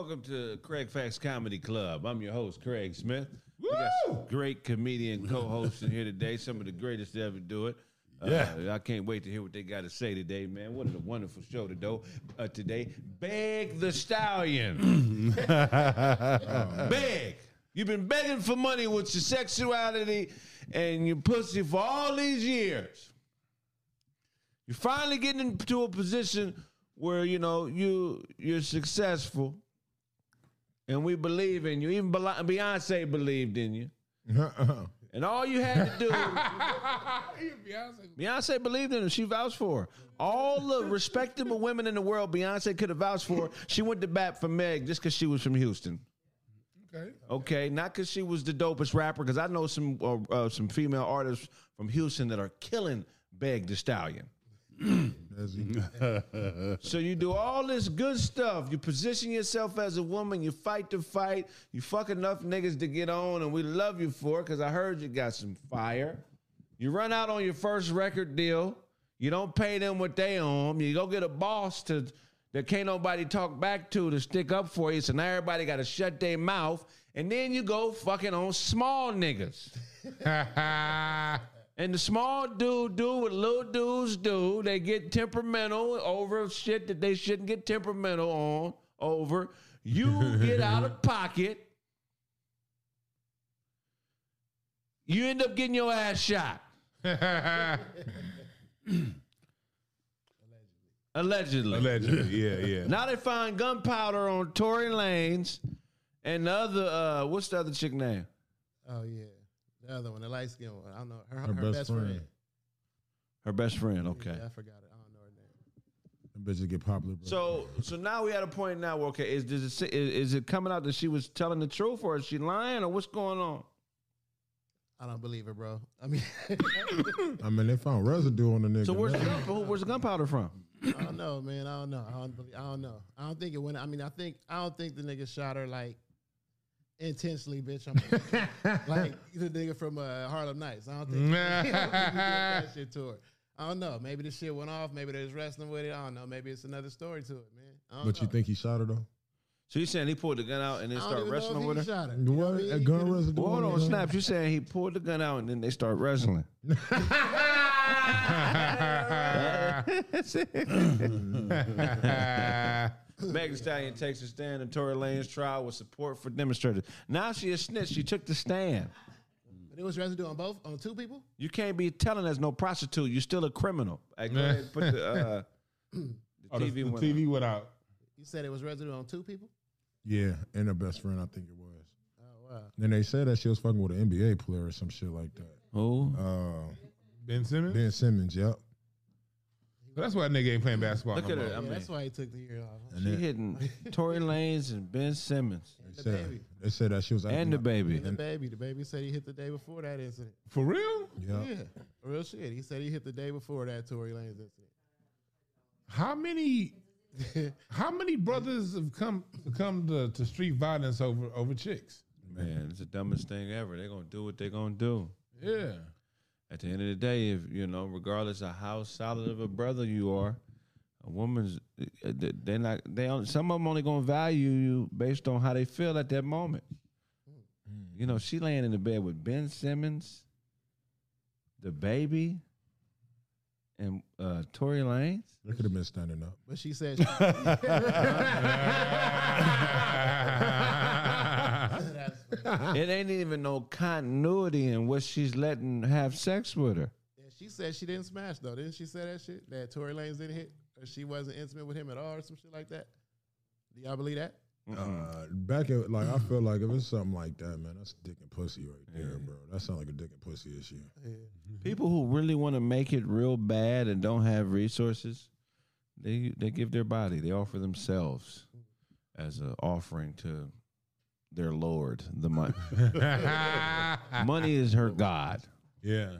Welcome to Craig Facts Comedy Club. I'm your host, Craig Smith. We got some great comedian co-hosts in here today. Some of the greatest to ever do it. Yeah. Uh, I can't wait to hear what they got to say today, man. What a wonderful show today. Uh, today, Beg the Stallion. Beg. You've been begging for money with your sexuality and your pussy for all these years. You're finally getting into a position where you know you you're successful, and we believe in you. Even Beyonce believed in you, and all you had to do. Beyonce believed in her. She vouched for her. All the respectable women in the world Beyonce could have vouched for. She went to bat for Meg just because she was from Houston. Okay. Okay, not because she was the dopest rapper. Because I know some uh, uh, some female artists from Houston that are killing Beg the Stallion. As he- So you do all this good stuff. You position yourself as a woman. You fight the fight. You fuck enough niggas to get on, and we love you for it because I heard you got some fire. You run out on your first record deal. You don't pay them what they own. You go get a boss to that can't nobody talk back to to stick up for you. So now everybody got to shut their mouth, and then you go fucking on small niggas. And the small dude do what little dudes do. They get temperamental over shit that they shouldn't get temperamental on over. You get out of pocket. You end up getting your ass shot. Allegedly. Allegedly, yeah, yeah. Now they find gunpowder on Tory Lanez and the other uh what's the other chick name? Oh yeah, the other one, the light skin one. I don't know her, Her her, best best, friend. friend. Her best friend, okay. Yeah, I forgot it. I don't know her name. Them bitches get popular. Bro. So so now we at a point now where okay, is does it is, is it coming out that she was telling the truth or is she lying or what's going on? I don't believe it, bro. I mean, I mean, they found residue on the nigga. So where's the gun, where's the gunpowder from? I don't know, man. I don't know. I don't. Believe, I don't know. I don't think it went. I mean, I think I don't think the nigga shot her like intentionally, bitch. I'm like the nigga from uh, Harlem Nights. I don't think, I don't think he did that shit to her. I don't know. Maybe the shit went off. Maybe they was wrestling with it. I don't know. Maybe it's another story to it, man. I don't But you think he shot her though? So you saying he pulled the gun out and then I start even know wrestling if with he her? shot her. You know What? A gun could've- Well, hold on on, snaps. You saying he pulled the gun out and then they start wrestling? Megan Stallion takes a stand in Tory Lanez trial with support for demonstrators. Now she a snitch. She took the stand. But it was residue on both on two people. You can't be telling us no prostitute. You're still a criminal. Hey, go ahead and put the, uh, the Oh, the, TV the went out. TV went out. You said it was residue on two people. Yeah, and her best friend, I think it was. Oh wow. Then they said that she was fucking with an NBA player or some shit like that. Who? Uh, Ben Simmons. ben Simmons, yep. So that's why that nigga ain't playing basketball. Look no at more. her. I mean, that's why he took the year off. And she then hitting Tory Lanez and Ben Simmons they The said, baby. they said that she was and acting the like- baby. The baby. The baby said he hit the day before that incident. For real? Yeah. Yeah, real shit. He said he hit the day before that Tory Lanez incident. How many? How many brothers have come come to, to street violence over over chicks? Man, it's the dumbest thing ever. They're gonna do what they're gonna do. Yeah. At the end of the day, if you know, regardless of how solid of a brother you are, a woman's they're not they only, some of them only gonna value you based on how they feel at that moment. You know, she laying in the bed with Ben Simmons, the baby, and uh, Tory Lanez. They could have been standing up. But she said she, that's funny. it ain't even no continuity in what she's letting have sex with her. Yeah, she said she didn't smash though. Didn't she say that shit? That Tory Lanez didn't hit, or she wasn't intimate with him at all, or some shit like that. Do y'all believe that? Uh, back at like I feel like if it's something like that, man, that's dick and pussy right there, bro. That sounds like a dick and pussy issue. People who really want to make it real bad and don't have resources, they they give their body. They offer themselves as an offering to their Lord. The money, money is her god. yeah.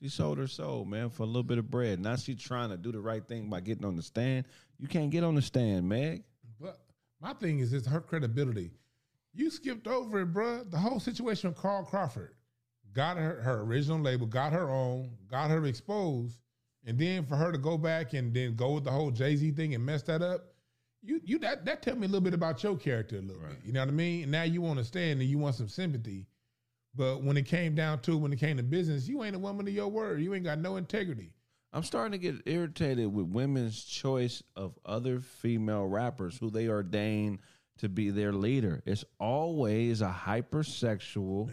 She sold her soul, man, for a little bit of bread. Now she's trying to do the right thing by getting on the stand. You can't get on the stand, Meg. But my thing is, it's her credibility. You skipped over it, bruh. The whole situation with Carl Crawford got her her original label, got her own, got her exposed, and then for her to go back and then go with the whole Jay Z thing and mess that up, you you that that tell me a little bit about your character a little bit. You know what I mean? And now you want to stand and you want some sympathy. But when it came down to when it came to business, you ain't a woman of your word. You ain't got no integrity. I'm starting to get irritated with women's choice of other female rappers who they ordain to be their leader. It's always a hypersexual.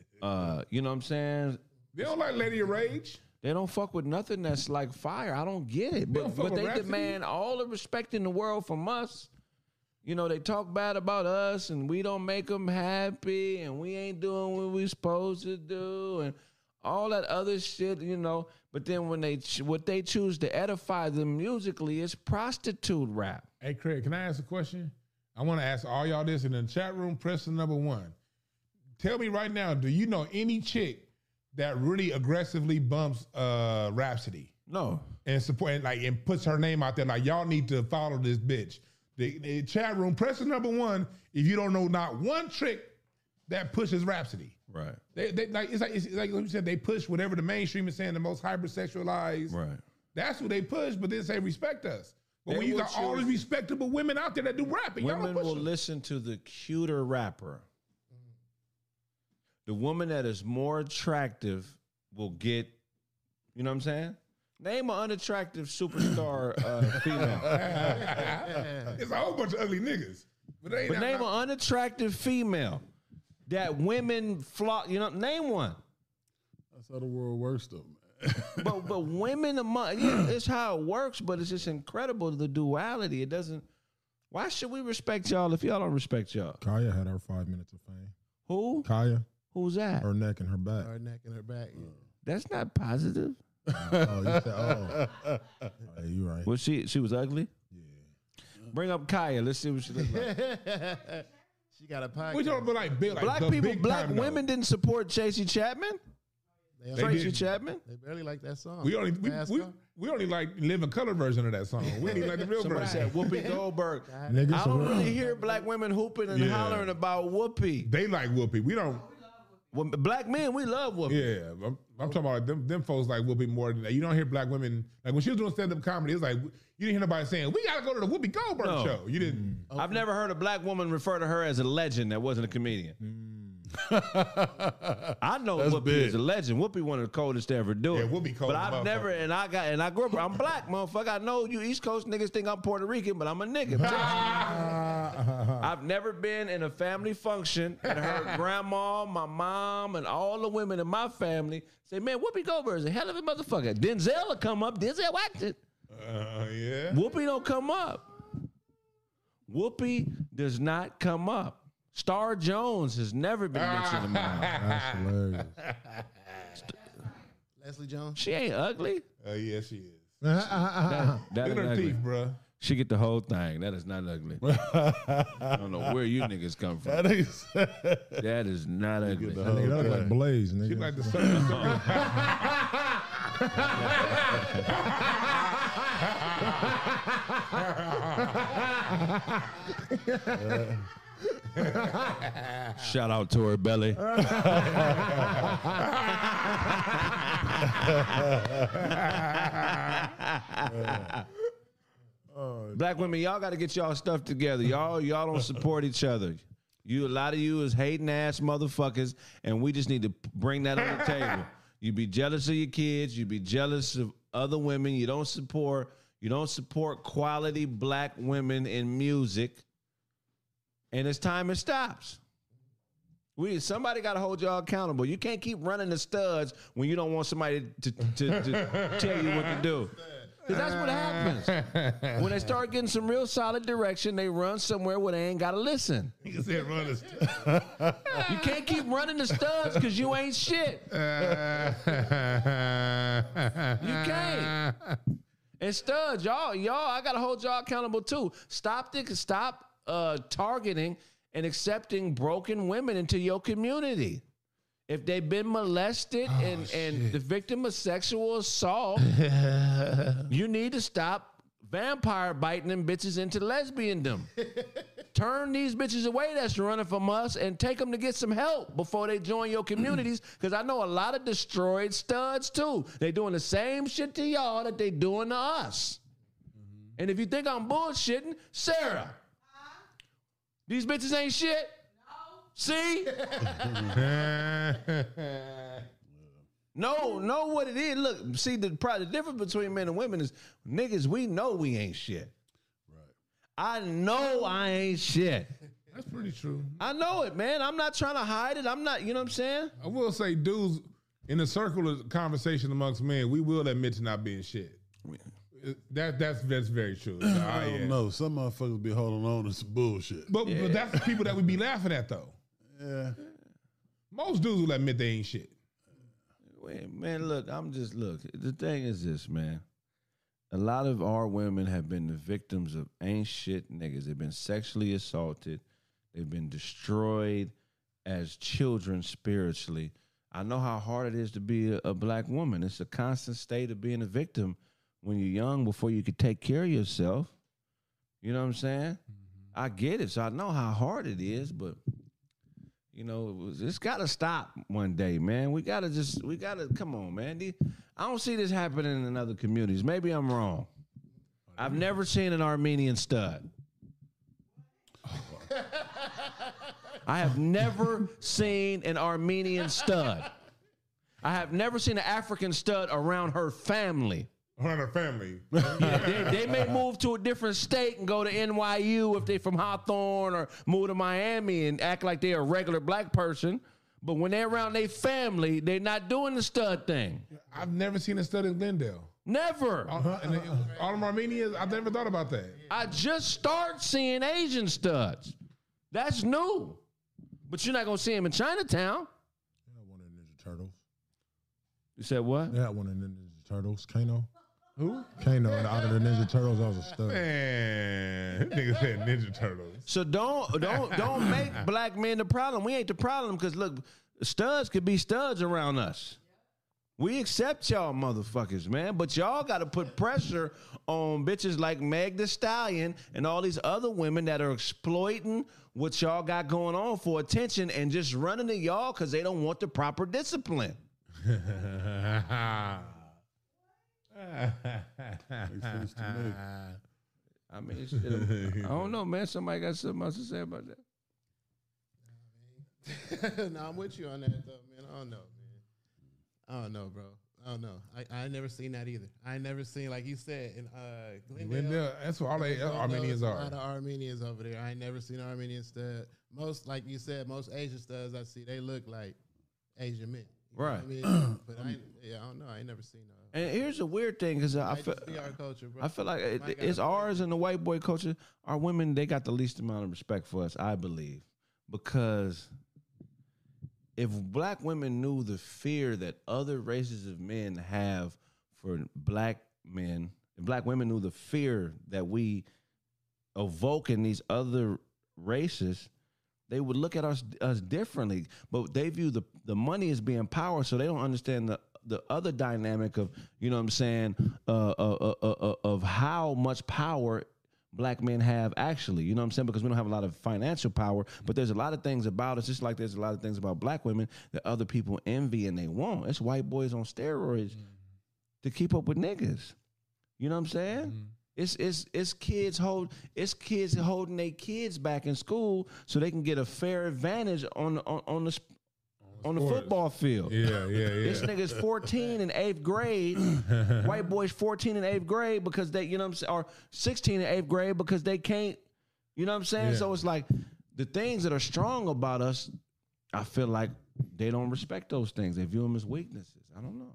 uh, you know what I'm saying? They don't like Lady of Rage. They don't fuck with nothing that's like fire. I don't get it. But, but they Rhapsody? demand all the respect in the world from us. You know, they talk bad about us and we don't make them happy and we ain't doing what we supposed to do and all that other shit, you know. But then when they ch- what they choose to edify them musically is prostitute rap. Hey Craig, can I ask a question? I want to ask all y'all this in the chat room. Press the number one. Tell me right now, do you know any chick that really aggressively bumps uh Rhapsody No. and support and like and puts her name out there like y'all need to follow this bitch? The, the chat room, press the number one if you don't know not one trick that pushes Rhapsody. Right. They, they like it's like it's like you said they push whatever the mainstream is saying the most hypersexualized. Right. That's what they push, but then say respect us. But They when you got all these respectable women out there that do rapping, y'all Women don't push will listen to the cuter rapper. The woman that is more attractive will get, you know what I'm saying? Name an unattractive superstar uh, female. it's a whole bunch of ugly niggas. But, they ain't But not- name an unattractive female that women flock. You know, name one. That's how the world works, though, man. But but women among yeah, it's how it works. But it's just incredible the duality. It doesn't. Why should we respect y'all if y'all don't respect y'all? Kaya had her five minutes of fame. Who? Kaya, Who's that? her neck and her back. Her neck and her back. Yeah. That's not positive. oh, you said, oh. oh you right. Was she? She was ugly. Yeah. Bring up Kaya. Let's see what she looks like. she got a podcast. We talking about like big, like black the people, big black time, though. women didn't support Tracy Chapman. They, They Tracy didn't. Chapman. they barely like that song. We only we, we, we only like living color version of that song. We didn't like the real Somebody version. said Whoopi Goldberg. Niggas I don't really hear black women hooping and Yeah. hollering about Whoopi. They like Whoopi. We don't. Well, black men, we love Whoopi. Yeah, I'm, I'm talking about them. Them folks like Whoopi more than that. You don't hear black women like when she was doing stand up comedy. It's like you didn't hear nobody saying we gotta go to the Whoopi Goldberg No. show. You didn't. I've never heard a black woman refer to her as a legend that wasn't a comedian. Mm. I know That's Whoopi big. is a legend. Whoopi one of the coldest to ever do it. Yeah, Whoopi cold But I've never, and I got, and I grew up. I'm black, motherfucker. I know you East Coast niggas think I'm Puerto Rican, but I'm a nigga. I've never been in a family function and heard grandma, my mom, and all the women in my family say, "Man, Whoopi Goldberg is a hell of a motherfucker." Denzel will come up. Denzel watch it. Uh, yeah. Whoopi don't come up. Whoopi does not come up. Star Jones has never been mentioned in my house. That's hilarious. Leslie Jones. She ain't ugly. Uh, yeah, she is. That, that Look ain't her ugly. teeth, bruh. She get the whole thing. That is not ugly. I don't know where you niggas come from. That is. That is not ugly. That nigga look like Blaze, She nigga. like the sun. Shout out to her belly. Black women, y'all got to get y'all stuff together. Y'all, y'all don't support each other. You, a lot of you is hating ass motherfuckers, and we just need to bring that on the table. You be jealous of your kids. You be jealous of other women. You don't support. You don't support quality black women in music, and it's time it stops. We somebody got to hold y'all accountable. You can't keep running the studs when you don't want somebody to, to, to tell you what to do. Because that's what happens. When they start getting some real solid direction, they run somewhere where they ain't got to listen. Nigga said run us. You can't keep running the studs because you ain't shit. You can't. And studs, y'all, y'all, I gotta hold y'all accountable too. Stop the, stop uh, targeting and accepting broken women into your community. If they've been molested and, and the victim of sexual assault, you need to stop vampire biting them bitches into lesbiandom. Turn these bitches away that's running from us and take them to get some help before they join your communities. Because I know a lot of destroyed studs too. They doing the same shit to y'all that they doing to us. And if you think I'm bullshitting, Sarah, these bitches ain't shit. See? No, know what it is. Look, see the probably the difference between men and women is niggas. We know we ain't shit. Right. I know I ain't shit. That's pretty true. I know it, man. I'm not trying to hide it. I'm not. You know what I'm saying? I will say, dudes, in the circle of conversation amongst men, we will admit to not being shit. That that's that's very true. I Ah, don't yeah. know. Some motherfuckers be holding on to some bullshit. But, but that's the people that we be laughing at though. Yeah. Most dudes will admit they ain't shit. Wait, man, look, I'm just look. The thing is this, man. A lot of our women have been the victims of ain't shit niggas. They've been sexually assaulted. They've been destroyed as children spiritually. I know how hard it is to be a, a black woman. It's a constant state of being a victim when you're young before you can take care of yourself. You know what I'm saying? Mm-hmm. I get it. So I know how hard it is, but you know, it was, it's got to stop one day, man. We got to just, we got to, come on, man. I don't see this happening in other communities. Maybe I'm wrong. Oh, I've never seen an Armenian stud. I have never seen an Armenian stud. I have never seen an African stud around her family. Her family. Yeah, they, they may move to a different state and go to NYU if they're from Hawthorne or move to Miami and act like they're a regular black person. But when they're around their family, they're not doing the stud thing. I've never seen a stud in Glendale. Never. Uh, and all them Armenians, I've never thought about that. I just start seeing Asian studs. That's new. But you're not gonna see them in Chinatown. They had one of the Ninja Turtles. You said what? They had one of the Ninja Turtles. Kano. Who? Kano out of the Ninja Turtles. I was a stud. Man, nigga said Ninja Turtles. So don't don't don't make black men the problem. We ain't the problem because look, studs could be studs around us. We accept y'all motherfuckers, man, but y'all got to put pressure on bitches like Meg the Stallion and all these other women that are exploiting what y'all got going on for attention and just running to y'all because they don't want the proper discipline. Makes sense to me. I mean, shit, I don't know, man. Somebody got something else to say about that. no, I'm with you on that though, man. I don't know, man. I don't know, bro. I don't know. I, I never seen that either. I never seen like you said in uh Glendale. Glendale, that's what all they Glendale, Armenians are. A lot of Armenians over there. I ain't never seen an Armenian stud. Most, like you said, most Asian studs I see, they look like Asian men. You know what Right. I mean, but I, ain't, yeah, I don't know. I ain't never seen. Uh, And here's a weird thing because I feel our culture, bro. I feel like it, Might ours and the white boy culture. Our women, they got the least amount of respect for us, I believe, because if black women knew the fear that other races of men have for black men, if black women knew the fear that we evoke in these other races, they would look at us us differently. But they view the the money as being power, so they don't understand the the other dynamic of you know what I'm saying uh, uh, uh, uh, of how much power black men have actually. You know what I'm saying? Because we don't have a lot of financial power, but there's a lot of things about us, just like there's a lot of things about black women that other people envy and they want. It's white boys on steroids to keep up with niggas. You know what I'm saying? It's it's it's kids hold it's kids holding their kids back in school so they can get a fair advantage on the- on, on the on the football field. Yeah, yeah, yeah. This nigga's 14 in eighth grade. White boys 14 in eighth grade because they, you know what I'm saying, or 16 in eighth grade because they can't, you know what I'm saying? Yeah. So it's like the things that are strong about us, I feel like they don't respect those things. They view them as weaknesses. I don't know.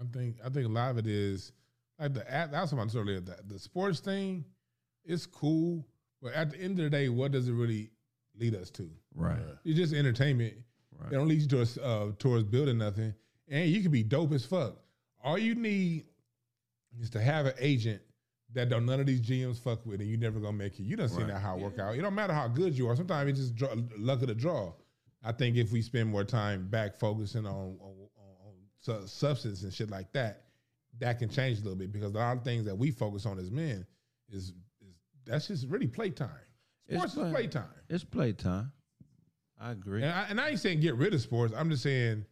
I think I think a lot of it is like the at- that's what I said earlier. The, the sports thing It's cool, but at the end of the day, what does it really lead us to? Right. It's just entertainment. Right. They don't lead you towards uh, towards building nothing, and you can be dope as fuck. All you need is to have an agent that don't none of these GMs fuck with, and you never gonna make it. You don't see that how it work out. It don't matter how good you are. Sometimes it's just draw, luck of the draw. I think if we spend more time back focusing on, on, on, su- substance and shit like that, that can change a little bit because a lot of things that we focus on as men is, is that's just really playtime. It's Sports is play- playtime. It's playtime. I agree. And I, and I ain't saying get rid of sports. I'm just saying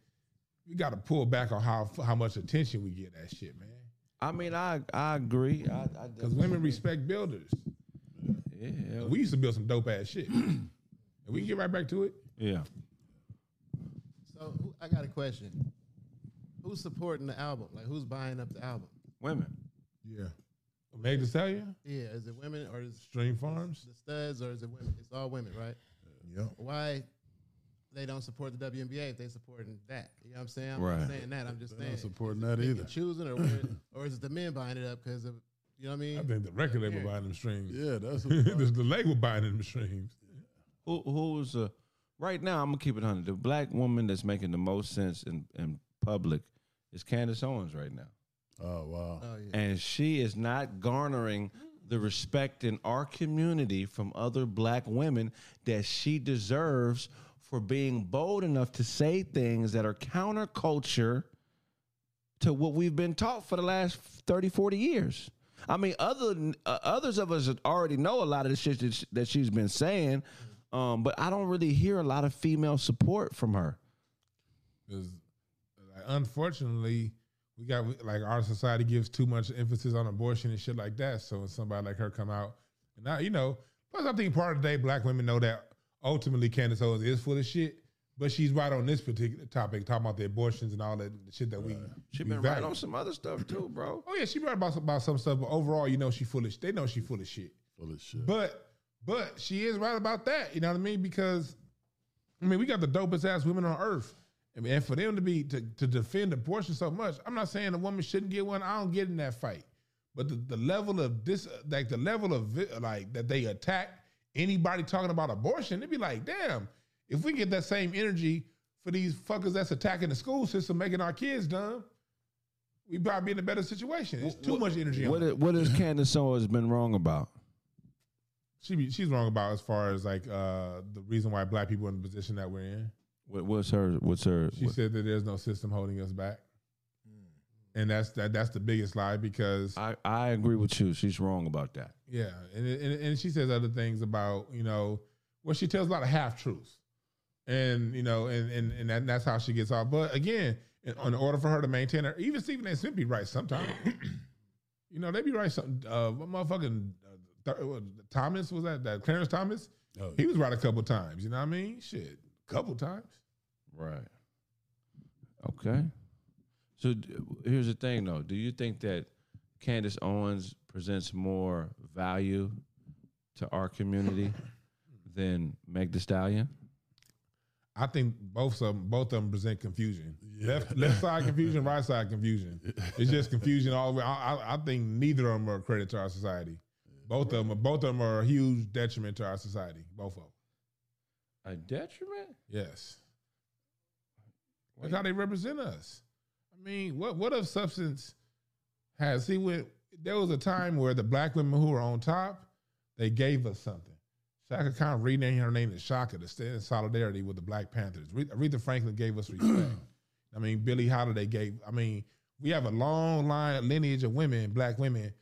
we got to pull back on how how much attention we get that shit, man. I mean, I I agree. I, I Because women respect builders. yeah, We used to build some dope ass shit. and we can get right back to it. yeah. So who, I got a question. Who's supporting the album? Like who's buying up the album? Women. Yeah. Meg Thee Stallion, Yeah, is it women or is it Stream Farms. the studs or is it women? It's all women, right? Yep. Why they don't support the WNBA if they supporting that? You know what I'm saying? I'm Right. not saying that. I'm just They're saying not supporting that either. Choosing or or is it the men buying it up because of you know what I mean? I think the record label buying them streams. Yeah, that's the, what the label buying them streams. Who who's uh right now? I'm gonna keep it hundred. The black woman that's making the most sense in in public is Candace Owens right now, Oh wow. oh yeah. and she is not garnering the respect in our community from other black women that she deserves for being bold enough to say things that are counterculture to what we've been taught for the last 30 40 years i mean other uh, others of us already know a lot of the shit that, sh- that she's been saying um, but i don't really hear a lot of female support from her 'Cause, like, unfortunately, we got like our society gives too much emphasis on abortion and shit like that. So when somebody like her come out, and now you know, plus I think part of the day black women know that ultimately Candace Owens is full of shit, but she's right on this particular topic, talking about the abortions and all that shit that we. she we been right on some other stuff too bro Oh yeah, she right about about some stuff, but overall, you know, she full of. They know she full of shit. Full of shit. But but she is right about that. You know what I mean? Because I mean, we got the dopest ass women on earth. I mean, and for them to be to, to defend abortion so much, I'm not saying a woman shouldn't get one. I don't get in that fight. But the, the level of this, like the level of like that they attack anybody talking about abortion, they'd be like, damn, if we get that same energy for these fuckers that's attacking the school system, making our kids dumb, we probably be in a better situation. It's too much energy. what, on is, what has candace owens been wrong about she be, she's wrong about as far as like uh, the reason why black people in the position that we're in. what, what's her what's her She what- said that there's no system holding us back, and that's that that's the biggest lie because I, I agree with you she's wrong about that yeah, and, and and she says other things about you know well she tells a lot of half truths, and you know and and and that, that's how she gets off. But again, in, in order for her to maintain her, even Stephen A. Smith be right sometimes. you know they be right something. Uh, what motherfucking uh, th- Thomas was that that Clarence Thomas. Oh, He was right a couple times. You know what I mean? Shit, couple times. Right. Okay. So here's the thing, though. Do you think that Candace Owens presents more value to our community than Meg The Stallion? I think both of them, both of them present confusion. Left left side confusion, right side confusion. It's just confusion all the way. I, I, I think neither of them are a credit to our society. Both of them, are, both of them are a huge detriment to our society. Both of them. A detriment? Yes. Look how they represent us. I mean, what what if substance has? See, when there was a time where the black women who were on top, they gave us something. Chaka Khan renaming her name to Chaka to stand in solidarity with the Black Panthers. Re- Aretha Franklin gave us respect. I mean, Billie Holiday gave. I mean, we have a long line lineage of women, black women,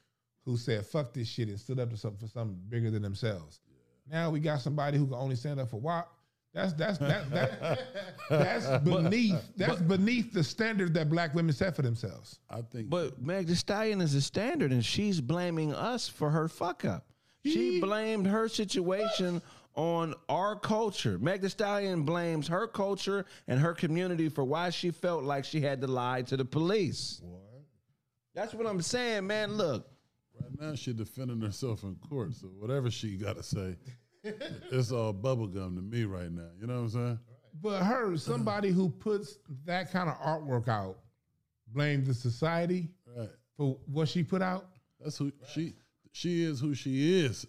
who said "fuck this shit" and stood up to something for something bigger than themselves. Now we got somebody who can only stand up for WAP. That's that's that, that that's beneath that's beneath the standard that black women set for themselves. I think But Meg The Stallion is a standard, and she's blaming us for her fuck up. She blamed her situation on our culture. Meg The Stallion blames her culture and her community for why she felt like she had to lie to the police. That's what I'm saying, man. Look, right now she's defending herself in court, so whatever she got to say, it's all bubblegum to me right now. You know what I'm saying? But her, somebody who puts that kind of artwork out, blames the society Right. for what she put out. That's who she she is who she is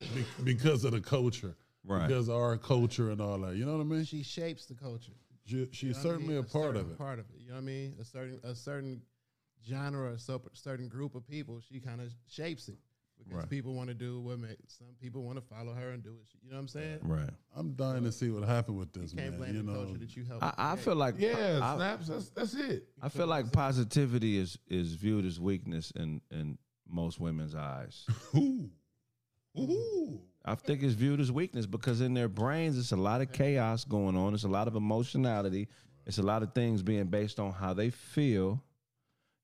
be- because of the culture. Right. Because of our culture and all that. You know what I mean? She shapes the culture. She, she's You know what I certainly mean? a part of it. Part of it. You know what I mean? A certain a certain genre or so, certain group of people, she kind of shapes it because Right. people want to do what make, some people want to follow her and do it. You know what I'm saying? right. I'm dying to see what happened with this You can't man. blame You the know, culture that you helped. I, I feel like Yeah, I, snaps. That's that's it. I feel like positivity is is viewed as weakness in in most women's eyes. Ooh, ooh. I think it's viewed as weakness because in their brains, it's a lot of chaos going on. It's a lot of emotionality. It's a lot of things being based on how they feel.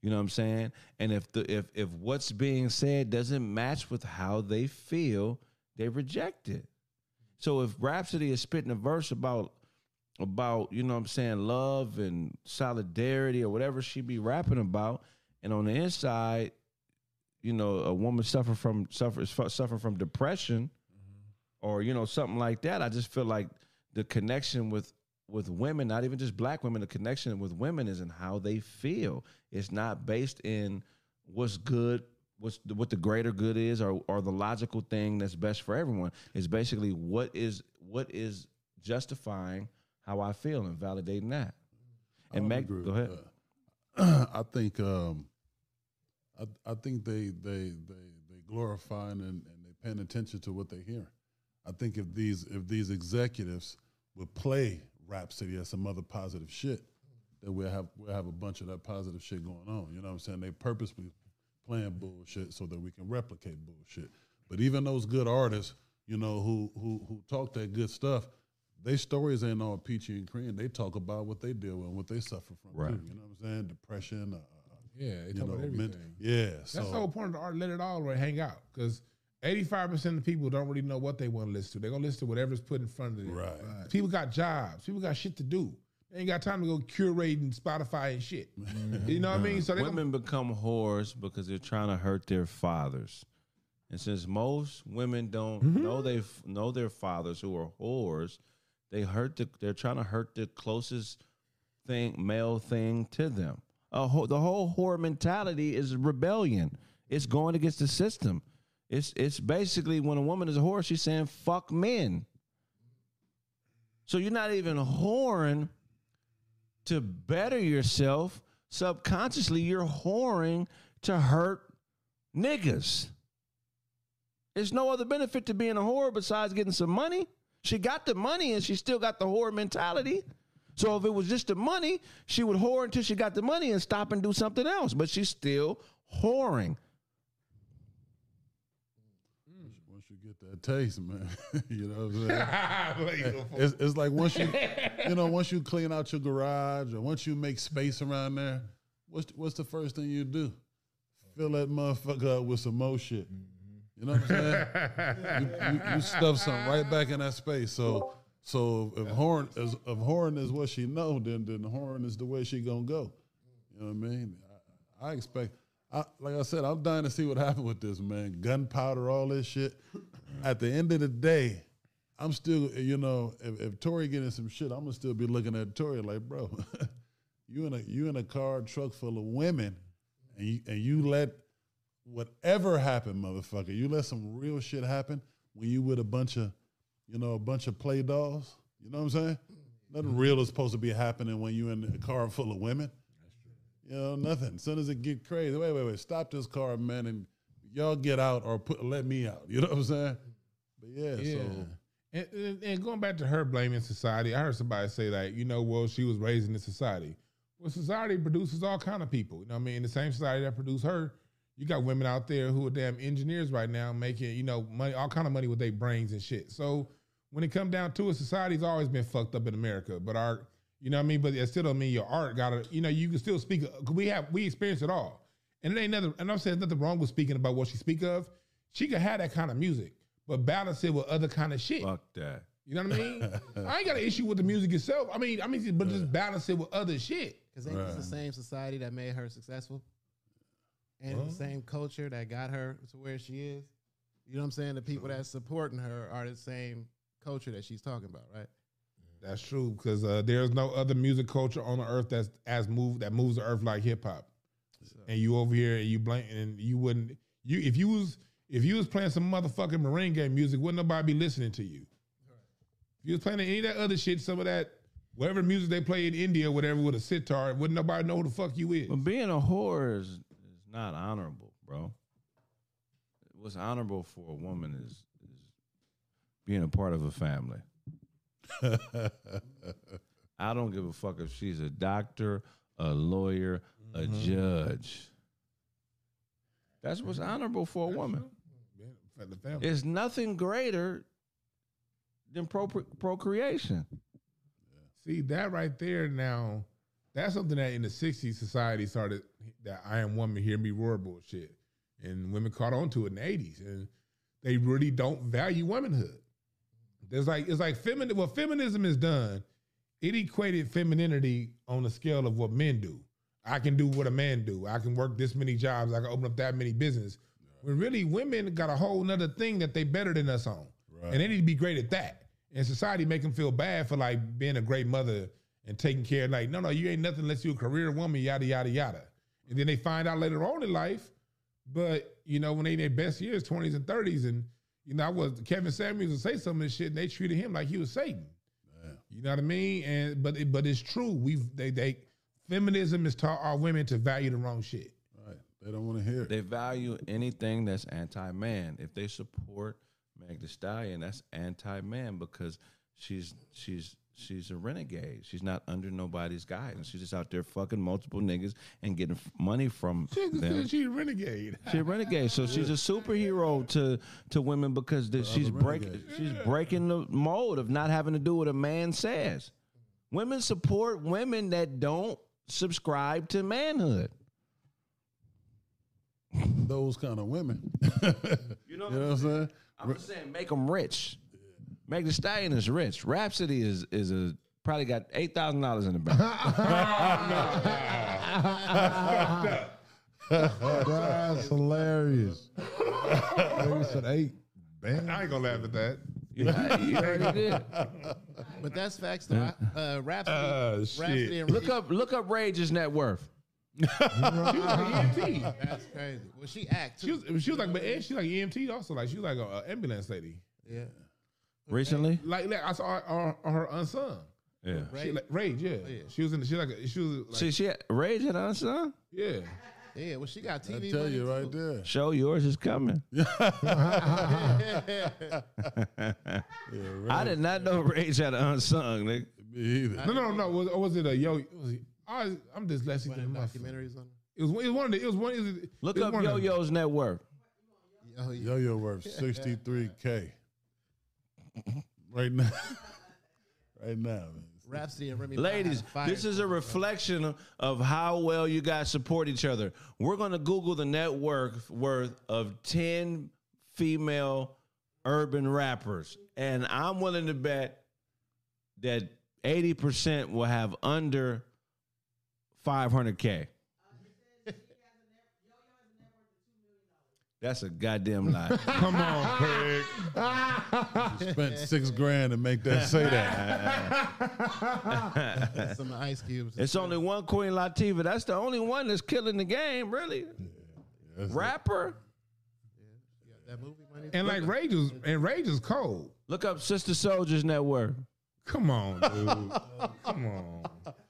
You know what I'm saying? And if the if if what's being said doesn't match with how they feel, they reject it. So if Rhapsody is spitting a verse about about, you know what I'm saying, love and solidarity or whatever she be rapping about, and on the inside, you know, a woman suffer from suffers suffer from depression mm-hmm. or you know something like that. I just feel like the connection with with women, not even just black women, the connection with women is in how they feel. It's not based in what's good, what's the, what the greater good is, or or the logical thing that's best for everyone. It's basically what is what is justifying how I feel and validating that. And Meg, go ahead. that. I think um, I, I think they they they they glorifying and, and they paying attention to what they hear. I think if these if these executives would play Rhapsody as some other positive shit, that we'll have we'll have a bunch of that positive shit going on. You know what I'm saying? They purposely playing bullshit so that we can replicate bullshit. But even those good artists, you know, who who who talk that good stuff, their stories ain't all peachy and cream. They talk about what they deal with, and what they suffer from. Right. Too, you know what I'm saying? Depression. Uh, Yeah, they you talk know, about men- everything. yeah. That's so the whole point of the art. Let it all right, hang out because eighty-five percent of the people don't really know what they want to listen to. They're gonna listen to whatever's put in front of them. Right. People got jobs. People got shit to do. They ain't got time to go curating Spotify and shit. You know what I mean? So they gonna, women become whores because they're trying to hurt their fathers. And since most women don't Mm-hmm. know they know their fathers who are whores, they hurt the, they're trying to hurt the closest thing male thing to them. A whole, the whole whore mentality is rebellion. It's going against the system. It's it's basically when a woman is a whore, she's saying fuck men. So you're not even whoring to better yourself, subconsciously you're whoring to hurt niggas. There's no other benefit to being a whore besides getting some money. She got the money and she still got the whore mentality. So if it was just the money, she would whore until she got the money and stop and do something else. But she's still whoring. once you get that taste, man, you know what I'm saying? Like, go for it. it's, it's like once you, you know, once you clean out your garage or once you make space around there, what's what's the first thing you do? Fill that motherfucker up with some more shit. You know what I'm saying? you, you, you stuff something right back in that space. So so if horn is if horn is what she know, then then horn is the way she gonna go. You know what I mean? I, I expect. I, like I said, I'm dying to see what happened with this man. Gunpowder, all this shit. At the end of the day, I'm still, you know, if, if Tory getting some shit, I'm gonna still be looking at Tory like, bro, you in a you in a car truck full of women, and you and you let whatever happen, motherfucker, you let some real shit happen when you with a bunch of, you know, a bunch of play dolls. You know what I'm saying? Nothing mm-hmm. real is supposed to be happening when you in a car full of women. You know, nothing. As soon as it get crazy, wait, wait, wait, stop this car, man, and y'all get out or put let me out. You know what I'm saying? But yeah, Yeah. so And, and, and going back to her blaming society, I heard somebody say like, you know, well, she was raised in the society. Well, society produces all kind of people. You know what I mean? The same society that produced her, you got women out there who are damn engineers right now making, you know, money, all kind of money with their brains and shit. So when it come down to it, society's always been fucked up in America. But our, you know what I mean? But it still don't mean your art gotta, you know, you can still speak. We have, we experience it all. And it ain't nothing, and I'm saying nothing wrong with speaking about what she speak of. She can have that kind of music, but balance it with other kind of shit. Fuck that. You know what I mean? I ain't got an issue with the music itself. I mean, I mean, but just balance it with other shit. Because ain't this the same society that made her successful? And the same culture that got her to where she is? You know what I'm saying? The people that's supporting her are the same culture that she's talking about, right? That's true because uh, there's no other music culture on the earth that's as move that moves the earth like hip hop. And you over here and you blame and you wouldn't you if you was if you was playing some motherfucking merengue music, wouldn't nobody be listening to you? If you was playing any of that other shit, some of that whatever music they play in India, whatever with a sitar, wouldn't nobody know who the fuck you is. But being a whore is, is not honorable, bro. What's honorable for a woman is, is being a part of a family. I don't give a fuck if she's a doctor, a lawyer, a mm-hmm. judge. That's what's mm-hmm. honorable for a woman. For the family. It's nothing greater than pro- procreation. See that right there now, That's something that in the '60s society started that I am woman, hear me roar bullshit, and women caught on to it in the '80s, and they really don't value womanhood. There's like it's like femin. What feminism has done, it equated femininity on the scale of what men do. I can do what a man do. I can work this many jobs. I can open up that many business. When really women got a whole nother thing that they better than us on, Right. and they need to be great at that. And society make them feel bad for like being a great mother and taking care. of Like, no, no, you ain't nothing unless you're a career woman. Yada yada yada. And then they find out later on in life, but you know when they in their best years, twenties and thirties, and you know I was Kevin Samuels would say some of this shit, and they treated him like he was Satan. You know what I mean? And but it, but it's true. We've they they feminism has taught our women to value the wrong shit. Right. They don't want to hear it. They value anything that's anti-man. If they support Meg Thee Stallion, that's anti-man because she's she's she's a renegade. She's not under nobody's guidance. She's just out there fucking multiple niggas and getting money from them. She a renegade. She's a renegade, so she's a superhero to to women because the, she's breaking renegade. she's breaking the mold of not having to do what a man says. Women support women that don't subscribe to manhood. Those kind of women. You know You know what I'm saying? I'm just saying, make them rich. Meg Thee Stallion is rich. Rhapsody is is a probably got eight thousand dollars in the bank. That's hilarious. Nigga said eight. Bam. I ain't gonna laugh at that. You, you already did. But that's facts though. I- Uh, Rhapsody, Uh, Rhapsody shit. and Look up look up Rage's net worth. She was like EMT. That's crazy. Well, she act She too. was, she was like, but and she like EMT also. Like she was like a, a ambulance lady. yeah. Recently? Like, like I saw her, her, her unsung. Yeah. She, like, Rage, yeah. yeah. She was in. She like a, she was like, See, she had, Rage had a son. yeah. Yeah. Well, she got I TV. tell you right too. there. Show yours is coming. I did not know Rage had an unsung, nigga. Me either. No, no, no. Was, was it a yo? Was it, I, I'm dyslexic. One than of a them motherfucker. documentaries on. It was, it was one of the. It was one. It was, it Look was up Yo Yo's net worth. Oh. Yo yo worth 63K. right now. right now, man. Rhapsody and Remy. Ladies, this is a reflection of how well you guys support each other. We're going to Google the net worth worth of 10 female urban rappers. And I'm willing to bet that 80% will have under 500K. That's a goddamn lie. Come on, Craig. You spent six grand to make that say that. Some ice cubes. It's only one Queen Latifah. That's the only one that's killing the game, really. That's it. Rapper. that movie money. And like Rage is and Rage is cold. Look up Sister Souljah's Network. Come on, dude. Come on.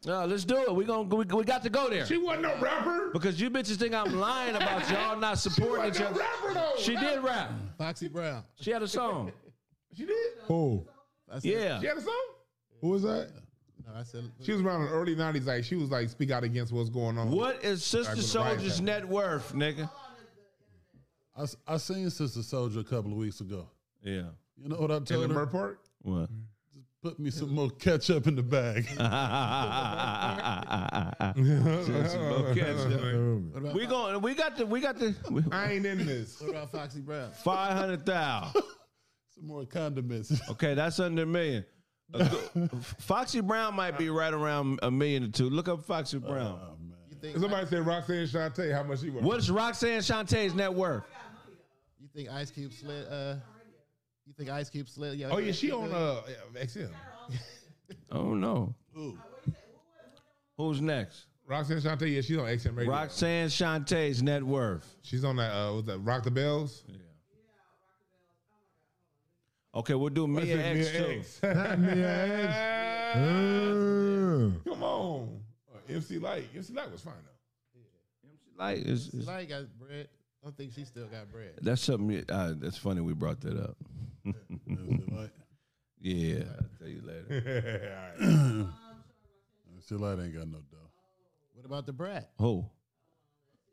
No, let's do it. We going we, we got to go there She wasn't no rapper. because you bitches think I'm lying about y'all not supporting each Wasn't other. no rapper though. She did rap. Foxy Brown. She had a song. She did. Who? That's Yeah. She had a song. Who was that? No, I said. She was around in the early '90s. Like she was like speak out against what's going on. What is Sister Back when the riots Souljah's net worth, nigga? I, I seen Sister Souljah a couple of weeks ago. Yeah. You know what I In the told her? Murport? What? Mm. Put me some more ketchup in the bag. What about, we going. We got the. We got the. I ain't in this. what about Foxy Brown? Five hundred thousand. some more condiments. Okay, that's under a million. A Foxy Brown might be right around a million or two. Look up Foxy Brown. Oh, man. You think? Somebody said Roxanne Shante, how much she worth? What's Roxanne Shante's net worth? You think Ice Cube slid? Uh, you think Ice Cube slid? Yo, Oh yeah, she on uh XM. Oh no. Ooh. Who's next? Roxanne Shante, yeah, she's on XM Radio. Roxanne Shante's net worth. She's on that uh what's that Rock the Bells? Yeah. Okay, we'll do What's Mia it, X too. X? Mia Uh, Come on. Uh, MC Lyte. MC Lyte was fine though. Like, is, is- Like got bread. I don't think she still got bread. that's something. Uh, that's funny. We brought that up. Is Yeah, I'll tell you later. All right. Still, I ain't got no dough. What about the brat? Who?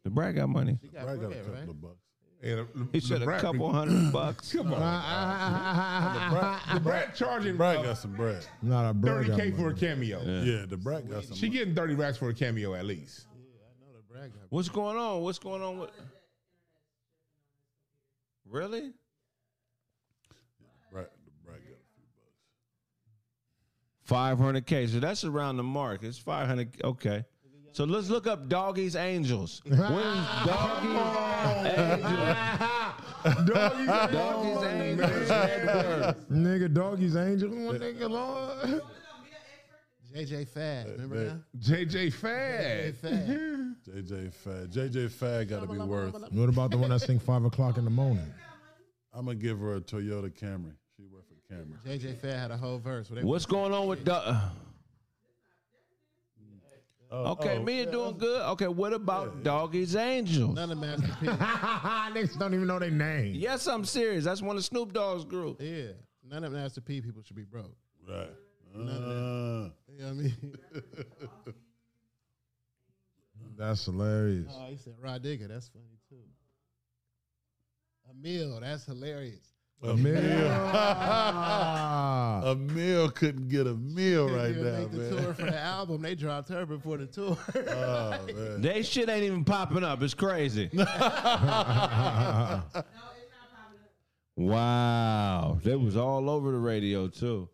The Brad got money. She got I got a couple right? of bucks. Hey, the, He said a brat- couple hundred bucks. Come on, the brat charging Brad uh, got some bread. Not a bro. thirty got k for a cameo. Yeah, the Brad got some. She getting thirty racks for a cameo at least. Yeah, I know the brat got What's going on? What's going on with? Really? 500K. So that's around the mark. It's 500. Okay. So let's look up Doggy's Angels. When's Doggy's Angels? Doggy's, Doggy's Angels. nigga, Doggy's Angels. One nigga, Lord. JJ Fad, remember that? JJ Fad. JJ Fad. JJ Fad. JJ Fad got to be worth. What about the one that sing five o'clock in the morning? I'm gonna give her a Toyota Camry. She worth a Camry. JJ Fad had a whole verse. Where What's going on with Dog? Oh, Okay, oh, me and doing good. Okay, what about Doggy's Angels? None of Master P. Niggas don't even know their name. Yes, I'm serious. That's one of Snoop Dogg's group. yeah. None of Master P people should be broke. Right. Uh, You know what I mean? That's hilarious. Oh, he said Rod Digger. That's funny too. Amil. That's hilarious. A meal. Amil couldn't get a meal right Didn't now, make the man. tour for the album. They dropped her before the tour. Oh man. They shit ain't even popping up. It's crazy. wow. that was all over the radio too.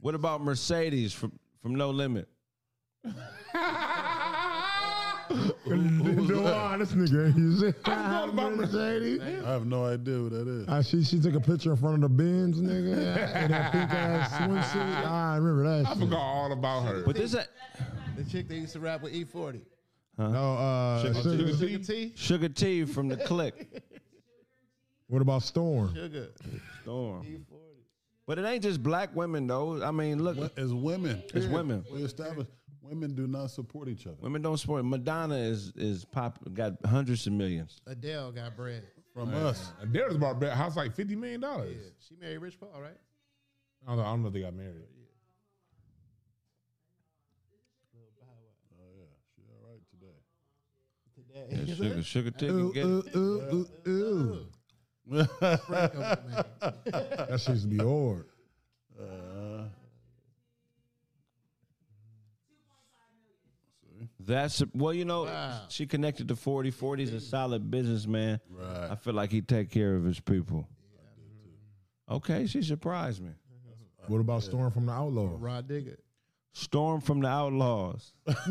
What about Mercedes from from No Limit? Wow, this nigga. You see? thought about Mercedes. I have no idea who that is. Ah, she she took a picture in front of the Benz, nigga, in that pink ass swimsuit. Ah, I remember that. I shit. forgot all about her. But this ain't the chick that used to rap with E40. No, uh, Sugar Sugar- T? Sugar T. Sugar T from the Click. what about Storm? Sugar. Storm. But it ain't just black women though. I mean, look, As women, It's women. We established women do not support each other. women don't support. Madonna is is pop got hundreds of millions. Adele got bread. From us, Adele's about a house like fifty million dollars. She married Rich Paul, right? I don't know. I don't know if they got married. oh yeah, she all right today. Today. Yeah, sugar, sugar T Ooh, get it. ooh, ooh, ooh. That shit used to be hard. Uh, That's well, you know, Wow. she connected to 40. 40's a solid businessman. Right. I feel like he take care of his people. Okay, she surprised me. Mm-hmm. What about Storm from the Outlaws? Rod Digger. Storm from the Outlaws.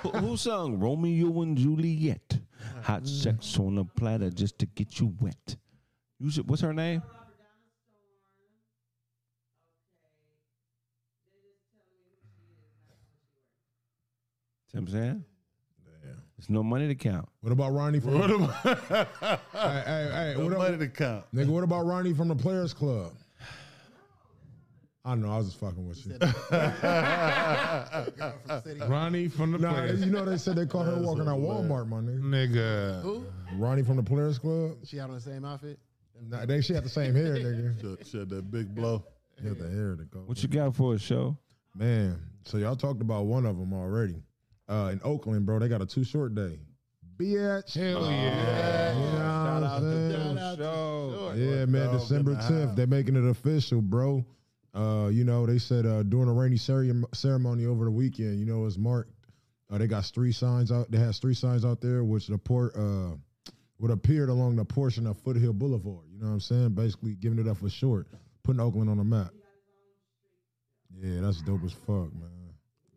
who, who sung Romeo and Juliet? Hot mm-hmm. sex on a platter just to get you wet. You should, what's her name? See what I'm saying? There's no money to count. What about Ronnie from? what about hey, hey, hey, no what money about, to count? nigga? What about Ronnie from the Players Club? I don't know. I was just fucking with you. Ronnie from the Nah, Players. you know they said they caught her walking at Walmart, my nigga. Nigga. Who? Ronnie from the Players Club. She out in the same outfit? Nah, they she had the same hair, nigga. She, she had that big blow. She had the hair to go. What you got for a show? Man, so y'all talked about one of them already. Uh, in Oakland, bro, they got a too short day. Bitch. Hell yeah. You know Shout out to saying? the Shout out to show. Yeah, man, Dog in December 10th, house. they're making it official, bro. Uh, you know, they said uh, during a rainy cere- ceremony over the weekend, you know, it's marked. Uh, they got three signs out. They has three signs out there, which the port uh, would appeared along the portion of Foothill Boulevard. You know what I'm saying? Basically, giving it up for short, putting Oakland on the map. Yeah, that's dope as fuck, man.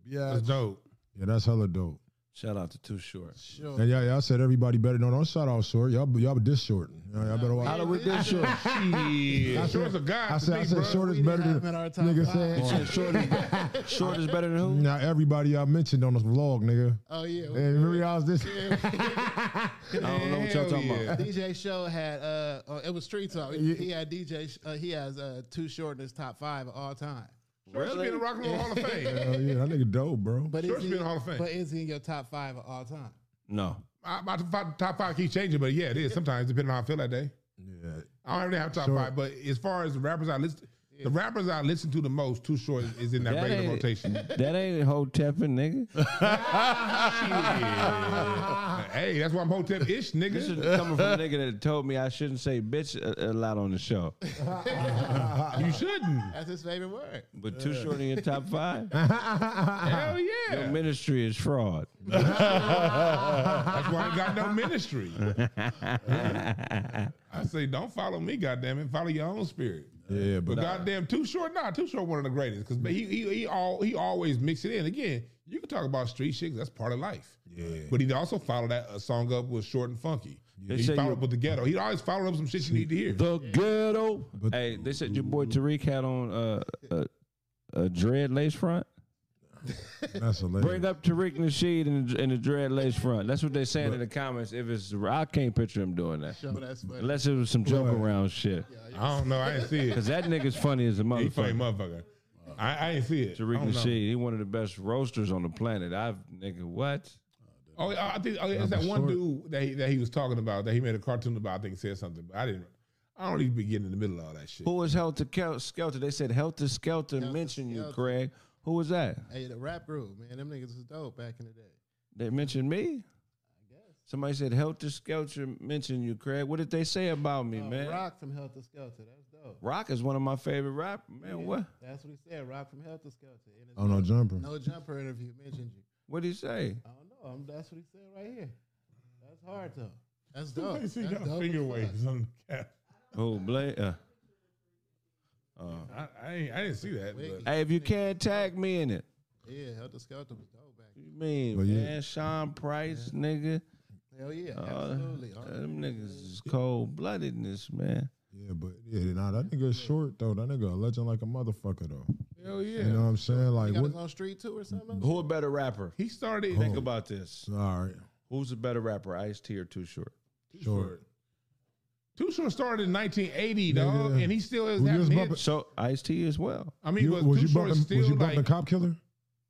Yeah, That's dope. Yeah, that's hella dope. Shout out to Too Short. Sure. And yeah, y'all said everybody better. No, don't shout out short. Y'all, y'all this short. Y'all, y'all better watch. How do we this short? Yeah. Short's a guy. I said, I said short is better than have him in our nigga said. short, is, short is better than who? Now everybody y'all mentioned on this vlog, nigga. Oh, yeah. Hey, remember y'all was this? I don't know what y'all talking about. DJ Show had uh, uh it was Street Talk. He, he had DJ. Uh, he has uh, Too Short in his top five of all time. Short should be in the Rock and Roll Hall of Fame. Hell yeah, that nigga dope, bro. But Short is should he, be in the Hall of Fame. But is he in your top five of all time? No. My, my top five- top five keeps changing, but yeah, it is sometimes depending on how I feel that day. Yeah, I don't really have top Short. five, but as far as the rappers I listen, The rappers I listen to the most, Too Short is in that, That regular rotation. That ain't Hotepin, nigga. hey, that's why I'm Hotep ish, This is nigga. coming from a nigga that told me I shouldn't say bitch a, a lot on the show. You shouldn't. That's his favorite word. But too short in your top five. Hell Your yeah. ministry is fraud. That's why I ain't got no ministry. I say, don't follow me, goddamn it. Follow your own spirit. Yeah, But but goddamn, too short, nah, too short, one of the greatest. Because he he he all he always mix it in. Again, you can talk about street shit. That's part of life. Yeah. But he also followed that uh, song up with short and funky. They he followed you- up with the ghetto. He always followed up some shit you need to hear. The ghetto. hey, they said your boy Tariq had on uh, a, a dread lace front. that's hilarious. Bring up Tariq Nasheed in the, in the dread lace front. That's what they saying in the comments. If it's, I can't picture him doing that. Show that's. Unless it was some joke around shit. I don't know. I didn't see it. Cause that nigga's funny as a motherfucker. He funny motherfucker. motherfucker. I, I ain't see it. I Tariq don't. Nasheed, he one of the best roasters on the planet. I've nigga what? Oh, I think oh, it's that one dude that he, that he was talking about that he made a cartoon about. I think he said something, but I didn't. I don't even be getting in the middle of all that shit. Who was Helter Kel- Skelter? They said Heltah Skeltah Helter mentioned you, Craig. Who was that? Hey, the rap group, man, them niggas was dope back in the day. They mentioned me. Somebody said Heltah Skeltah mentioned you, Craig. What did they say about me, Uh, man? Rock. Rock from Heltah Skeltah, that's dope. Rock is one of my favorite rappers, Man, what? That's what he said. Rock from Heltah Skeltah. In Oh no, jumper. no jumper interview mentioned you. What did he say? I don't know. I'm, that's what he said right here. That's hard though. That's I dope. see That's got dope finger waves on the cat. Oh, Blake. Uh, uh. I, I, ain't, I didn't see that. But Hey, if you can't tag me in it, Yeah, Heltah Skeltah was dope back. what you mean, But yeah. man? Sean Price, nigga. Hell yeah, Uh, absolutely. them niggas is cold bloodedness, man. Yeah, but yeah, nah, that nigga short though. That nigga a legend like a motherfucker though. hell yeah. You know what I'm saying? Like He got what? his own street too or something. Who a better rapper? he started. Think about this. All right, Who's a better rapper, Ice T or Too Short? Too Short. Too Short started in 1980, dog, Nigga. and he still is Who you was bumping- So Ice T as well. I mean, You, was, was Too you Short bumping? still Was you bumping like Cop Killer?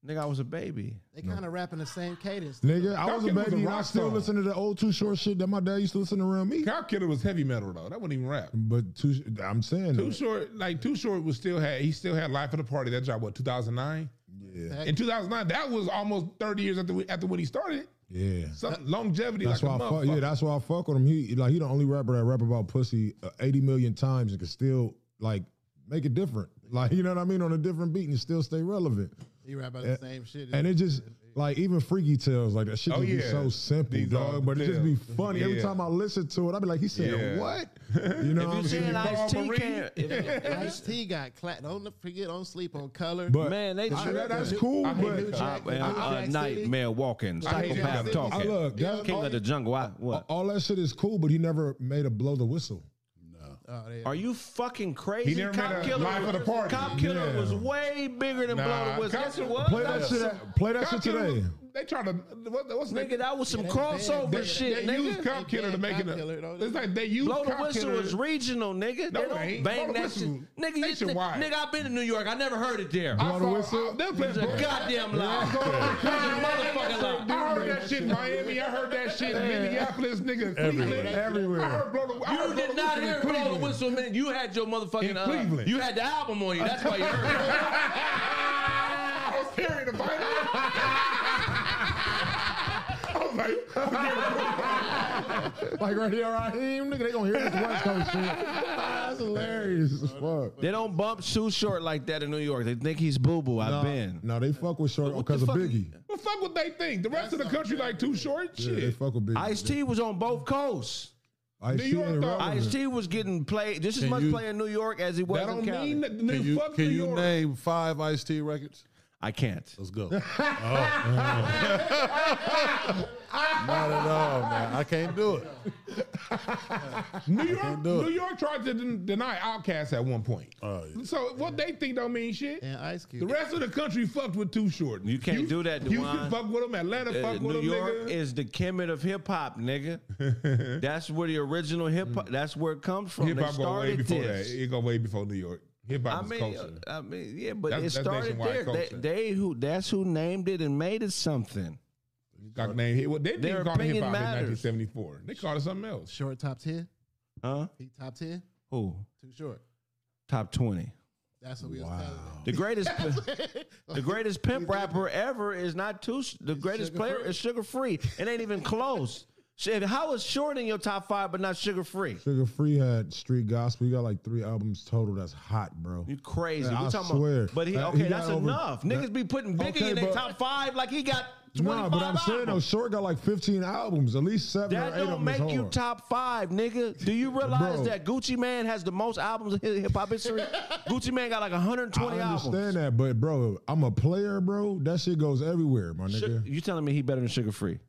Nigga, I was a baby. They kind of rapping the same cadence. Nigga, I was a Killer was a baby and I rock still song. listen to the old Too Short shit that my dad used to listen to around me. Cop Killer was heavy metal though. That wasn't even rap. But too, I'm saying Too that. Short, like Too Short, was still had he still had Life of the Party. That dropped what 2009. Yeah, In 2009, that was almost 30 years after after when he started. yeah. Some longevity That's like why a I fuck. motherfucker. Yeah, that's why I fuck with him. He like he the only rapper that rap about pussy uh, 80 million times and can still like make it different. Like you know what I mean on a different beat and still stay relevant. He rap about the same shit. And it just like even Freaky Tales like that shit Oh, just be so simple, These dog. But it just be tales. funny every time I listen to it. I be like, he said Yeah. what? You know what I'm If you saying? saying Ice T Marie? can't, Ice T got cla Don't forget, don't sleep on color. But man, they I- that- that's cool. I But New Jack- man, New uh, nightmare walking, I psychopath talking, I look, that, king of the jungle. I, what? all that shit is cool, but he never made a blow the whistle. Oh, they- Are you fucking crazy? He never Cop made a Killer, Life of the Party. Cop Killer Yeah. was way bigger than Nah, Blow the Whistle. Cop Yes, it was. Play that shit. Play that Cop shit Killer today. Was- They tried to what, what's Nigga, that was some Yeah, crossover banned- shit, They nigga. used Cop Killer to make it. Cop Killer, It's like they used Blow the Whistle Killer. was regional, nigga. No, they don't ain't. bang Blow that shit. Nigga, you, nationwide. nigga, I've been to New York. I never heard it there. I Blow the Whistle? I- They played It's a goddamn lie. It's a motherfucking lie. I heard that shit in Miami. I heard that shit in Minneapolis, nigga. Cleveland. Everywhere. I heard blow the, I You did not hear Blow the Whistle. Man. You had your motherfucking. In uh, Cleveland. you had the album on you. That's why you heard it. I was carrying the Bible. I like, Like right here, Raheem, nigga, they gonna hear this West Coast shit. That's hilarious as fuck. They don't bump Too Short like that in New York. They think he's boo boo. I've been. No, they fuck with short because of fuck- Biggie. well, fuck what they think. The rest of the country like too short. Yeah, they Shit. fuck with Biggie. Ice T was on both coasts. Ice New T York, ain't though. relevant. Ice T was getting played just as Can much you- play in New York as he was That in don't Cali. mean that Can New, you, fuck can you York. name five Ice T records? I can't. Let's go. Not at all, man. I can't do it. New York, can't it. New York tried to den- deny Outkast at one point. Oh, yeah. So what they think don't mean shit. and Ice The rest of the country fucked with Too Short. You can't do that, Houston Dewan. fuck with them. Atlanta Uh, fuck with New him. York nigga. is the Kemet of hip hop, nigga. that's where the original hip hop. That's where it comes from. Hip They hop go way started before this. that. It go way before New York. Hip I hop is mean, culture. uh, I mean, yeah, but That's- it that's started there. They, culture. they who that's who named it and made it something. Got named hip. Well, they Their didn't call it hip hop in 1974. They called it something else. Short top ten. Huh? He top ten. Who? Too short. Top twenty. That's what we was telling. The greatest, the greatest pimp rapper ever is not too. The greatest player Free. is Sugar Free. It ain't even close. How is Short in your top five, but not Sugar Free? Sugar Free had Street Gospel. He got like three albums total. That's hot, bro. You crazy? Yeah, We I talking swear. About, but he okay. he that's over- enough. Niggas be putting Biggie Okay, in their top five like he got twenty Nah, but I'm saying though. Short got like 15 albums, at least seven That or eight of don't them. make you top five, nigga. Do you realize Bro. that Gucci Mane has the most albums in hip hop history? Gucci Mane got like 120 I understand albums. that, but bro, I'm a player, bro. That shit goes everywhere, my nigga. Sugar- you telling me he better than Sugar Free?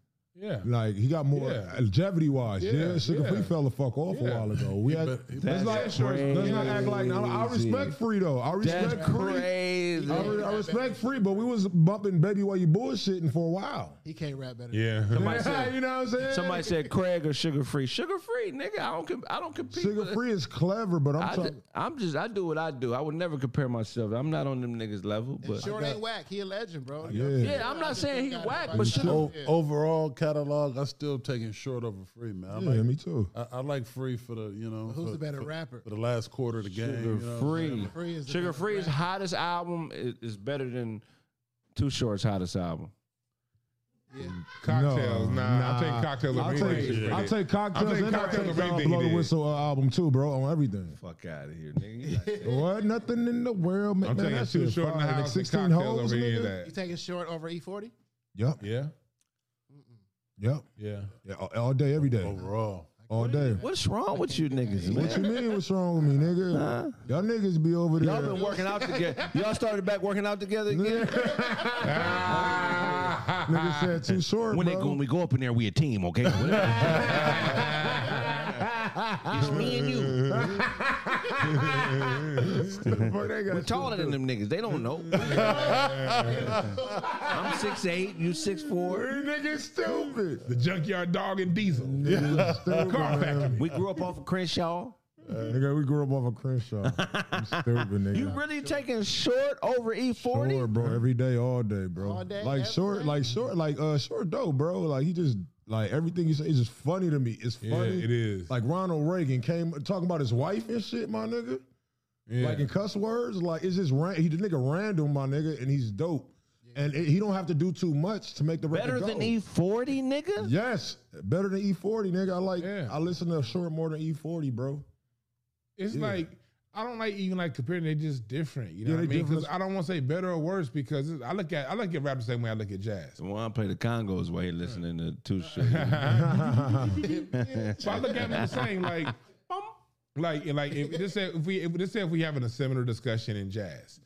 Yeah. Like he got more Yeah. longevity wise. Yeah, Yeah, Sugar yeah. Free fell the fuck off a Yeah. while ago. We had, bet- he let's, bet- not, That's let's not act like I, I crazy. respect Free though. I respect That's Free. crazy. I, re- I respect Free, but we was bumping Baby While You Bullshitting for a while. He can't rap better. Yeah. Somebody said, you know what I'm saying? somebody said Craig or Sugar Free. Sugar Free, nigga. I don't. Com- I don't compete. Sugar with- Free is clever, but I'm talking I talking. am just. I do what I do. I would never compare myself. I'm not on them niggas level, And but Short ain't whack. He a legend, bro. Yeah. yeah, I'm not saying he whack, but Sugar. O- overall catalog, I still taking short over free, man. I Yeah, like me too. I, I like free for the you know Who's for, the better for- rapper? for the last quarter of the game. Sugar you know what I'm Free. saying? Free is the Sugar Free's rapper. hottest album is, is better than Too Short's hottest album. Yeah. Cocktails. No, nah, I'll take cocktails I'll take, anything. I'll take cocktails I'll take and I'll cocktails take over uh, Blow the. Whistle uh, album too, bro, on everything. Fuck out of here, nigga. What? Nothing in the world, man. I'm man taking that too short in the fire. Like and 16 cocktails hoes, over any nigga? You taking Short over E E40? Yep, Yeah. Yep. Yeah. Yeah, all, all day, every day, Overall, all day. What's wrong with you niggas, What you mean? What's wrong with me, nigga? Y'all niggas be over there. Y'all been working out together. Y'all started back working out together again. Nigga said too short, when they bro. go, when we go up in there, we a team, okay? it's me and you. Fuck, they got We're taller than them niggas. They don't know. I'm six eight. You six four. Nigga stupid. The junkyard dog and diesel. Nigga stupid, Car man. factory. We grew up off of Crenshaw. Uh, nigga, we grew up off of Crenshaw. You stupid, nigga. You really taking short over E forty? Short, bro. Every day, all day, bro. All day, like short, day? like short, like uh, short dope, bro. Like he just like everything he say is just funny to me. It's Yeah, funny. it is. Like Ronald Reagan came talking about his wife and shit, my nigga. Yeah. Like in cuss words, like it's just ran- he the nigga random, my nigga, and he's dope. And it- he don't have to do too much to make the record Better go. than E forty, nigga. Yes, better than E40, nigga. I like. Yeah. I listen to short more than E40, bro. It's Yeah. like I don't like even like comparing. They're just different. You know Yeah, what I mean? Because. I don't want to say better or worse because it's- I look at I look at rap the same way I look at jazz. The one I play the Congos while he listening to Too Short. So I look at them the same, like, like, like if this say if we if this say if we having a similar discussion in jazz,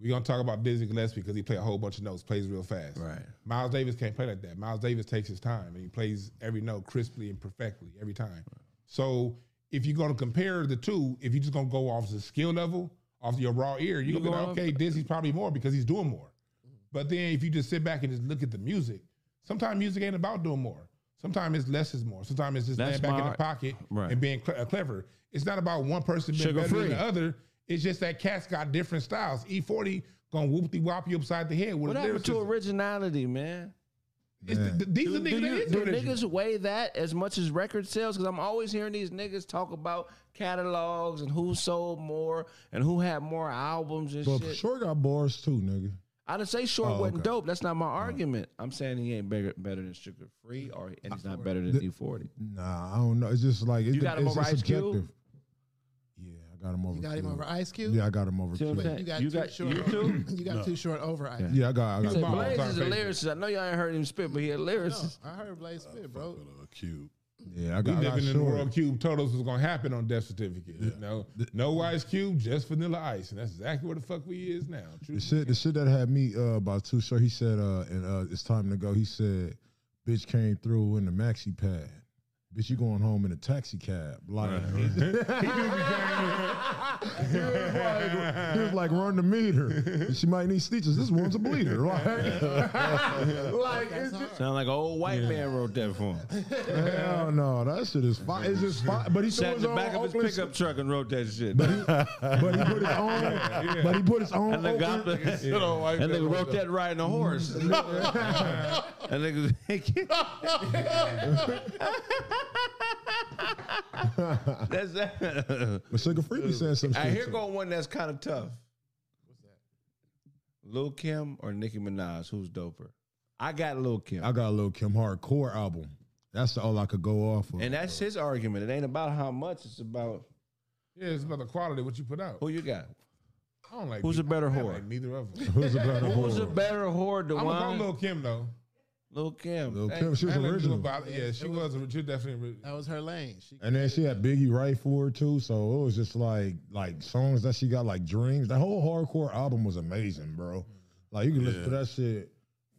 we're gonna talk about Dizzy Gillespie because he play a whole bunch of notes, plays real fast. Right. Miles Davis can't play like that. Miles Davis takes his time and he plays every note crisply and perfectly every time. So if you're gonna compare the two, if you're just gonna go off the skill level, off your raw ear, you're gonna go okay, Dizzy's probably more because he's doing more. But then if you just sit back and just look at the music, sometimes music ain't about doing more. Sometimes it's less is more. Sometimes it's just That's laying back in the pocket right. and being cle- uh, clever. It's not about one person being Sugar better free. than the other. It's just that cats got different styles. E40 gonna whoop de wop you upside the head with What a happened to originality, man? The- the- These Do, niggas you, do niggas weigh that as much as record sales? Because I'm always hearing these niggas talk about catalogs and who sold more and who had more albums and But shit. short got bars too, nigga. I didn't say Short Oh, wasn't okay. dope. That's not my oh. argument. I'm saying he ain't better, better than Sugar Free, or and he's not better than E E40. Nah, I don't know. It's just like it, You got him it's, over it's Ice Cube? Subjective. Yeah, I got him over. You got him Cube. over Ice Cube? Yeah, I got him over. See what I'm Cube. saying? You got You too got short. you too. You got too short over Ice. Yeah, I got. I got. Say Come on, Blaze sorry, is a Facebook. lyricist. I know y'all ain't heard him spit, but he a No, lyricist. I heard Blaze spit, bro. a cube. Yeah, I We got. I got living in the short. world cube told us was gonna happen on death certificate. No, no ice cube, just vanilla ice, and that's exactly where the fuck we is now. The shit, the shit that had me uh, about too short. He said, uh, and uh, it's time to go. He said, "Bitch came through in the maxi pad. Bitch, you going home in a taxi cab? Like, he, was like, he was like, run the meter. She might need stitches. This one's a bleeder. Like, like it's just, Sound like an old white man wrote that for him. hell no, that shit is fine. It's just fine. But he Sat in the back of his Oakland- pickup truck and wrote that shit. But he put his own. But he put his own. And the got Oakland- the, and nigga wrote that riding a horse. and nigga, that's that. But Sugar Free be saying some shit. I hear too. go one that's kind of tough. What's that? Lil Kim or Nicki Minaj? Who's doper? I got Lil Kim. I got a little Kim hardcore album. That's all I could go off of. and that's his argument. It ain't about how much, it's about Yeah, it's about the quality of what you put out. who you got. I don't like Who's a better I don't whore? Like neither of them. Who's a better whore? Who's a better whore, I'm gonna call Dewan? Lil Kim though. Lil Kim. Lil Kim, she was That lady original. about- yeah, she was. She definitely. That was her lane. She And then she had Biggie right for her too, so it was just like like songs that she got like dreams. That whole hardcore album was amazing, bro. Like you can listen to that shit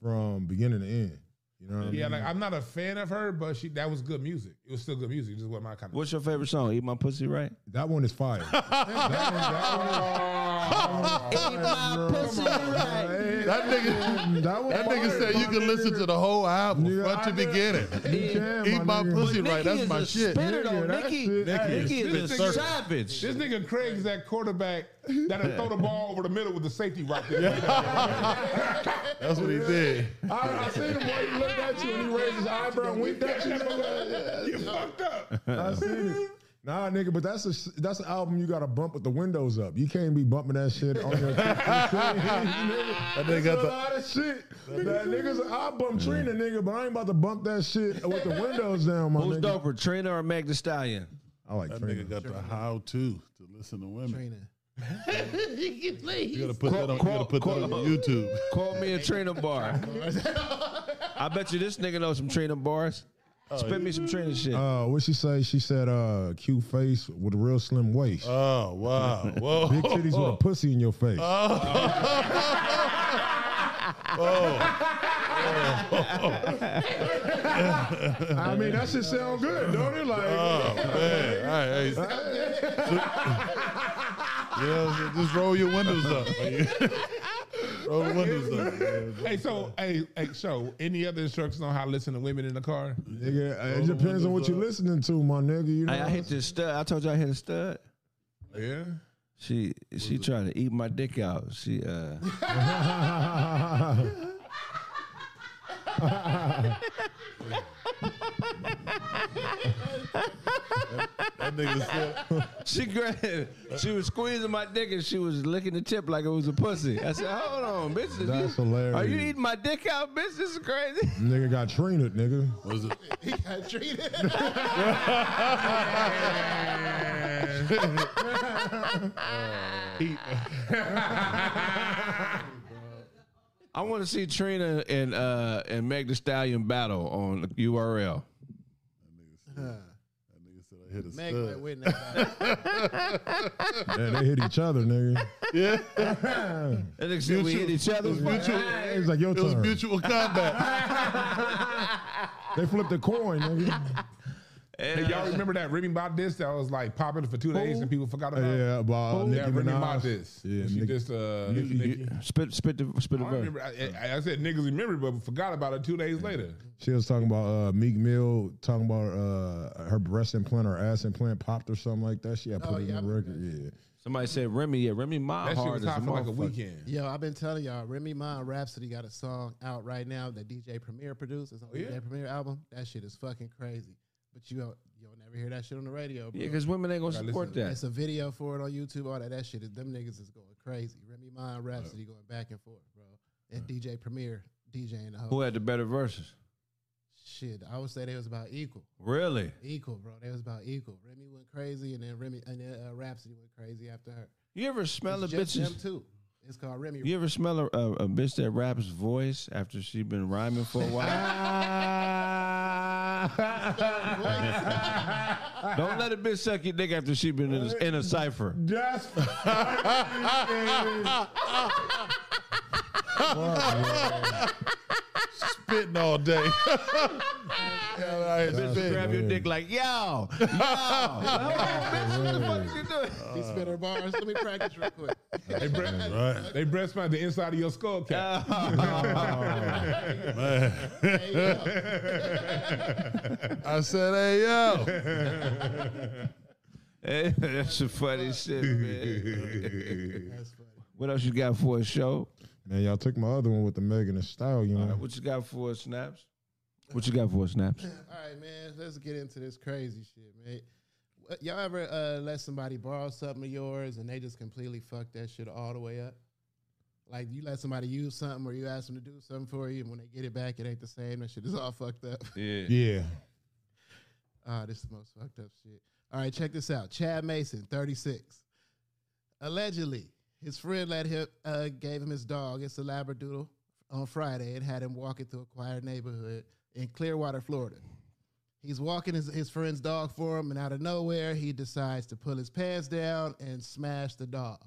from beginning to end. You know what I mean? Yeah, like I'm not a fan of her, but she that was good music. It was still good music. It just wasn't my kind of. What's your favorite song? Eat My Pussy Right? that one is fire. That nigga, that one that nigga fire, said you can listen to the whole album Yeah, front to I know. beginning. You Eat my nigga. pussy right. That's my shit. Spitter, though. Nigga, that Nicki, shit- Nicki Nicki is is a a savage. This nigga Craig's that quarterback that'll throw the ball over the middle with the safety right there. That's what he did. I, I seen him when he looked at you and he raised his eyebrow and winked at you. you fucked up. I seen it. Nah, nigga, but that's a that's an album you got to bump with the windows up. You can't be bumping that shit on your. that nigga got a the- lot of shit. That niggas, I bump Trina, nigga, but I ain't about to bump that shit with the windows down, my Who's nigga. doper, Trina or Meg Thee Stallion? I like That Trina. nigga got the how to to listen to women. Trina. You gotta put that on. You gotta put that on YouTube. Call me a Trina bar. I bet you this nigga knows some Trina bars. Spit me some Trina shit. Uh, what she say? She said, uh, cute face with a real slim waist. Oh wow! Whoa! Big titties with a pussy in your face. Oh! I mean, that shit sound good, don't it? Like, Oh man! All right, hey. yeah, just roll your windows up. Roll the windows up. Hey, so hey, hey, so any other instructions on how to listen to women in the car? nigga, it depends on what you're listening to, my nigga. You know, I, I hit this stud. I told you I hit a stud. Yeah. She she tried to eat my dick out. She uh That nigga said, she grabbed she was squeezing my dick and she was licking the tip like it was a pussy. I said, Hold on, bitch. That's you- hilarious. Are you eating my dick out, bitch? This is crazy. nigga got Trina, nigga. "Was it?" He got treated. I want to see Trina and uh and Meg Thee Stallion battle on URL. That nigga said I hit a Meg went stud. with that. Yeah, they hit each other, nigga. Yeah, And they said we hit each other. It's like your it was turn. mutual combat. They flipped the coin, nigga. Hey, y'all remember that Remy Ma diss that was like popular for two days and people forgot about? It? Yeah, about Nicki That Remy Ma Minaj. diss. Yeah, she Nicki- just uh, You- Nicki. you- spit spit the spit the I verse. remember. I, I, I said niggas remember, but forgot about it two days later. She was talking about uh, Meek Mill talking about uh, her breast implant or ass implant popped or something like that. She had put Oh, it yeah, I in the record. Yeah, Somebody said Remy. Yeah, Remy Ma That shit hard was as a hot for like a weekend. Yo, I've been telling y'all, Remy Ma and Rapsody got a song out right now that DJ Premier produced. It's on the yeah? DJ Premier album. That shit is fucking crazy. But you don't, you'll never hear that shit on the radio, bro. Yeah, because women ain't gonna Gotta support listen. that. It's a video for it on YouTube. All that, that shit is them niggas is going crazy. Remy Ma and Rapsody going back and forth, bro. And DJ Premier DJing the whole Who had the better verses? shit. I would say they was about equal, Really? equal, bro. They was about equal. Remy went crazy, and then Remy and then uh, Rapsody went crazy after her. You ever smell It's a just them bitch's? It's called Remy. You ever smell a, a, a bitch that raps voice after she been rhyming for a while? Don't let a bitch suck your dick after she been in a, in a cipher. that's Spitting all day. Hell, I Bitch spitting. grab your dick like, yo, yo. Bitch, what the fuck you doing? Uh, he spit her bars. Let me practice real quick. They, bre- Right. they breast my the inside of your skull cap. Oh. Man. I said, hey, yo. Hey, That's some funny shit, man. That's funny. What else you got for a show? man. Y'all took my other one with the Megan Thee Stallion. All right, what you got for us, Snaps? What you got for us, Snaps? All right, man. Let's get into this crazy shit, man. Y'all ever uh, let somebody borrow something of yours and they just completely fuck that shit all the way up? Like you let somebody use something or you ask them to do something for you, and when they get it back, it ain't the same. That shit is all fucked up. Yeah. Yeah. Ah, this is the most fucked up shit. All right, check this out. Chad Mason, 36. Allegedly, his friend let him uh, gave him his dog. It's a Labradoodle on Friday and had him walking through a quiet neighborhood in Clearwater, Florida. He's walking his, his friend's dog for him, and out of nowhere, he decides to pull his pants down and smash the dog.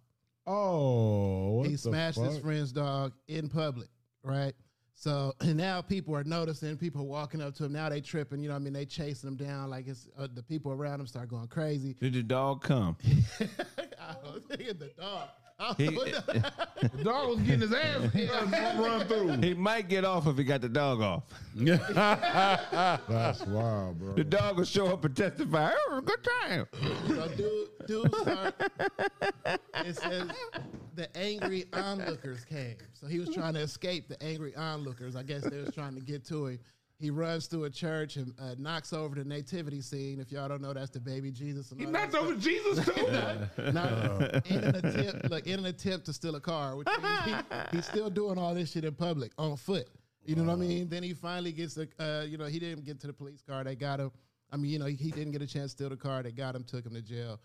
Oh, what he smashed his friend's dog in public, right? So and now people are noticing, people are walking up to him. Now they tripping, you know what I mean? They chasing him down like it's uh, the people around him start going crazy. Did the dog come? I don't think the dog. I He, don't know. The dog was getting his ass run through. he might get off if he got the dog off. That's wild, bro. The dog will show up and testify. Oh, good time. So dude, dude start, it says the angry onlookers came. So he was trying to escape the angry onlookers. I guess they was trying to get to him. He runs through a church and uh, knocks over the nativity scene. If y'all don't know, that's the baby Jesus. And He all that knocked over Jesus too. Not in an attempt, like in an attempt to steal a car, which means he, he's still doing all this shit in public on foot. You know what I mean? Then he finally gets the, uh, you know, he didn't get to the police car. They got him. I mean, you know, he didn't get a chance to steal the car. They got him, took him to jail,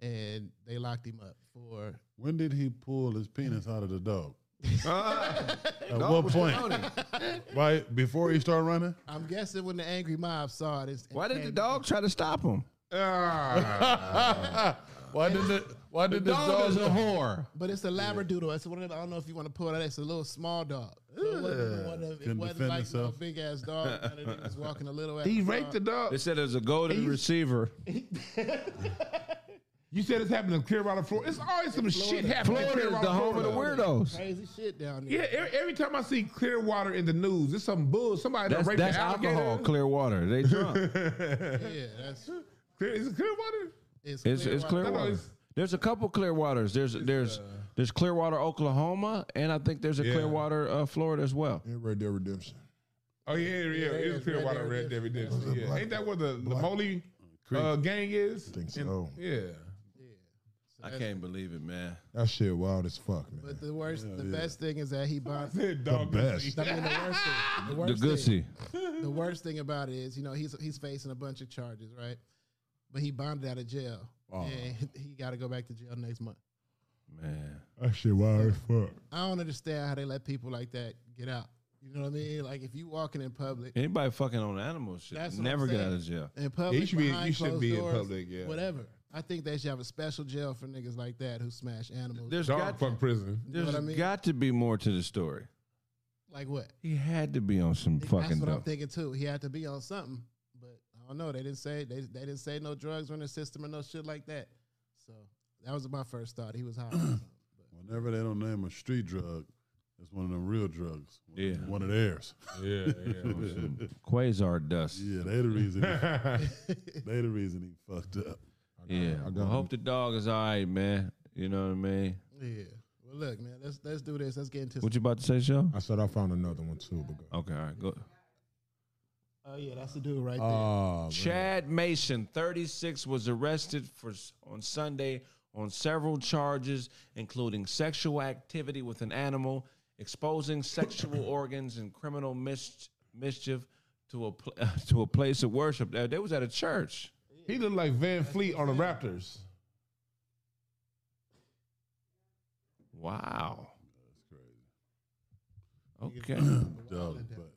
and they locked him up for. When did he pull his penis out of the dog? Uh, At what point? Right before he started running? I'm guessing when the angry mob saw it. it's- Why did the dog try to stop him? Ah. Why did the Why The did this dog dog? is a whore. But it's a Labradoodle. It's one of the, I don't know if you want to pull it out. It's a little small dog. So it wasn't, one of, it wasn't like himself. no big ass dog. None of them was walking a little. he ass raped the dog. dog. They said it was a golden receiver. You said it's happening in Clearwater, Florida. It's always some shit happening in Florida is Clearwater, the home of the weirdos. Crazy shit down there. Yeah, every, every time I see Clearwater in the news, it's some bull. Somebody done That's, raped that's the alligator. alcohol, clear water. They drunk. Yeah, that's Clear, is it Clearwater? it's, It's, it's clear I know water. it's- There's a couple clear waters. There's there's there's Clearwater, Oklahoma, and I think there's a Yeah. Clearwater, uh, Florida as well. Yeah, Red Dead Redemption. Oh yeah, yeah, yeah. it's it's Clearwater Red Red Dead Dead Redemption. Yeah. Ain't that where the the Molly uh, gang is? I think And- so. yeah. I can't believe it, man. That shit wild as fuck, man. But the worst, the best thing is that he bonded. the best. I mean, the worst thing. The The worst Goodsey. thing. The worst thing about it is, you know, he's he's facing a bunch of charges, right? But he bonded out of jail, and he got to go back to jail next month. Man. that shit wild as fuck. I don't understand how they let people like that get out. You know what I mean? Like if you walking in public, Anybody fucking on animals should That's what never I'm get out of jail. in public, you should be- behind you should closed be in doors, public, yeah. Whatever. I think they should have a special jail for niggas like that who smash animals. There's Dog got fuck prison. know there's what I mean? got to be more to the story. like what? He had to be on some fucking. That's fucking what I'm thinking too. He had to be on something, but I don't know. They didn't say they they didn't say no drugs were in the system or no shit like that. So that was my first thought. He was high. but- Whenever they don't name a street drug, it's one of them real drugs. One, Yeah. one of theirs. Yeah, yeah. Quasar dust. Yeah, they the reason. He, they the reason he fucked up. Yeah. I I got hope the dog is all right, man. You know what I mean? yeah. Well, look, man. Let's let's do this. Let's get into. What you about to say, Show? I said I found another one too, but go. Okay, all right, go. oh yeah, that's the dude right there. Oh, man. Chad Mason, 36, was arrested for on Sunday on several charges, including sexual activity with an animal, exposing sexual organs, and criminal mis- mischief to a pl- to a place of worship. They was at a church. He looked like VanVleet on the Raptors. Wow. Okay. Dog, but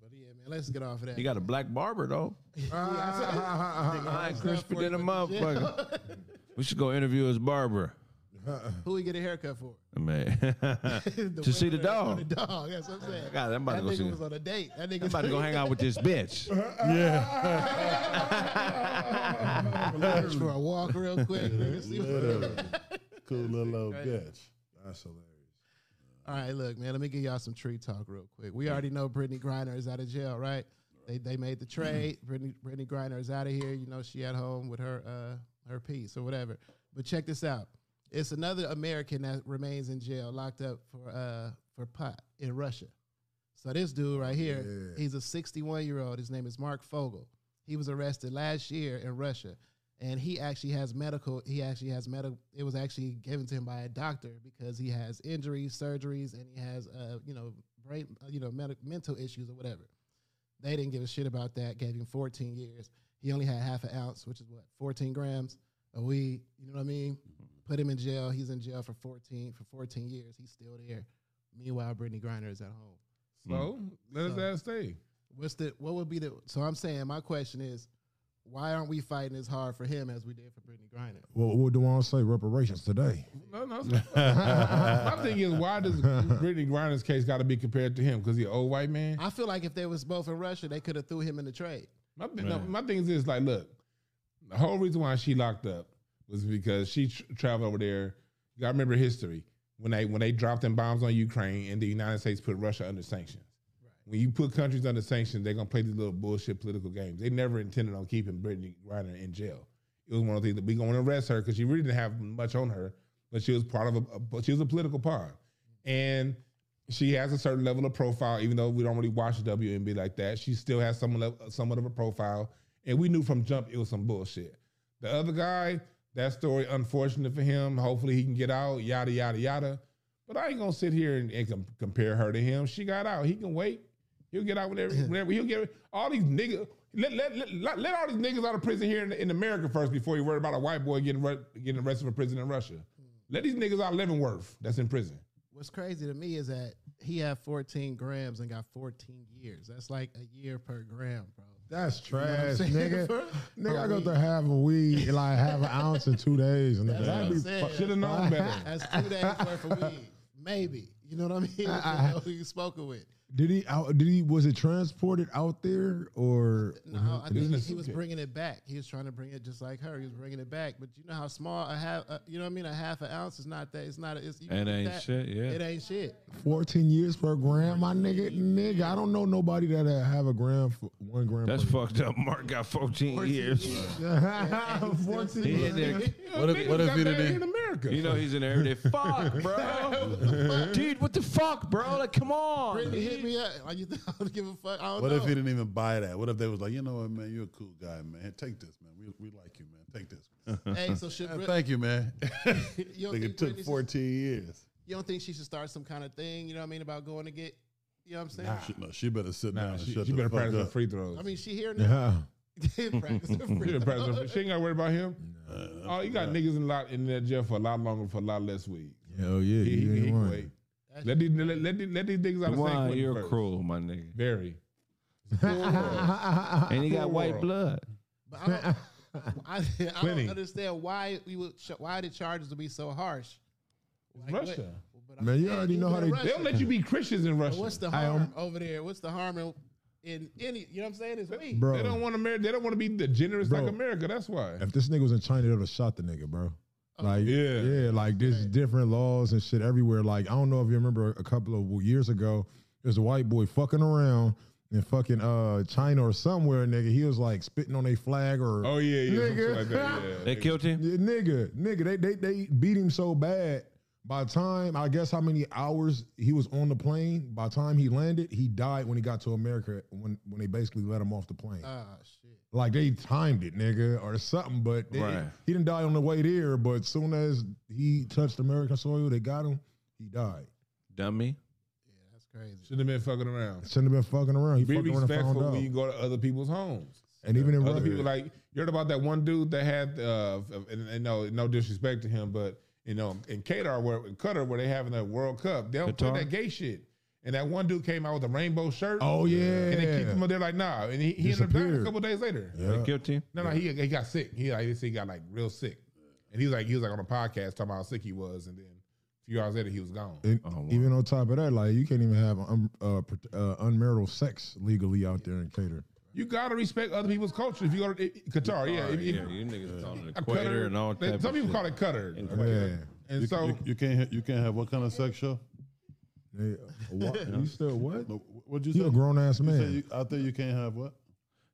But yeah, man. Let's get off of that. He got a black barber though. Ah, I ain't crispy than a motherfucker. We should go interview his barber, Who he get a haircut for? man. To see the dog. The dog. That's what I'm saying. God, I'm about that to go nigga see. was on a date. That nigga I'm about to go hang out with this bitch. yeah. for a walk real quick. nigga. See what- literally, cool little old bitch. That's hilarious. All right, look, man. Let me give y'all some tree talk real quick. We already know Brittney Griner is out of jail, right? They they made the trade. Brittney Brittney Griner is out of here. You know, she at home with her uh her piece or whatever. But check this out. It's another American that remains in jail, locked up for uh for pot in Russia. So this dude right here, Yeah. he's a 61 year old. His name is Marc Fogel. He was arrested last year in Russia and he actually has medical. He actually has medical. It was actually given to him by a doctor because he has injuries, surgeries, and he has uh you know brain uh, you know med- mental issues or whatever. They didn't give a shit about that. Gave him 14 years. He only had half an ounce, which is what 14 grams of weed. You know what I mean? Put him in jail. He's in jail for 14 for 14 years. He's still there. Meanwhile, Brittney Griner is at home. So let hmm. his So- ass stay. What's the what would be the so I'm saying my question is why aren't we fighting as hard for him as we did for Brittney Griner? What, what do I say? Reparations today. No, no. My thing is, why does Brittney Griner's case got to be compared to him? Because he's an old white man. I feel like if they was both in Russia, they could have threw him in the trade. My, no, my thing is this: like, look, the whole reason why she locked up was because she tr- traveled over there. You got to remember history when they when they dropped them bombs on Ukraine and the United States put Russia under sanctions. When you put countries under sanctions, they're gonna play these little bullshit political games. They never intended on keeping Brittney Griner in jail. It was one of the things that we gonna arrest her because she really didn't have much on her, but she was part of a, a but she was a political pawn, and she has a certain level of profile. Even though we don't really watch WNB like that, she still has some level, somewhat of a profile, and we knew from jump it was some bullshit. The other guy, that story, unfortunate for him. Hopefully he can get out. Yada yada yada. But I ain't gonna sit here and, and com- compare her to him. She got out. He can wait. He'll get out whenever. whenever he'll get all these niggas. Let, let, let, let, all these niggas out of prison here in, in America first before you worry about a white boy getting re- getting arrested for prison in Russia. Let these niggas out of Leavenworth that's in prison. What's crazy to me is that he had 14 grams and got 14 years. That's like a year per gram, bro. That's what I'm trash, nigga. nigga, I got weed. to have a weed, like have an ounce in two days, and That's that'd I'm be saying. Should have known better. That's two days worth of weed. Maybe. You know what I mean? You know who you spoken with. Did he out? Did he? Was it transported out there or? No, I think in a he was suitcase. bringing it back. He was trying to bring it just like her. He was bringing it back. But you know how small a half, uh, you know what I mean? A half an ounce is not that. It's not. It's, It ain't that, shit, yeah. It ain't shit. Fourteen years per gram, my nigga. Nigga, I don't know nobody that uh, have a gram for one gram. That's per fucked up. Marc got 14, years. Fourteen. He in there. What if- Niggas what if he didn't- in America? You know he's in there every day. Fuck, bro. Dude, what the fuck, bro? Like, come on. Brittney hit me up. Like you think I don't give a fuck? I don't What know. if he didn't even buy that? What if they was like, you know what, man, you're a cool guy, man. Take this, man. We, we like you, man. Take this. hey, so should Yeah, Brit- thank you, man. you don't Nigga think took Brittney should- 14 years. You don't think she should start some kind of thing? You know what I mean about going to get? You know what I'm saying? She, no, she better sit down Nah, and she, shut she the better fuck practice her up. free throws. I mean, she here now. Yeah. Practice she, free practice her- throws. she ain't got to worry about him. oh, you got niggas in lot in that jail for a lot longer for a lot less weed. Hell yeah. He, he, you he can wait. Let these let, let, these- let these niggas out of Why St. you're first. cruel, my nigga. Very. And he got white world. blood. But I don't, I, I don't understand why we would ch- why the charges would be so harsh. Like, what- Russia. but I'm Man, you saying, already know even how in they- Russia, They don't let you be Christians in but Russia. What's the I, harm over there? What's the harm in, in any? You know what I'm saying? It's weed. Bro, They don't want America. They don't want to be degenerate Bro. like America. That's why. if this nigga was in China, they'd have shot the nigga, bro. Like, Yeah. yeah, like there's different laws and shit everywhere. Like, I don't know if you remember a couple of years ago, there's a white boy fucking around in fucking uh China or somewhere, nigga. He was like spitting on a flag or Oh yeah, yeah, Nigga. like that. Yeah. They killed him? Yeah, nigga, nigga, they, they they beat him so bad. By the time I guess how many hours he was on the plane, by the time he landed, he died when he got to America when when they basically let him off the plane. Ah shit. like they timed it, nigga, or something. But they, Right. he didn't die on the way there. But soon as he touched American soil, they got him. He died. Dummy. Yeah, that's crazy. Shouldn't have been fucking around. Shouldn't have been fucking around. He Be fucked around and found respectful out. when you go to other people's homes. and even in Other Russia, people like you heard about that one dude that had uh and, and no no disrespect to him, but you know in Qatar where in Qatar where they having the World Cup, they don't play Qatar? that gay shit. And that one dude came out with a rainbow shirt. oh yeah, And they keep him up there like nah, and he, he ended up dying a Disappeared. couple days later. Yeah. They killed him? No, no, he he got sick. He like he got like real sick, and he was like he was like on a podcast talking about how sick he was, and then a few hours later he was gone. And Oh, wow. even on top of that, like you can't even have um, uh, uh, unmarital sex legally out there in Cater. You gotta respect other people's culture. If you go to Qatar, yeah, if, if, yeah, you niggas calling it a equator and all they- type Some of people shit. call it cutter, Yeah. and You, so you, you can't ha- you can't have what kind of sex show? Hey, what? You still what? What'd you say? You say? a grown ass You said man. you, out there you can't have what?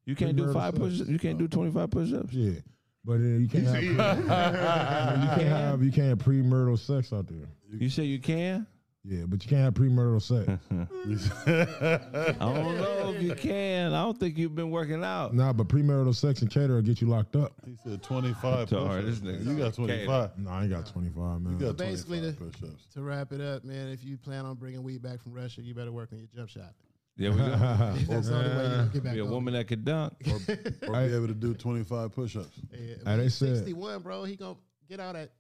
You can't do Premarital five sex. push. You can't do twenty five push ups. Yeah, but uh, you can't have you can't have you can't have premarital sex out there. You say you can? Yeah, but you can't have premarital sex. I don't know if you can. I don't think you've been working out. nah, but premarital sex and cater will get you locked up. He said 25 Sorry, push-ups. this nigga You got 25. No, I ain't got 25, man. You got Basically 25 the- push-ups. To wrap it up, man, if you plan on bringing weed back from Russia, you better work on your jump shot. Yeah, we go. That's the only way you're gonna get back Be a on woman that could dunk. Or be able to do 25 push-ups. Yeah, Hey, but they he's said- 61, bro. He gonna get out at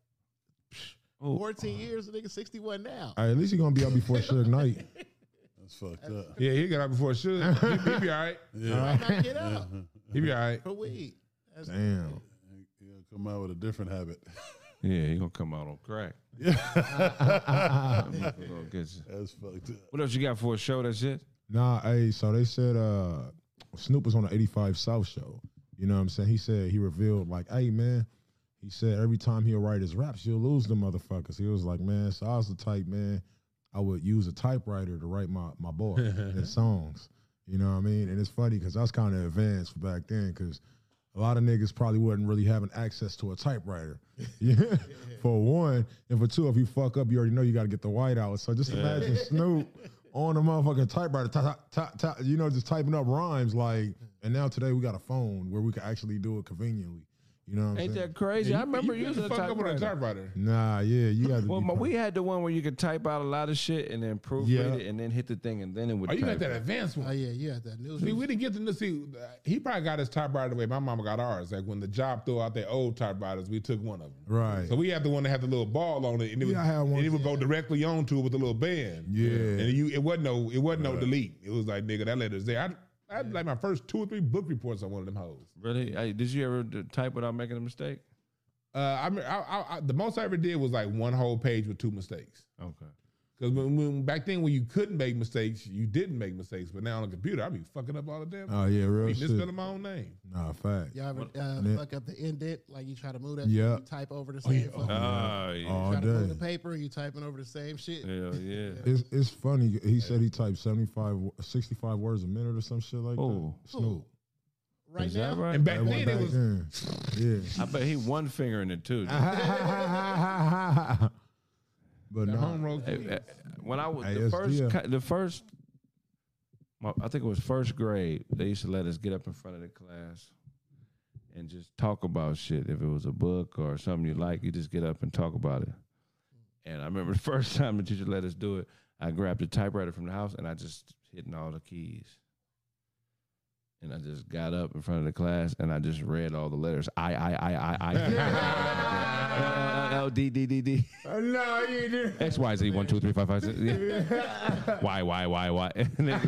Oh. 14 years. The nigga 61 now. All right, at least he gonna be up before Suge Knight. That's fucked up. Yeah, he got out before Suge. He, he be all right. Yeah. Why not get out He be all right. for weed? That's Damn. He'll come out with a different habit. Yeah, he gonna come out on crack. Gonna get you. That's fucked up. What else you got for a show? That's it. Nah, hey, so they said uh Snoop was on the 85 South show. You know what I'm saying? He said he revealed like, hey man, he said every time he'll write his raps, he'll lose the motherfuckers. He was like, man, so I was the type, man, I would use a typewriter to write my my boy and songs. You know what I mean? And it's funny because I was kind of advanced back then because a lot of niggas probably wasn't really having access to a typewriter. Yeah. for one, and for two, if you fuck up, you already know you got to get the white out. So just imagine Snoop on the motherfucking typewriter, ta- ta- ta- you know, just typing up rhymes. Like, and now today we got a phone where we can actually do it conveniently. You know what I'm Ain't saying? that crazy? I remember you using a fuck up with a typewriter. typewriter. Nah, yeah, you have to. Well, my, we had the one where you could type out a lot of shit and then proofread Yeah. it and then hit the thing and then it would. Oh, you got that it. advanced Oh one. yeah, you had that news. See, we didn't get to see. uh, He probably got his typewriter the way my mama got ours. Like when the job threw out their old typewriters, we took one of them. right. So we had the one that had the little ball on it, and it, was, Yeah, I had one and it would go directly onto it with a little band. Yeah. and you it wasn't no it wasn't no delete. It was like nigga that letter's there. I, I had like my first two or three book reports on one of them hoes. Really? Hey, did you ever d- type without making a mistake? Uh, I, mean, I, I, I the most I ever did was like one whole page with two mistakes. Okay. Because when, when back then when you couldn't make mistakes, you didn't make mistakes. But now on the computer, I be fucking up all the damn. Oh yeah, I real be shit. misspelling my own name. Nah, fact. Y'all ever uh, Yeah. fuck up the indent? Like you try to move that Yeah. shit, you type over the same fucking Oh, yeah. All try to move the paper, you typing over the same shit. Hell yeah. It's it's funny. He said he typed 75, 65 words a minute or some shit like Oh. that. Snoop. Right Is now, right? And back That one then back it was then. Yeah. I bet he one finger in it too. but the no, home road. Hey, uh, when I was the first, the first, I think it was first grade. They used to let us get up in front of the class and just talk about shit. If it was a book or something you like, you just get up and talk about it. And I remember the first time the teacher let us do it, I grabbed the typewriter from the house and I just hitting all the keys. And I just got up in front of the class and I just read all the letters. I, I, I, I, I. L, D, D, D, D. Uh, no, you didn't. X Y Z one two three five five six. Yeah. Y Y Y Y. And then-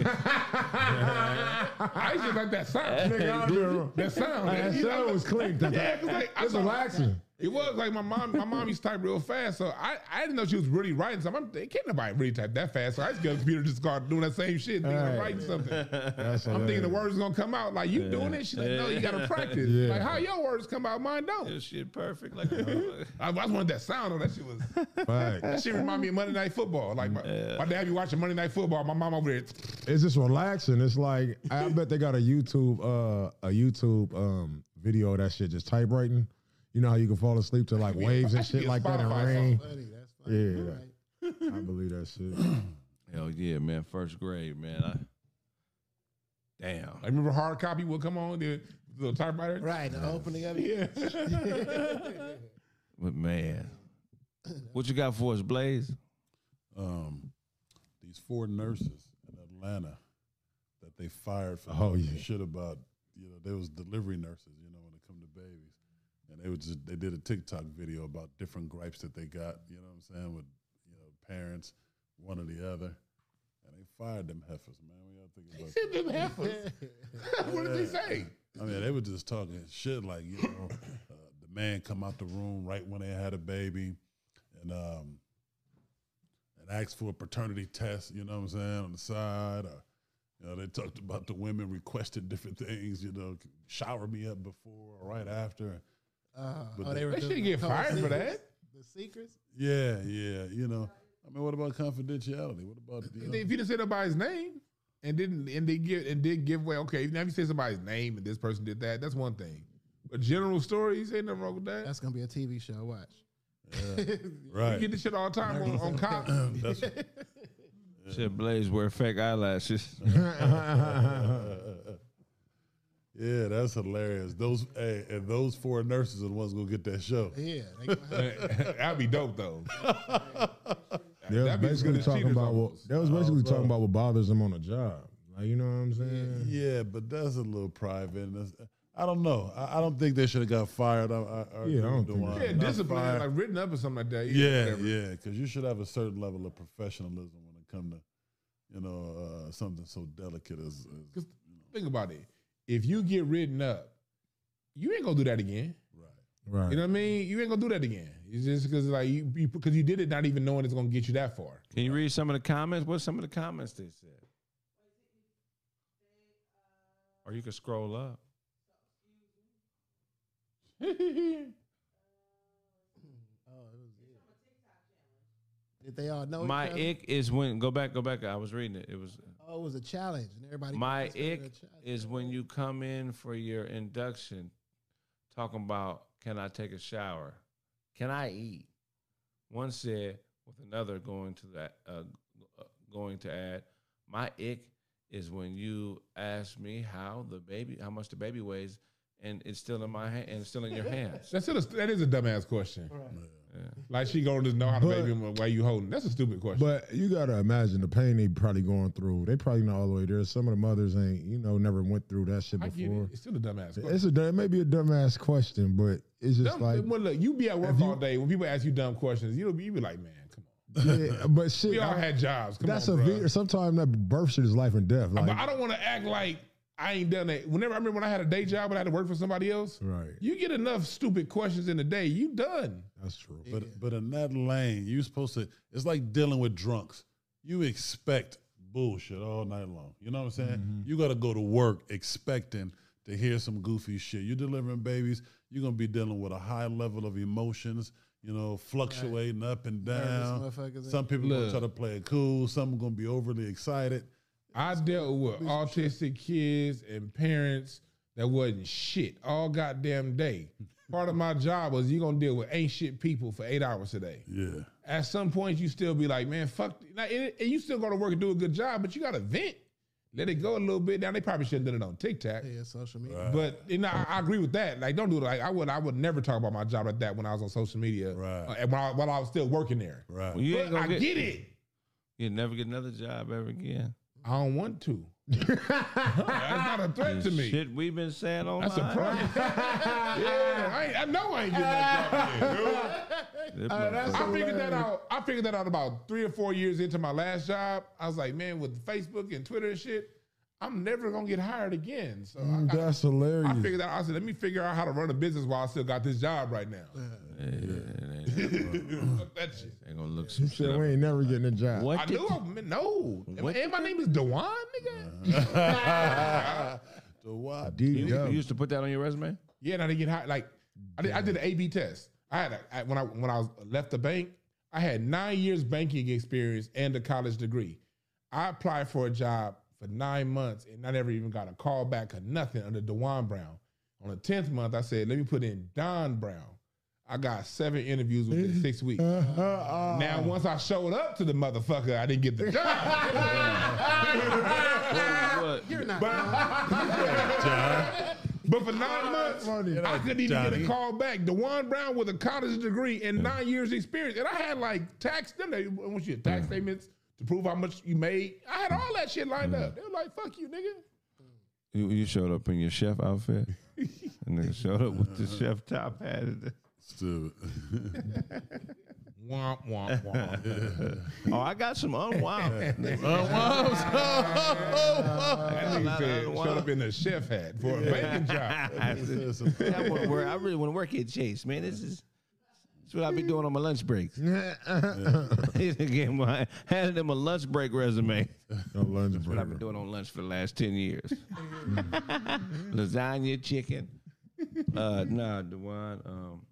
I used to like that sound. Nigga, I remember. that sound. That sound was clean. Yeah, 'cause like, I It's relaxing. It was like my mom. My mom used to type real fast, so I, I didn't know she was really writing something. I'm, can't nobody really type that fast. So I just got on the computer, just start doing that same shit, thinking I'm Right. writing something. That's I'm thinking the hilarious. words gonna come out like you doing it. She's like, no, you gotta practice. Yeah. Like how your words come out, mine don't. This shit perfect. Like, I, I just wanted that sound on that shit was. Fact. That shit remind me of Monday Night Football. Like my, my dad be watching Monday Night Football. My mom over there. It's just relaxing. It's like I bet they got a YouTube uh a YouTube um video of that shit just typewriting. You know how you can fall asleep to like waves and shit like that and rain. Funny, that's funny. Yeah. I believe that shit. hell yeah, man. First grade, man. I, damn. I remember hard copy would come on the little typewriter. Right, the opening of it. Yeah. But man, what you got for us, Blaze? Um, these four nurses in Atlanta that they fired for Oh, talking yeah. shit about, you know, they was delivery nurses, you know, when it come to babies. And they was just, they did a TikTok video about different gripes that they got, you know what I'm saying, with, you know, parents, one or the other. And they fired them heifers, man. We y'all think about that? Them heifers. what did they say? I mean, they were just talking shit like, you know, uh, the man come out the room right when they had a baby and um and asked for a paternity test, you know what I'm saying, on the side. Or, you know, they talked about the women requested different things, you know, shower me up before or right after. Uh, But oh, they- they were They doing should get the fired for that. The secrets. Yeah, yeah, you know. I mean, what about confidentiality? What about you know, If you didn't say nobody's name and didn't and they give and did give away, okay, now if you say somebody's name and this person did that, that's one thing. But general stories, ain't nothing wrong with that. That's gonna be a TV show. Watch. You Right. You get this shit all the time on, on cops. That's, Shit, Blaze wear fake eyelashes. yeah, that's hilarious. Those hey, and those four nurses are the ones gonna get that show. Yeah, they gonna That'd be dope though. They was That'd be as good basically talking about what almost. they was basically talking about what bothers them on the job. Like you know what I'm saying? Yeah, but that's a little private. That's- I don't know. I, I don't think they should have got fired. I, I, I agree Yeah, I with don't think Dewan. Yeah, discipline, like written up or something like that. Yeah, yeah, because you should have a certain level of professionalism when it come to, you know, uh, something so delicate as. as 'Cause think about it. If you get written up, you ain't gonna do that again. right. Right. You know what I mean? You ain't gonna do that again. It's just because like you because you, did it not even knowing it's gonna get you that far. Can you read some of the comments? What's some of the comments they said? Or you can scroll up. Did they all know? My ick is when go back, go back. I was reading it. It was Oh, it was a challenge, and everybody. my considered ick it a challenge. is when you come in for your induction, talking about can I take a shower, can I eat? One said with another going to that uh, uh, going to add my ick is when you ask me how the baby how much the baby weighs and it's still in my hand and it's still in your hands. That's still a, that is a dumbass question. Yeah. Like she gonna just know how to baby him while you holding. That's a stupid question. But you gotta imagine the pain they probably going through. They probably not all the way there. Some of the mothers ain't, you know, never went through that shit I before. it. It's still a dumbass question. It's a dumb- it may be a dumbass question, but it's just Dumb, like, well, look, you be at work you- all day. When people ask you dumb questions, you know, you be like, man, come on. yeah, but shit. We all I- had jobs. Come that's on, a sometimes that birth shit is life and death. Like, but I don't want to act like I ain't done that. Whenever I remember when I had a day job and I had to work for somebody else, right. you get enough stupid questions in a day, you done. That's true. But but in that lane, you supposed to. It's like dealing with drunks. You expect bullshit all night long. You know what I'm saying? Mm-hmm. You got to go to work expecting to hear some goofy shit. You're delivering babies. You're gonna be dealing with a high level of emotions. You know, fluctuating up and down. Some people gonna try to play it cool. Some gonna be overly excited. I dealt with autistic kids and parents that wasn't shit all goddamn day. Part of my job was you gonna deal with ain't shit people for eight hours a day. Yeah. At some point, you still be like, man, fuck, now, and, and you still go to work and do a good job, but you gotta vent, let it go a little bit. Now they probably shouldn't have done it on TikTok. yeah, social media. But you know, I, I agree with that. Like, don't do it. Like, I would, I would never talk about my job like that when I was on social media, Right. uh, and while, I, while I was still working there. Right. Well, you But I get, get it. you never get another job ever again. I don't want to. That's not a threat to me. Shit we've been saying online. That's a problem. yeah, I, ain't, I know I ain't getting that job again, Uh, that's I figured that out. I figured that out about three or four years into my last job. I was like, man, with Facebook and Twitter and shit, I'm never gonna get hired again. So Mm, I, I, that's hilarious. I figured out. I said, let me figure out how to run a business while I still got this job right now. Yeah, it ain't, that shit. ain't gonna look some He shit said we ain't never getting a job. What I did knew. I, no, and, What and my name is Dewan, nigga. So what? You, you used to put that on your resume? Yeah, and I didn't get hired. Like I did, I did an A/B test. I had a, I, when I when I was left the bank, I had nine years banking experience and a college degree. I applied for a job for nine months and I never even got a call back or nothing under Dewan Brown. On the tenth month, I said, "Let me put in Don Brown." I got seven interviews within six weeks. Uh, Now, once I showed up to the motherfucker, I didn't get the job. You're not. But for nine months, I couldn't even get a call back. Dewan Brown with a college degree and nine years experience, and I had like tax them. They want you tax statements to prove how much you made. I had all that shit lined up. They were like, "Fuck you, nigga." You, you showed up in your chef outfit. and nigga showed up with the chef top hat. Stupid. Womp womp womp. Oh, I got some unwound. that nigga said, showed up in a chef hat for a banking job. I, wanna work, I really want to work at Chase, man. This is this is what I be doing on my lunch breaks. I handed him a lunch break resume. No lunch What I've been doing on lunch for the last ten years. Lasagna, chicken. Uh, nah, Dewan. Um,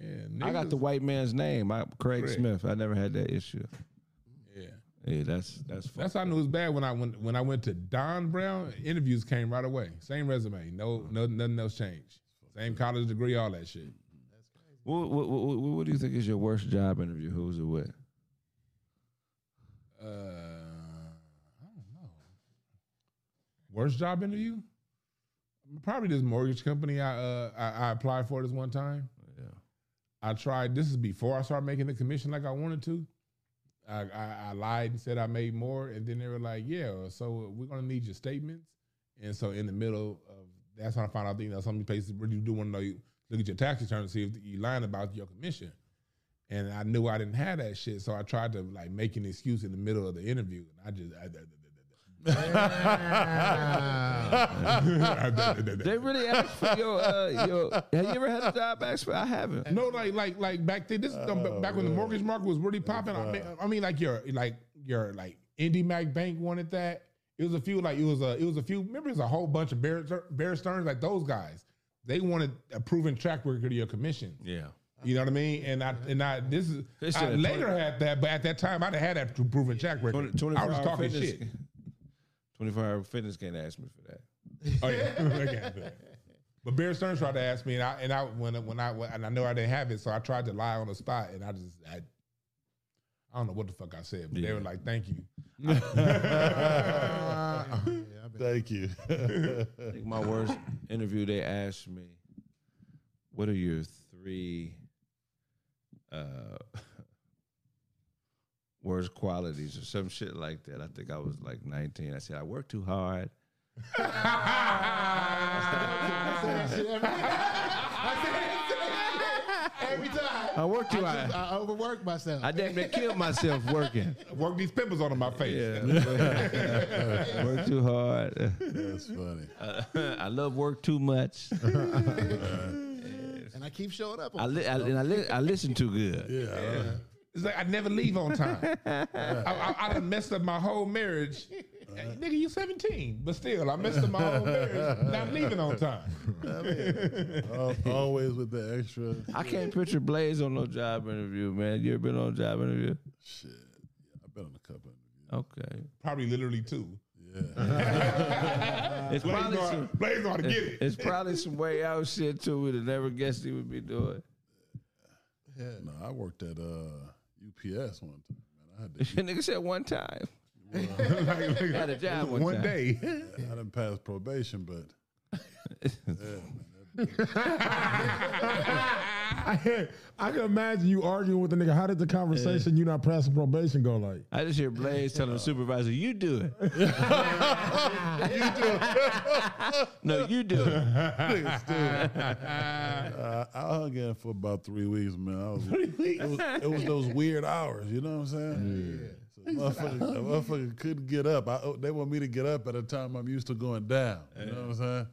Yeah, I got the white man's name. I, Craig, Craig. Smith. I never had that issue. Yeah. Yeah, that's that's fun. That's how I knew it was bad when I when when I went to Don Brown. Interviews came right away. Same resume. No no nothing else changed. Same college degree, all that shit. What, what, what, what, do you think is your worst job interview? Who's it with? Uh, I don't know. Worst job interview? Probably this mortgage company I uh I, I applied for this one time. Yeah. I tried. This is before I started making the commission like I wanted to. I, I, I lied and said I made more, and then they were like, "Yeah, so we're gonna need your statements." And so in the middle of that's when I found out that you know some places really do want to know you look at your tax return to see if you lying about your commission. And I knew I didn't have that shit, so I tried to like make an excuse in the middle of the interview, and I just. I, They really asked for your, uh, your. Have you ever had a job asked for? I haven't. No, like like like back then. This is um, back when the mortgage market was really popping. I mean, I mean, like your like your like IndyMac Bank wanted that. It was a few like it was a it was a few. Remember, it was a whole bunch of Bear, Bear Stearns like those guys. They wanted a proven track record of your commission. Yeah. You know what I mean? And I and I this is They I later 20 had that, but at that time I didn't have that proven track record. 20, I was 24 talking fitness, shit. 24 hour fitness can't ask me for that. Oh yeah, I can't do that. But Bear Stearns tried to ask me, and I and I when when I and I know I didn't have it, so I tried to lie on the spot, and I just I, I don't know what the fuck I said, but they Yeah. were like, "Thank you." Yeah, I bet. Thank you. I think my worst interview, they asked me, "What are your three uh, worst qualities?" or some shit like that. I think I was like 19. I said, "I work too hard." I say that shit every, I say I work too I, hard. I overwork myself. I damn near killed myself working. Work these pimples on my face. Yeah, work too hard. That's funny. Uh, I love work too much. and I keep showing up. I, li- I and I, li- I listen too good. Yeah. It's like I never leave on time. I, I, I done messed up my whole marriage. Hey, nigga, You're 17, but still, I messed up my whole marriage. Not leaving on time. Al- Always with the extra I can't picture Blaze on no job interview, man. You ever been on a job interview? shit. Yeah, I've been on a couple interviews. Okay. Probably literally two. Yeah. It's Blaze probably know, some, Blaze know how to get it. it's probably some way out shit too we'd have never guessed he would be doing. no, I worked at uh, UPS one time. Man, I had to. Nigga said one time. Had a job one, One time. day. I didn't pass probation, but I, I can imagine you arguing with the nigga. How did the conversation you not passing probation go like? I just hear Blaze telling the supervisor, "You do it." You do it. no, you do it. uh, I hung in for about three weeks, man. I was, It, was, it was those weird hours, you know what I'm saying? So motherfucker, a motherfucker couldn't get up. I, oh, they want me to get up at a time I'm used to going down. You know what I'm saying?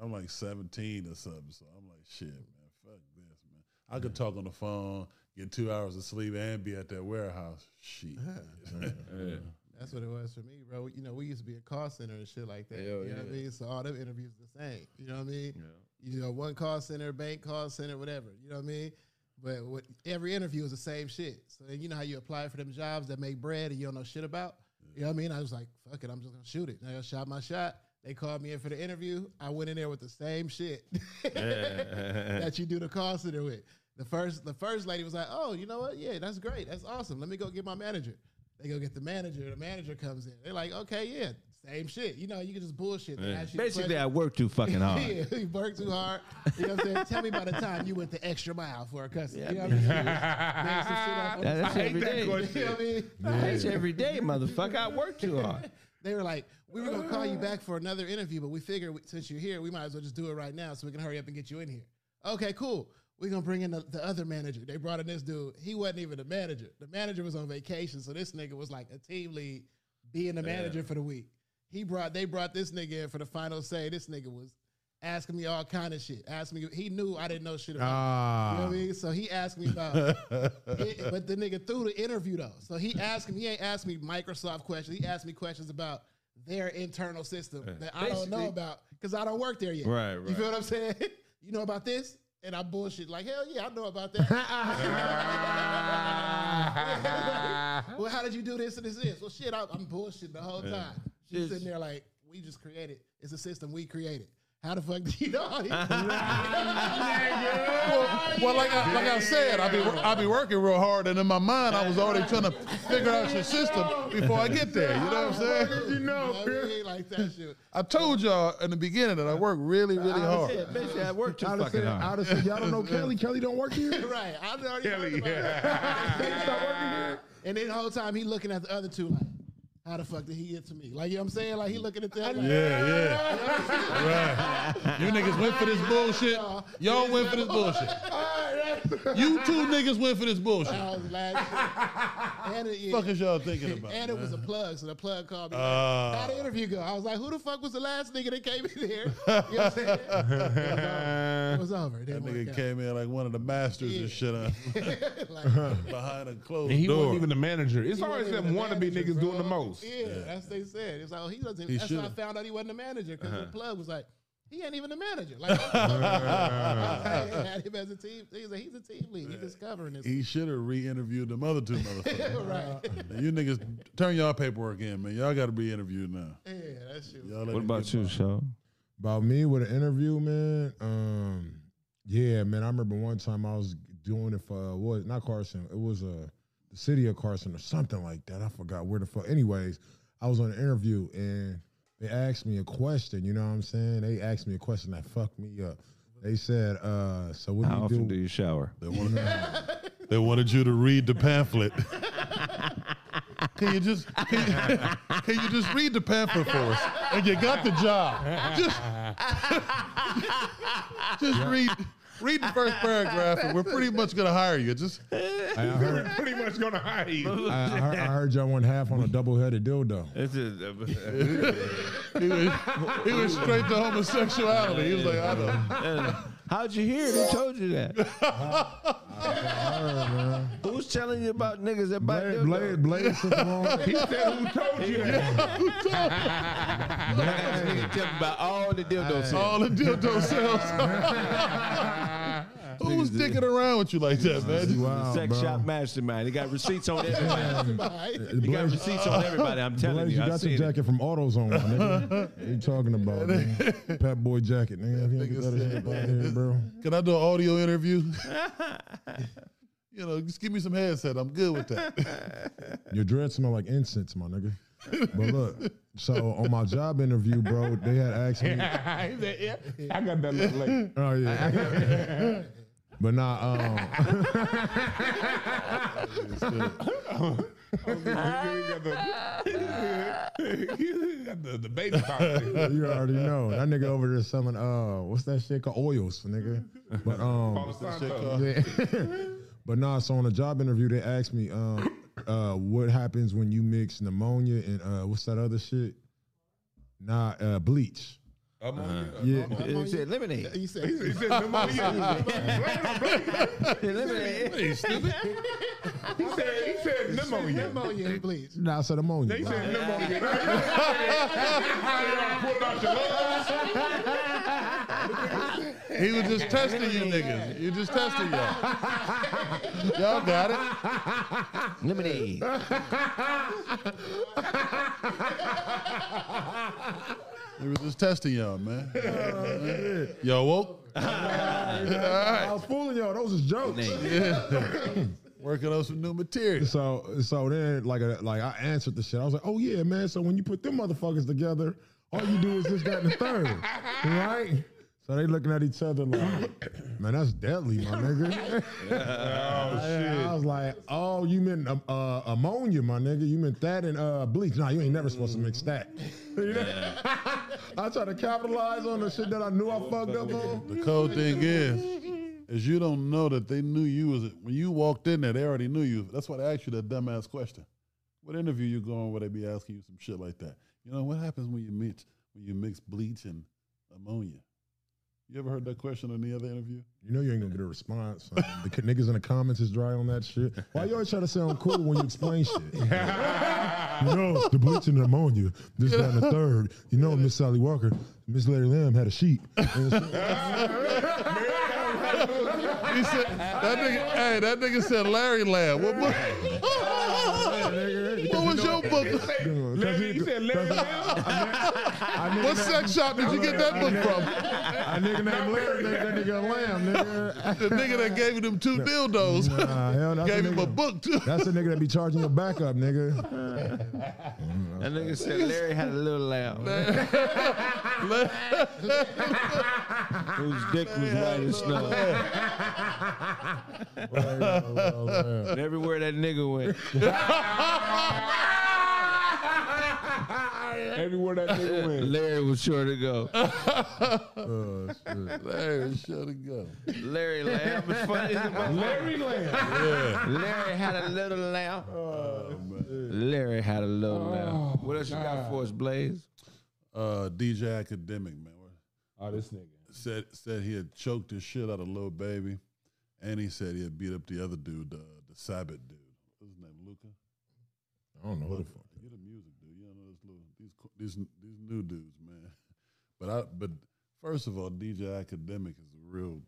Yeah, I'm like 17 or something, so I'm like, shit, man, fuck this, man. I could talk on the phone, get two hours of sleep, and be at that warehouse. Shit. That's what it was for me, bro. You know, we used to be a call center and shit like that. Hell you know yeah. what I mean? So all them interviews the same. You know what I mean? Yeah. You know, one call center, bank call center, whatever. You know what I mean? But what, every interview is the same shit. So then you know how you apply for them jobs that make bread and you don't know shit about? You know what I mean? I was like, fuck it, I'm just gonna shoot it. And I shot my shot. They called me in for the interview. I went in there with the same shit that you do the call center with. The first the first lady was like, "Oh, you know what? Yeah, that's great. That's awesome. Let me go get my manager." They go get the manager. The manager comes in. They're like, "Okay, yeah, same shit. You know, you can just bullshit." They ask you Basically, I work too fucking hard. yeah, you work too hard. You know what I'm saying? Tell me about the time you went the extra mile for a customer. You know what I mean? Shit up Yeah, that's I hate that question. you know what I mean? That's every day, motherfucker. I work too hard. They were like, we were gonna call you back for another interview, but we figured since you're here, we might as well just do it right now so we can hurry up and get you in here. Okay, cool. We're gonna bring in the, the other manager. They brought in this dude. He wasn't even the manager. The manager was on vacation, so this nigga was like a team lead, being the manager for the week. He brought they brought this nigga in for the final say. This nigga was asking me all kind of shit. Asking me, he knew I didn't know shit about. it. You know Ah, what I mean? So he asked me about, it- but the nigga threw the interview though. So he asked me, he ain't asked me Microsoft questions. He asked me questions about their internal system that I don't know about because I don't work there yet. Right, right. You feel what I'm saying? You know about this? And I bullshit like hell yeah, I know about that. well, how did you do this and this and this? Well, shit, I, I'm bullshitting the whole time. She's Just- sitting there like, we just created. It's a system we created. How the fuck do you know? all Well, like I, like I said, I be I be working real hard, and in my mind, I was already trying to figure out your system before I get there. You know what I'm saying? You know, ain't like that shit. I told y'all in the beginning that I work really, really hard. Yeah, basically, I work too I'd fucking said, hard. I'd said, y'all don't know Kelly. Kelly don't work here. Right. I already Kelly, heard about it. yeah. Stop. And then the whole time he looking at the other two like, how the fuck did he get to me? Like, you know what I'm saying? Like, he looking at them. Like, Yeah, yeah. Right. You niggas went for this bullshit. Uh-huh. Y'all went for this bullshit. You two niggas went for this bullshit. I was laughing. and it, yeah. fuck is y'all thinking about? And it was a plug, so the plug called me. Like, Uh. How the interview go? I was like, who the fuck was the last nigga that came in here? You know what I'm saying? It was over. It That didn't nigga came in like one of the masters and shit. Like, behind a closed And he door. wasn't even the manager. It's he always them even the wannabe manager, niggas doing the most. Yeah, that's what they said. It's like, oh, he doesn't. He that's how I should've. found out he wasn't the manager because the plug was like, he ain't even the manager. Like, I had him as a team. He's a, he's a team lead. He's just covering this. he should have re-interviewed them other two motherfuckers. right. Now, you niggas turn y'all paperwork in, man. Y'all got to be interviewed now. Yeah, that shit. was- Y'all What about you, by. Shaw? About me with an interview, man. Um, yeah, man. I remember one time I was doing it for uh, what? Not Carson. It was uh, the city of Carson or something like that. I forgot where the fuck. Anyways, I was on an interview and they asked me a question. You know what I'm saying? They asked me a question that fucked me up. They said, uh, "So what How do you often do?" do you shower? They wanted, they wanted you to read the pamphlet. Can you just can you, can you just read the pamphlet for us? And you got the job. Just, just read read the first paragraph, and we're pretty much gonna hire you. Just I, I heard, Pretty much gonna hire you. I, I heard, I heard y'all went half on a double-headed dildo. It's uh, uh, a, he was, he was straight to homosexuality. He was like, I don't know. How'd you hear it? Who told you that? Who's telling you about niggas that buy Blade, dildos? Blade, Blade, sent the wrong- He said, "Who told you that?" Niggas tell me about all the dildos. All the dildo sales. Who's dicking around with you like that, man? Wow, Sex bro. shop mastermind. He got receipts on everybody. Right. He got Blaze- receipts on everybody. I'm telling Blaze, you. you I got the seen it. jacket from AutoZone, my nigga. What you talking about, man? Pat Boy jacket, nigga. If you don't get that shit up out here, bro. Can I do an audio interview? you know, just give me some headset. I'm good with that. Your dreads smell like incense, my nigga. But look, so on my job interview, bro, they had asked me. He "Yeah, I got that look like." Oh yeah. But nah, um, got the, the baby powder. you already know that nigga over there selling uh, what's that shit called oils, nigga. But um, Palo Santo. Yeah. but nah, so on a job interview, they asked me, um, uh, what happens when you mix pneumonia and uh, what's that other shit? Nah, uh, bleach. Ammonia. Uh-huh. Yeah. He said lemonade. He said, He said pneumonia. lemonade. He stupid. He said, he said pneumonia. pneumonia and bleach. Nah, I said ammonia. He said pneumonia. Pulled out your lungs. He was just testing you niggas. He was just testing y'all. Y'all got it. Lemonade. He was just testing y'all, man. Y'all woke? I was fooling y'all. Those is jokes. Working on some new material. So so then like a, like I answered the shit. I was like, oh yeah, man. So when you put them motherfuckers together, all you do is this, that, and the third, right? So they looking at each other like, man, that's deadly, my nigga. I, I was like, oh, you meant um, uh, ammonia, my nigga. You meant that and uh, bleach. Nah, you ain't never supposed to mix that. I try to capitalize on the shit that I knew I fucked up on. The cold thing is, is you don't know that they knew you was it when you walked in there. They already knew you. That's why they asked you that dumbass question. What interview you going where they be asking you some shit like that? You know what happens when you mix when you mix bleach and ammonia? You ever heard that question in the other interview? You know you ain't gonna get a response. The c- niggas in the comments is dry on that shit. Why you always try to sound cool when you explain shit? you know, the bleach and the ammonia, this, that, and the third. You know, Miss Sally Walker, Miss Larry Lamb had a sheep. He said that nigga. Hey, that nigga said Larry Lamb. What, what, what was your book? Larry, he said Larry Lamb. What sex shop did you get that book from? A nigga named Larry, that nigga lamb, nigga. The nigga that gave him them two dildos Nah, hell, that's gave him a book too. That's the nigga that be charging your backup, nigga. That nigga said Larry had a little lamb whose dick was white as snow. And everywhere that nigga went, Everywhere that nigga went. Larry was sure to go. Oh, shit. Larry, sure to go. Larry Lamb was funny. as a motherfucker. Larry Lamb. Larry had a little lamb. Larry had a little lamb. What else you got for us, Blaze? Uh, DJ Akademiks, man. Oh, this nigga. Said said he had choked the shit out of Lil Baby, and he said he had beat up the other dude, uh, the Sabbath dude. What's his name? Luca. I don't know who the fuck. You're the music dude. You don't know this little these these these new dudes, man. But I but first of all, DJ Akademiks is a real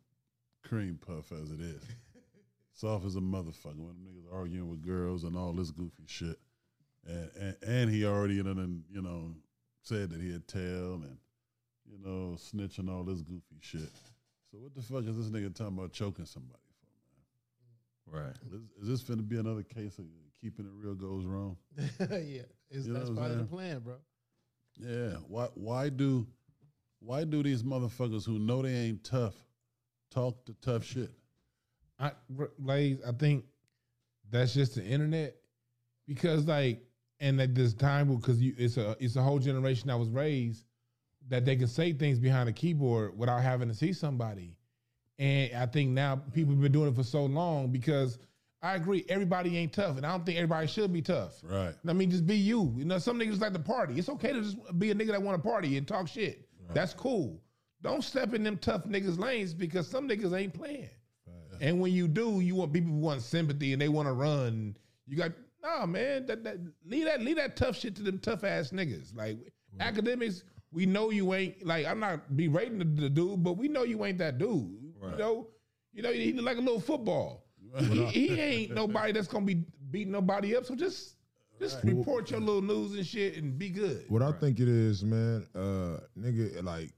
cream puff as it is. Soft as a motherfucker when them niggas arguing with girls and all this goofy shit. And and, and he already you know, done, you know said that he had tell and you know snitching all this goofy shit. So what the fuck is this nigga talking about choking somebody for, man? Right. Is, is this finna be another case of keeping it real goes wrong? yeah, it's, You know that's what I'm part of the plan, bro. Yeah. Why why do why do these motherfuckers who know they ain't tough talk the tough shit? I, Blaze, I think that's just the internet because like, and at this time, because you, it's a it's a whole generation that was raised that they can say things behind a keyboard without having to see somebody, and I think now people have been doing it for so long because I agree everybody ain't tough, and I don't think everybody should be tough. Right. I mean, just be you. You know, some niggas like to party. It's okay to just be a nigga that want to party and talk shit. That's cool. Don't step in them tough niggas' lanes because some niggas ain't playing. And when you do, you want people who want sympathy and they want to run. You got nah, man. That, that leave that leave that tough shit to them tough ass niggas. Like Akademiks, we know you ain't like I'm not berating the, the dude, but we know you ain't that dude. You know, you know he look like a little football. He, he ain't nobody that's gonna be beating nobody up. So just just report your little news and shit and be good. What I think it is, man, uh, nigga, like,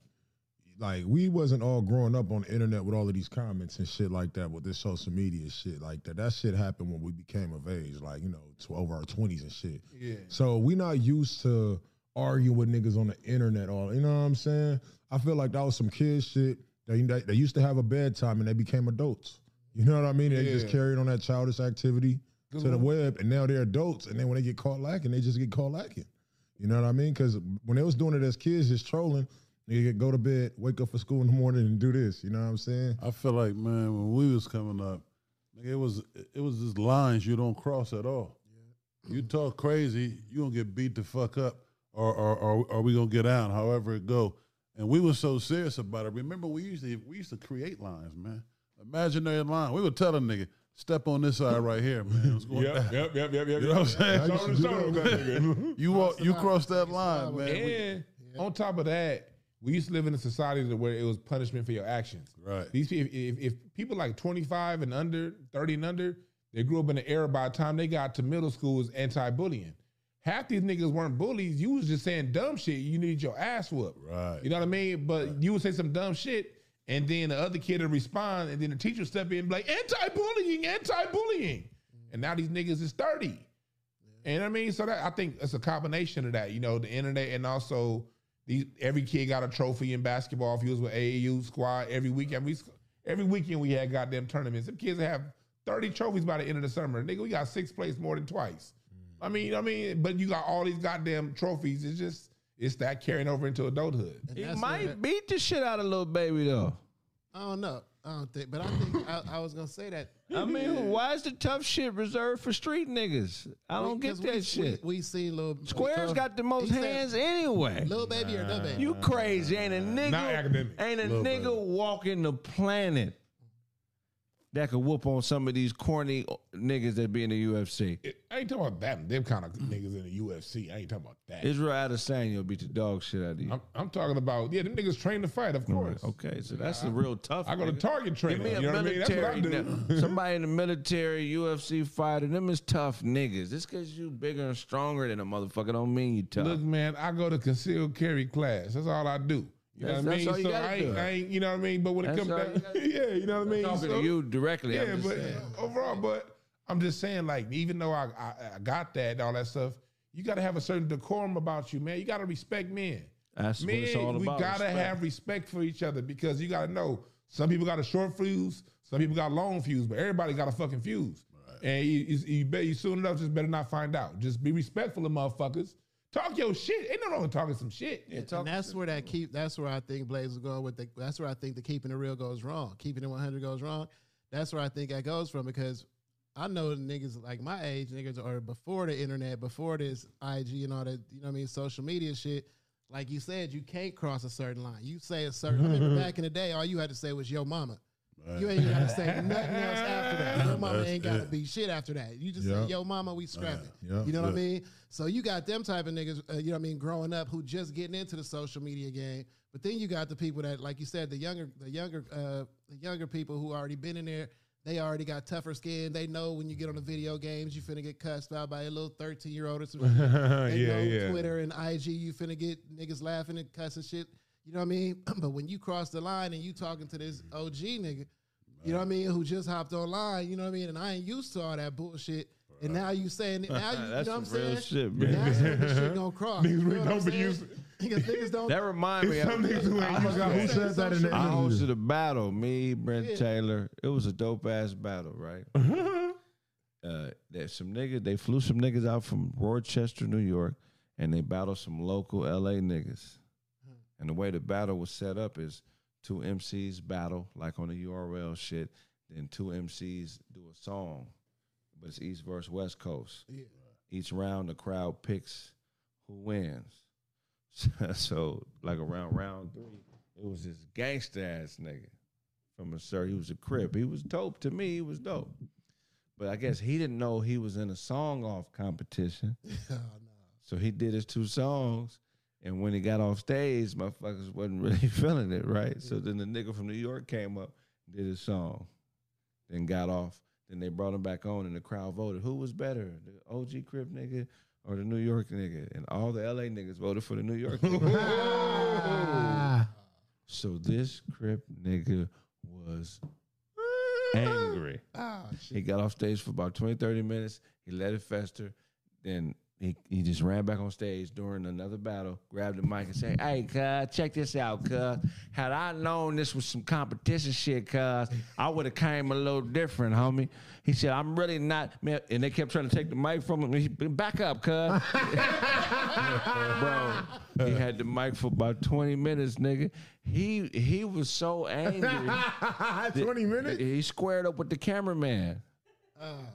like we wasn't all growing up on the internet with all of these comments and shit like that with this social media shit like that. That shit happened when we became of age, like you know, twelve our twenties and shit. Yeah. So we not used to arguing with niggas on the internet. All you know what I'm saying? I feel like that was some kid shit. They they, they used to have a bedtime and they became adults. You know what I mean? They just Yeah. carried on that childish activity Good to the web, and now they're adults. And then when they get caught lacking, they just get caught lacking. You know what I mean? Because when they was doing it as kids, just trolling, they get go to bed, wake up for school in the morning, and do this. You know what I'm saying? I feel like man, when we was coming up, it was it was just lines you don't cross at all. You talk crazy, you gonna get beat the fuck up, or or or, or we gonna get out, however it go. And we were so serious about it. Remember, we used to we used to create lines, man. Imaginary line. We would tell a nigga, step on this side right here, man. What's going down? yep, yep, yep, yep. You know what I'm saying? I used to do that. You walk, you cross that line, line. man. We- And on top of that, we used to live in a society where it was punishment for your actions. Right. These people, if, if people like 25 and under, 30 and under, they grew up in an era by the time they got to middle school was anti-bullying. Half these niggas weren't bullies. You was just saying dumb shit. You needed your ass whooped. Right. You know what I mean? But you would say some dumb shit, and then the other kid would respond, and then the teacher would step in and be like, anti-bullying, anti-bullying. And now these niggas is 30. And I mean, so that I think it's a combination of that, you know, the internet and also these every kid got a trophy in basketball. If he was with AAU squad every weekend, we every weekend we had goddamn tournaments. Some kids have 30 trophies by the end of the summer. Nigga, we got six place more than twice. Mm. I mean, you know what I mean, but you got all these goddamn trophies. It's just it's that carrying over into adulthood. And He that's might what- beat the shit out of Lil Baby though. I don't know. I don't think, but I think I, I was gonna say that. I mean, why is the tough shit reserved for street niggas? I don't get that we, shit. We, we seen little Square's got the most he said, hands anyway. Little baby or no baby? You crazy? Ain't a nigga? Not academic. Ain't a Little nigga walking the planet that could whoop on some of these corny niggas that be in the UFC. It- I ain't talking about that. Them kind of niggas in the UFC. I ain't talking about that. Israel Adesanya beat the dog shit out of you. I'm, I'm talking about yeah, them niggas train to fight, of course. Mm, okay, so that's a real tough. I go to target Give training. me a You know what I mean? That's what I do. now- somebody in the military, UFC fighter. Them is tough niggas. Just because you bigger and stronger than a motherfucker don't mean you tough. Look, man, I go to concealed carry class. That's all I do. You know That's- what I mean? all you so I ain't. I ain't, you know what I mean? But when it comes all down, you yeah, you know what I mean? talking So- to you directly. Yeah, I'm just but saying. overall, but I'm just saying, like, even though I, I, I got that and all that stuff, you got to have a certain decorum about you, man. You got to respect men. That's what it's all about. we gotta have respect for each other because you gotta know some people got a short fuse, some people got long fuse, but everybody got a fucking fuse. And you, you, you, bet you soon enough just better not find out. Just be respectful of motherfuckers. Talk your shit. Ain't no wrong with talking some shit. and that's where that keep. That's where I think Blaze is going with. The, that's where I think the keeping it real goes wrong. Keeping it one hundred goes wrong. That's where I think that goes from because I know niggas like my age, niggas are before the internet, before this IG and all that. You know what I mean? Social media shit. Like you said, you can't cross a certain line. You say a certain. I remember back in the day, all you had to say was "Yo, mama." You ain't got to say nothing else after that. Your mama That's ain't got to it. be shit after that. You just Yeah. say, "Yo, mama, we scrapping." Yeah. You know what I mean? So you got them type of niggas, uh, you know what I mean, growing up who just getting into the social media game. But then you got the people that, like you said, the younger, the younger, uh, the younger people who already been in there. They already got tougher skin. They know when you get on the video games, you finna get cussed out by a little thirteen year old or some shit. They yeah, know yeah. Twitter and IG, you finna get niggas laughing and cussing shit. You know what I mean? but when you cross the line and you talking to this OG nigga, you know what I mean, who just hopped online, you know what I mean, and I ain't used to all that bullshit. And now you saying it. Now you, you know what I'm real saying? shit, man. That's when the shit gonna cross. Niggas You know really don't be used- Niggas, niggas don't. That remind me. Some of, niggas who ain't I forgot who said that in the I interview. hosted a battle. Me, Brent Yeah. Taylor. It was a dope ass battle, right? uh, there's some niggas. They flew some niggas out from Rochester, New York, and they battled some local LA niggas. And the way the battle was set up is two MCs battle, like on the URL shit. Then two MCs do a song, but it's East versus West Coast. Yeah. Each round, the crowd picks who wins. so, like around round three, it was this gangster ass nigga from a sir. He was a crip. He was dope to me. He was dope. But I guess he didn't know he was in a song off competition. Oh, So he did his two songs. And when he got off stage, motherfuckers wasn't really feeling it, right? So then the nigga from New York came up, did his song, then got off. Then they brought him back on, and the crowd voted. Who was better, the OG Crip nigga or the New York nigga? And all the LA niggas voted for the New York nigga. So this Crip nigga was angry. Oh. He got off stage for about 20, 30 minutes. He let it fester. Then he, he just ran back on stage during another battle, grabbed the mic and said, Hey, cuz, check this out, cuz. Had I known this was some competition shit, cuz, I would have came a little different, homie. He said, I'm really not, man. And they kept trying to take the mic from him. He, back up, cuz. Bro, he had the mic for about 20 minutes, nigga. He he was so angry. 20 minutes? He squared up with the cameraman.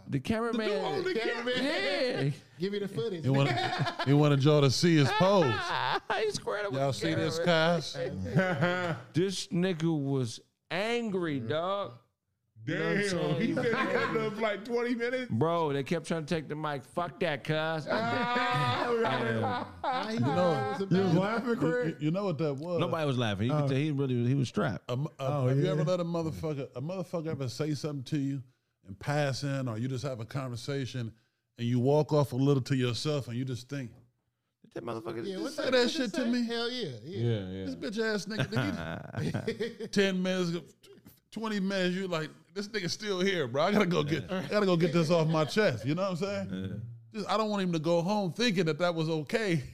The cameraman. oh, the yeah. Give me the footage. He wanted, he wanted y'all to see his pose. he squared Y'all see this, cameraman. guys? This nigga was angry, dog. Damn, he said he had up like 20 minutes. Bro, they kept trying to take the mic. Fuck that, cuz. Ah, you ah, know, You was laughing, you, Craig? you know what that was? Nobody was laughing. He, could uh, tell he really he was strapped. A mo- a- Oh, have you ever let a motherfucker a motherfucker ever say something to you and pass in, or you just have a conversation and you walk off a little to yourself and you just think, That motherfucker. Yeah, what say the- that shit you to say? me? Hell yeah, yeah. this bitch ass nigga, nigga ten minutes, twenty minutes, you like this nigga still here, bro. I gotta go get, I gotta go get this off my chest. You know what I'm saying? Just, I don't want him to go home thinking that that was okay.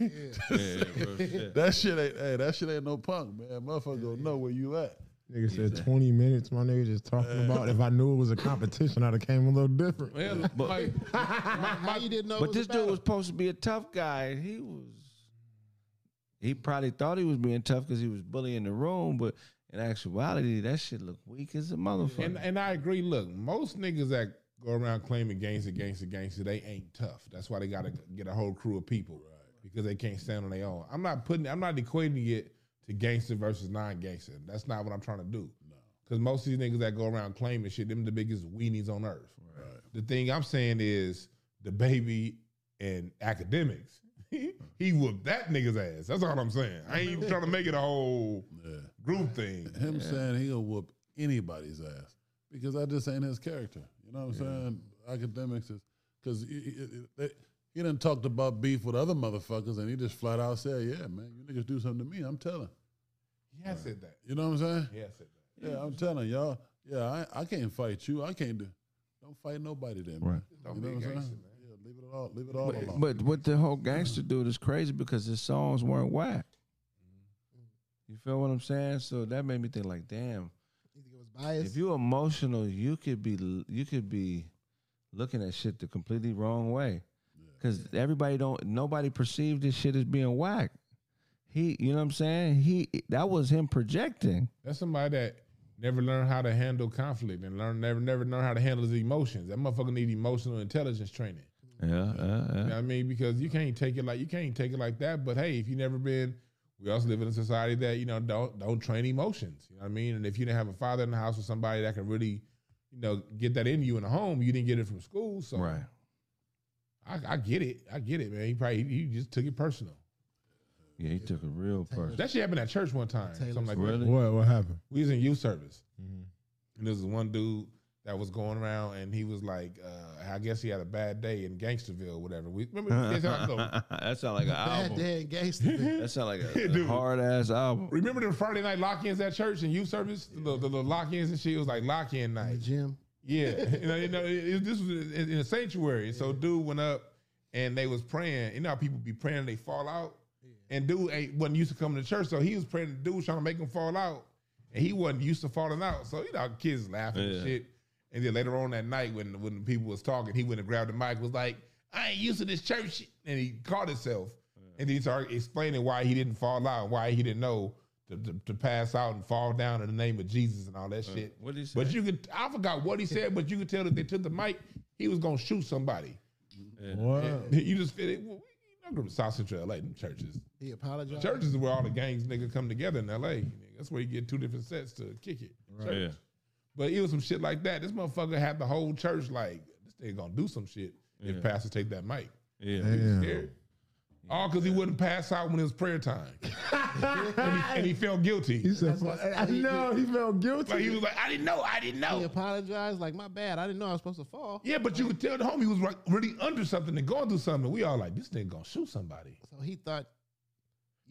that shit ain't, hey, that shit ain't no punk, man. Motherfucker gonna know where you at. Nigga said 20 minutes. My nigga just talking uh, about if I knew it was a competition, I'd have came a little different. Yeah, like, How you didn't know? But this dude was supposed to be a tough guy, he was. He probably thought he was being tough because he was bullying the room, but in actuality, that shit looked weak as a motherfucker. and, and I agree. Look, most niggas that go around claiming gangster, gangster, gangster, they ain't tough. That's why they got to get a whole crew of people because they can't stand on their own. I'm not putting, I'm not equating it to gangster versus non-gangster. That's not what I'm trying to do. Because most of these niggas that go around claiming shit, them the biggest weenies on earth. The thing I'm saying is the baby and Akademiks. he whooped that nigga's ass. That's all I'm saying. I ain't even trying to make it a whole Yeah. group thing. Him saying he'll whoop anybody's ass because that just ain't his character. You know what I'm saying? Akademiks is because he, done talked about beef with other motherfuckers and he just flat out said, "Yeah, man, you niggas do something to me, I'm telling." He has said that. You know what I'm saying? Yeah, has said that. Yeah, I'm telling y'all. Yeah, I, I can't fight you. I can't do. Don't fight nobody then. man. Don't You know a what I'm saying? man. Yeah, leave it all. Leave it all But, alone. but what the whole gangster dude is crazy because his songs weren't whack. Mm-hmm. You feel what I'm saying? So that made me think like, damn, You think it was biased? if you emotional, you could be you could be looking at shit the completely wrong way. Cause everybody don't nobody perceived this shit as being whack. He, you know what I'm saying? He that was him projecting. That's somebody that never learned how to handle conflict and learn never never learned how to handle his emotions. That motherfucker need emotional intelligence training. Yeah, yeah, You know what I mean? Because you can't take it like you can't take it like that. But hey, if you never been, we also live in a society that you know don't don't train emotions. You know what I mean? And if you didn't have a father in the house or somebody that can really, you know, get that in you in the home, you didn't get it from school. So Right. I, I get it. I get it, man. He probably he just took it personal. Yeah, he took a real person. That shit happened at church one time. Taylor Something like Really? that. What what happened? We was in youth service, and there was one dude that was going around, and he was like, uh, I guess he had a bad day in Gangsterville, or whatever. We remember that's how I go. that sound like an Bad album. day in gangster. That sound like a, Dude. hard ass album. Remember the Friday night lock-ins at church and youth service, the, the, the lock-ins and shit. It was like lock-in in the night. gym. Yeah, you know, you know, it, it- this was in, in a sanctuary. So dude went up and they was praying. You know how people be praying and they fall out. And dude ain't wasn't used to coming to church, so he was praying. Dude was trying to make him fall out, and he wasn't used to falling out. So you know, kids laughing Yeah. and shit. And then later on that night, when when the people was talking, he went and grabbed the mic, was like, "I ain't used to this church," shit," and he caught himself. And then he started explaining why he didn't fall out, why he didn't know to, to, to pass out and fall down in the name of Jesus and all that uh, shit. What'd he But you could, I forgot what he said, but you could tell that they took the mic, he was gonna shoot somebody. What? You just feel it. Well, you know, South Central LA, them churches. He apologized. Churches is where all the gangs nigga come together in LA. That's where you get two different sets to kick it. Church. Yeah. But it was some shit like that. This motherfucker had the whole church like, this nigga gonna do some shit if pastors take that mic. Yeah. Damn. Scared. All because he wouldn't pass out when it was prayer time. and, he, and he felt guilty. He said, I know he felt guilty. Like he was like, I didn't know, I didn't know. He apologized. Like my bad. I didn't know I was supposed to fall. Yeah, but you could tell the homie he was like really under something and going through something. We all like, this nigga gonna shoot somebody. So he thought.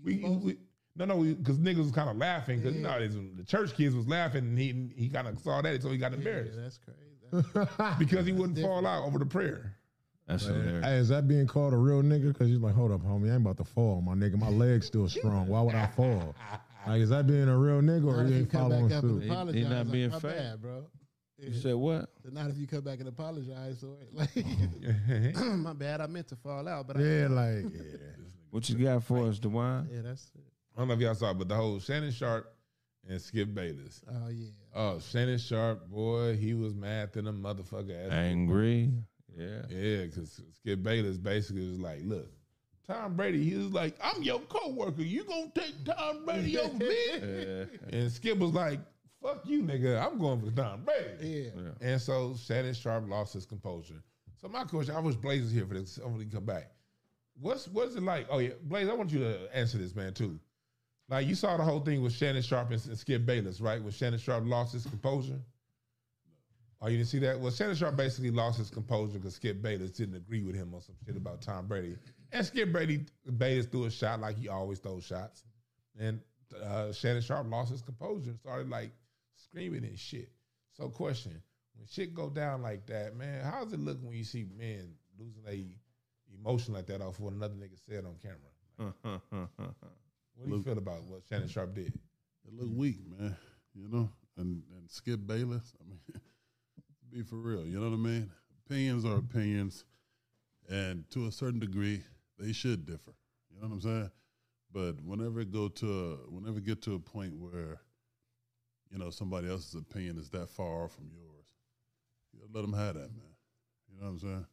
We, we no no because niggas was kind of laughing because you know the church kids was laughing and he he kind of saw that so he got yeah, embarrassed that's crazy. That's- because he wouldn't fall out over the prayer. That's hilarious. Hey, is that being called a real nigga? Because he's like, hold up, homie, I ain't about to fall, my nigga. My leg's still strong. Why would I fall? Like, is that being a real nigga or not he if you ain't come following back up suit? He- apologize. he not like, being my bad, bro. You said what? So Not if you come back and apologize. So like, my bad. I meant to fall out, but I, Yeah, like, yeah. What you got for us, Dewan? yeah, that's it. I don't know if y'all saw, it, but the whole Shannon Sharpe and Skip Bayless. Oh yeah. Oh, Shannon Sharpe, boy, he was mad than a motherfucker. ass. Angry. Yeah. Yeah, because Skip Bayless basically was like, look, Tom Brady, he was like, I'm your coworker. You gonna take Tom Brady over me? Yeah. And Skip was like, fuck you, nigga. I'm going for Tom Brady. Yeah. And so Shannon Sharpe lost his composure. So my question, I wish Blaze was here for this. I want to come back. What's what's it like? Oh yeah, Blaze, I want you to answer this, man, too. Like you saw the whole thing with Shannon Sharpe and, and Skip Bayless, right? When Shannon Sharpe lost his composure. Oh, you didn't see that? Well, Shannon Sharpe basically lost his composure because Skip Bayless didn't agree with him on some shit about Tom Brady. And Skip Brady Bayless threw a shot like he always throws shots. And uh, Shannon Sharpe lost his composure and started like screaming and shit. So, question: When shit go down like that, man, how's it look when you see men losing a emotion like that off what another nigga said on camera? What do you feel about what Shannon Sharpe did? It looked weak, man. You know, and and Skip Bayless. I mean, be for real. You know what I mean? Opinions are opinions, and to a certain degree, they should differ. You know what I'm saying? But whenever it go to a, whenever it get to a point where, you know, somebody else's opinion is that far off from yours, you let them have that, man. You know what I'm saying?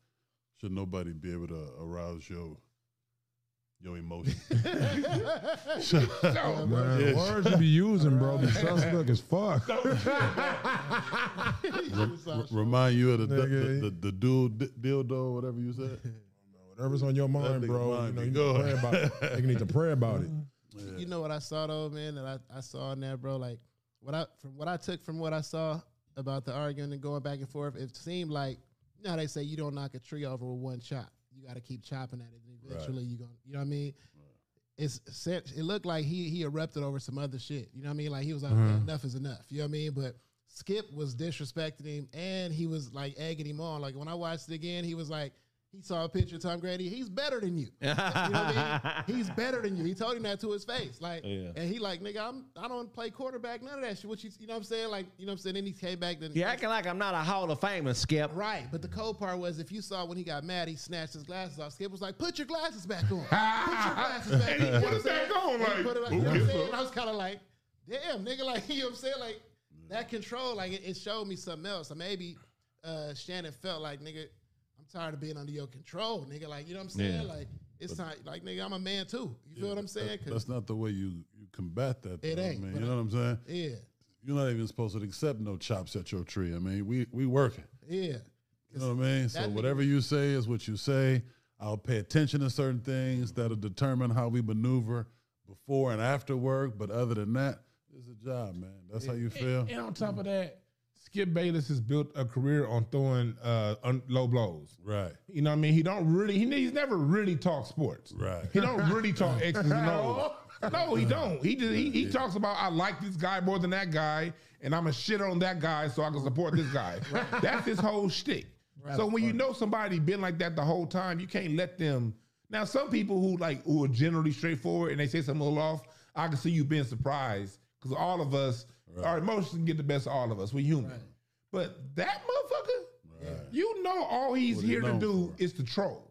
Should nobody be able to arouse your your emotions. Man, the words you be using, bro, be suspect as fuck. R- remind you of the the, Nigga. the, the, the dual di- dildo, whatever you said. Whatever's on your mind, bro. mind You know, you need, to pray about it. You need to pray about it. You know what I saw though, man, that I, I saw in there, bro. Like what I from what I took from what I saw about the arguing and going back and forth, it seemed like you know they say you don't knock a tree over with one chop. You got to keep chopping at it, and eventually you gonna, you know what I mean. It's set, it looked like he he erupted over some other shit. You know what I mean? Like he was like, "Okay, enough is enough. You know what I mean? But Skip was disrespecting him, and he was like egging him on. Like when I watched it again, he was like. He saw a picture of Tom Brady. He's better than you. You know I mean? He's better than you. He told him that to his face. Like, Yeah. and he like, nigga, I'm I don't play quarterback, none of that shit. What you you know what I'm saying? Like, you know what I'm saying? Then he came back then You acting like I'm not a Hall of Famer, Skip. Right. But the cold part was if you saw when he got mad, he snatched his glasses off. Skip was like, put your glasses back on. Put your glasses back he on. put it back on, And like, put it back- you know what I'm okay. saying? I was kind of like, damn, nigga, like, you know what I'm saying? Like, that control, like, it, it showed me something else. So maybe uh, Shannon felt like, nigga, tired of being under your control, nigga. Like, you know what I'm saying? Yeah. Like, it's time, like, nigga, I'm a man too. You feel what I'm saying? 'Cause- That's not the way you, you combat that. It though, ain't, man. You know what I'm saying? yeah, You're not even supposed to accept no chops at your tree. I mean, we we working. yeah. You know what I mean? So whatever you say is what you say. I'll pay attention to certain things that'll determine how we maneuver before and after work. But other than that, it's a job, man. That's how you feel. And on top of that, Skip Bayless has built a career on throwing uh, un- low blows. Right. You know what I mean? He don't really. He, he's never really talked sports. Right. He don't really talk X's and O's. No, he don't. He just he, he talks about I like this guy more than that guy, and I'm a shit on that guy so I can support this guy. That's his whole shtick. So when you know somebody been like that the whole time, you can't let them. Now some people who like who are generally straightforward and they say something a little off, I can see you being surprised because all of us, our emotions can get the best of all of us. We're human. But that motherfucker, you know, all he's What he here to do for. is to troll.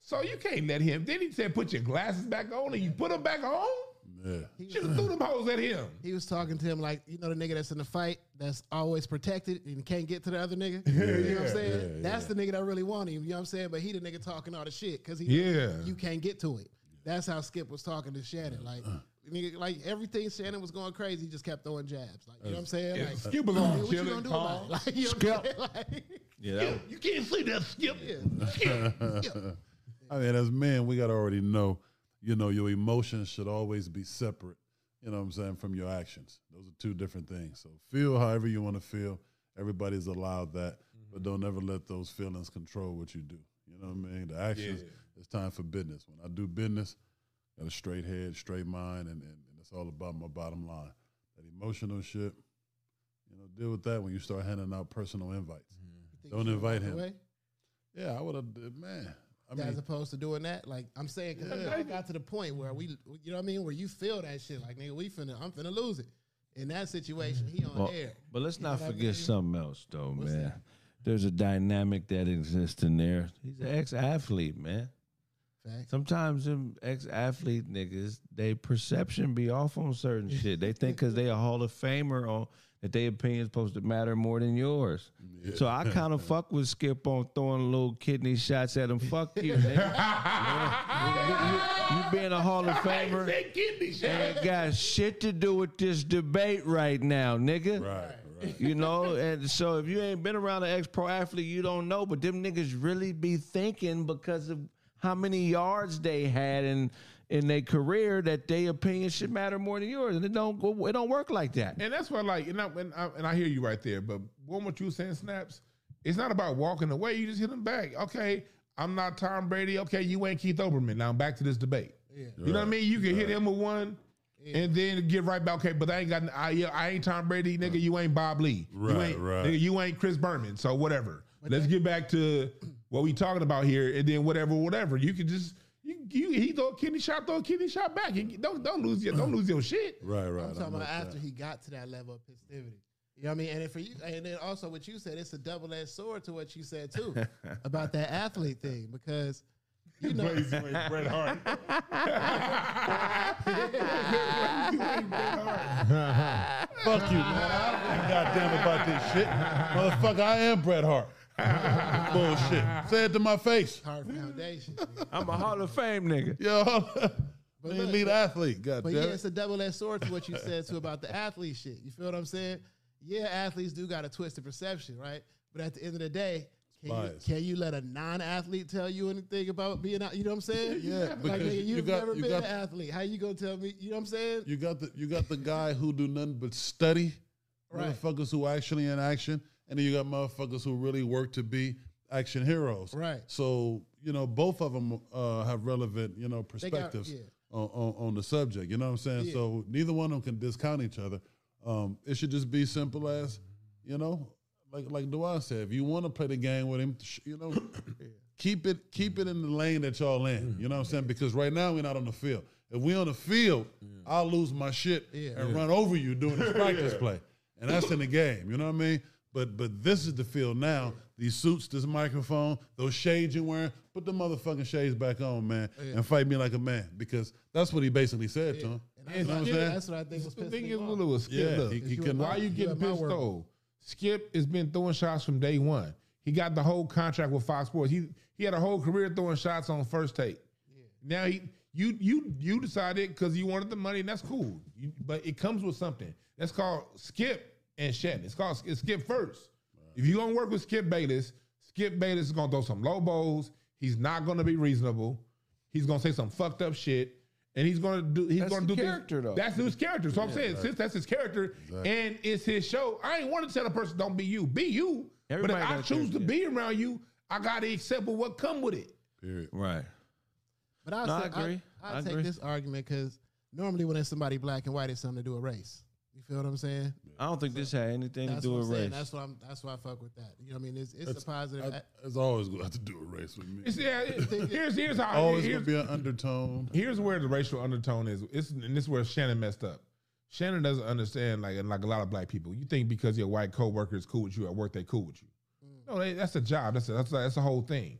So you can't let him. Then he said, "Put your glasses back on," and you put them back on. Yeah. Should have threw them hoes at him. He was talking to him like, you know, the nigga that's in the fight that's always protected and can't get to the other nigga. you know what I'm saying? yeah, that's the nigga that really want him. You know what I'm saying? But he the nigga talking all the shit because he Yeah. you can't get to it. That's how Skip was talking to Shannon. Like, nigga, like everything Shannon was going crazy, he just kept throwing jabs. Like, you know what I'm uh, saying? Like, Skip was "Hey, on what you gonna do calm. about it? Like, you know what I'm saying? Like, Yeah, that You can't say that, Skip. yeah. Skip. yeah. I mean, as men, we got to already know, you know, your emotions should always be separate, you know what I'm saying, from your actions. Those are two different things. So feel however you want to feel. Everybody's allowed that, but mm-hmm. don't ever let those feelings control what you do. You know what I mean? The actions, it's time for business. When I do business, got a straight head, straight mind, and, and, and it's all about my bottom line. That emotional shit, you know, deal with that when you start handing out personal invites. Mm-hmm. Think Don't invite him. away? Yeah, I would have, man. I mean, as opposed to doing that, like I'm saying, because I got to the point where we, you know what I mean, where you feel that shit, like nigga, we finna, I'm finna lose it. In that situation, he on Well, air. But let's not what I forget mean? something else, though, What's man. that? There's a dynamic that exists in there. He's an ex-athlete, man. Fact. Sometimes them ex-athlete niggas, they perception be off on certain shit. They think because they a Hall of Famer on that their opinion's supposed to matter more than yours. So I kind of fuck with Skip on throwing little kidney shots at him. Fuck you, nigga. you, you- you being a Hall of Famer ain't got shit to do with this debate right now, nigga. right, right. You know, and so if you ain't been around an ex pro athlete, you don't know. But them niggas really be thinking because of how many yards they had in in their career that their opinion should matter more than yours, and it don't go, it don't work like that. And that's why, like, and I, and I and I hear you right there. But one what you were saying, snaps. It's not about walking away. You just hit them back. Okay, I'm not Tom Brady. Okay, you ain't Keith Olbermann. Now I'm back to this debate. Yeah. You know what I mean? You can hit him with one. And then get right back. Okay, but I ain't got. I, I ain't Tom Brady, nigga. You ain't Bob Ley. you Right, ain't, right. Nigga, you ain't Chris Berman. So whatever. Let's get back to what we talking about here, and then whatever, whatever. You can just you, you he throw a kidney shot, throw a kidney shot back. And don't don't lose your don't lose your shit. Right, right. I'm talking know about that. after he got to that level of festivity. You know what I mean? And then for you, and then also what you said, it's a double edged sword to what you said too about that athlete thing because you know Bret Hart. Fuck you, man. I don't give a goddamn about this shit. Motherfucker, I am Bret Hart. Bullshit. Say it to my face. Hart Foundation. I'm a Hall of Fame nigga. Yo, But man, look, lead athlete. God But damn yeah, it. it's a double edged sword to what you said too about the athlete shit. You feel what I'm saying? Yeah, athletes do got a twisted perception, right? But at the end of the day, can you, can you let a non-athlete tell you anything about being out? You know what I'm saying? Yeah, like because nigga, you you've got- never you been got- an athlete. How you gonna tell me? You know what I'm saying? You got the you got the guy who do nothing but study, Right. motherfuckers who actually in action, and then you got motherfuckers who really work to be action heroes. Right. So you know both of them uh, have relevant you know They got- perspectives yeah. on, on on the subject. You know what I'm saying? Yeah. So neither one of them can discount each other. Um, it should just be simple as you know, like like Duane said, if you want to play the game with him, you know. Keep it, keep it in the lane that y'all in. You know what I'm saying? Because right now we're not on the field. If we on the field, I'll lose my shit Yeah. and run over you doing the practice play, and that's in the game. You know what I mean? But but this is the feel now. These suits, this microphone, those shades you're wearing, put the motherfucking shades back on, man, and fight me like a man. Because that's what he basically said to him. And You know what I'm saying? That's what I think was The pissing thing me is, off. with Skip, Yeah, look, he- he you can- why you You getting at pissed work. though? Skip has been throwing shots from day one. He got the whole contract with Fox Sports. He he had a whole career throwing shots on first take. Now he you you you decided because you wanted the money, and that's cool. You, but it comes with something. That's called Skip and Shannon. It's called it's Skip first. If you're gonna work with Skip Bayless, Skip Bayless is gonna throw some low blows. He's not gonna be reasonable. He's gonna say some fucked up shit. And he's gonna do. He's That's gonna do character, things, though. That's his character. So I'm saying, since that's his character and it's his show, I ain't want to tell a person don't be you. Be you. Everybody but if I choose to be around you, I gotta accept what come with it. Period. Right. But I'll No, I say, agree. I, I take agree. this argument because normally when it's somebody black and white, it's something to do with race. You feel what I'm saying? I don't think this had anything to do what with saying. race. That's what I'm. That's why I fuck with that. You know what I mean? It's, it's It's- a positive. I- It's always going to have to do with race with me. It's, yeah, it- here's here's how Always here's, going to be an undertone. here's where the racial undertone is. It's and this is where Shannon messed up. Shannon doesn't understand like and like a lot of black people. You think because your white coworker is cool with you at work, they cool with you. Mm. No, they, that's a job. That's a, that's a, that's the whole thing.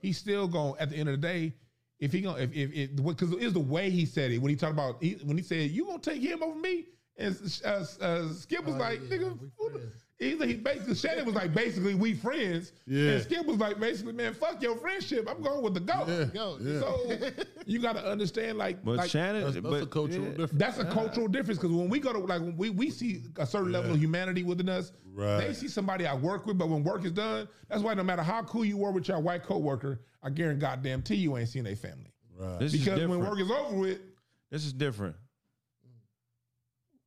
He's still going at the end of the day. If he gonna if if because it's the way he said it when he talked about he, when he said you gonna take him over me and uh, uh, Skip was Oh, like yeah, nigga we who the- friends. He's like, he basically Shannon was like basically we friends. Yeah. And Skip was like basically man fuck your friendship. I'm going with the goat. Yeah. Go. Yeah. So you got to understand like but like, Shannon, That's, that's but, a cultural yeah. difference. that's a cultural difference because when we go to like when we, we see a certain level of humanity within us, Right. they see somebody I work with, but when work is done, that's why no matter how cool you were with your white coworker, I guarantee goddamn to you ain't seen their family. Right. This is Because when work is over with, This is different.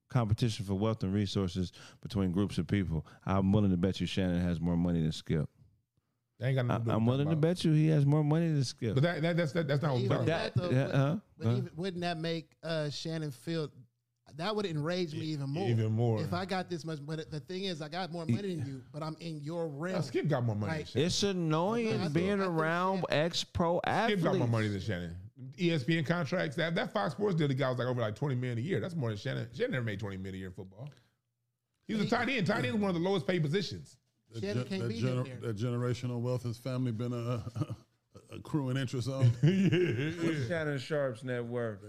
Competition for wealth and resources between groups of people. I'm willing to bet you Shannon has more money than Skip. they ain't got I, I'm with willing to about. bet you he has more money than Skip. But that, that that's that, that's not what we're talking that- about. that, though, yeah, but, but uh-huh. even, wouldn't that make uh, Shannon feel? That would enrage me even more. Even more. If I got this much, but the thing is, I got more money than you, but I'm in your realm. Now, Skip got more money Like, than Shannon. it's annoying I think- being think around Shannon- ex pro Skip athletes. got more money than Shannon. ESPN contracts, that, that Fox Sports deal, the guy was like over like 20 million a year. That's more than Shannon. Shannon never made 20 million a year in football. He was a He- tight end. Tight end is one of the lowest paid positions. That, Shannon gen- can't that be gener- in that generational wealth his family been uh, a, a, uh, accruing interest on. What's Shannon Sharpe's net worth?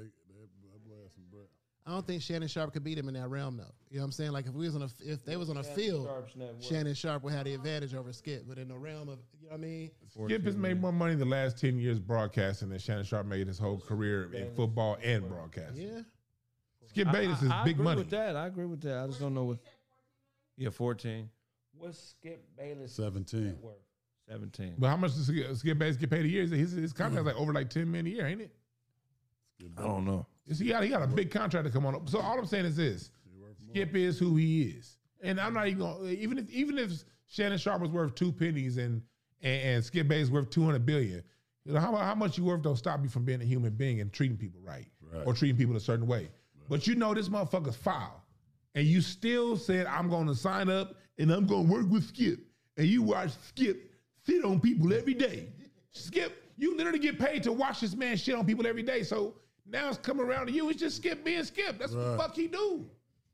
I don't think Shannon Sharpe could beat him in that realm, though. You know what I'm saying? Like if we was on a, if they was on a field, Sharpe's net worth. Shannon Sharpe would have the advantage over Skip. But in the realm of, you know what I mean? Skip has made more money the last 10 years broadcasting than Shannon Sharpe made his whole career in football and broadcasting. Yeah. Skip Bayless is I, I big agree money. with that. I agree with that. I just don't know what. Yeah, 14. What's Skip Bayless 17. net worth? 17. But how much does Skip, Skip Bayless get paid a year? His, his contract's hmm. like over like 10 million a year, ain't it? I don't know. He got, he got a big contract to come on. Up. So all I'm saying is this: Skip is who he is, and I'm not even gonna, even if even if Shannon Sharpe was worth two pennies and and, and Skip Bayless worth 200 billion, you know how how much you worth don't stop you from being a human being and treating people right, Right. or treating people a certain way. But you know this motherfucker's foul, and you still said I'm going to sign up and I'm going to work with Skip, and you watch Skip sit on people every day. Skip, you literally get paid to watch this man shit on people every day. So now it's coming around to you. It's just Skip being Skip. That's what the fuck he do.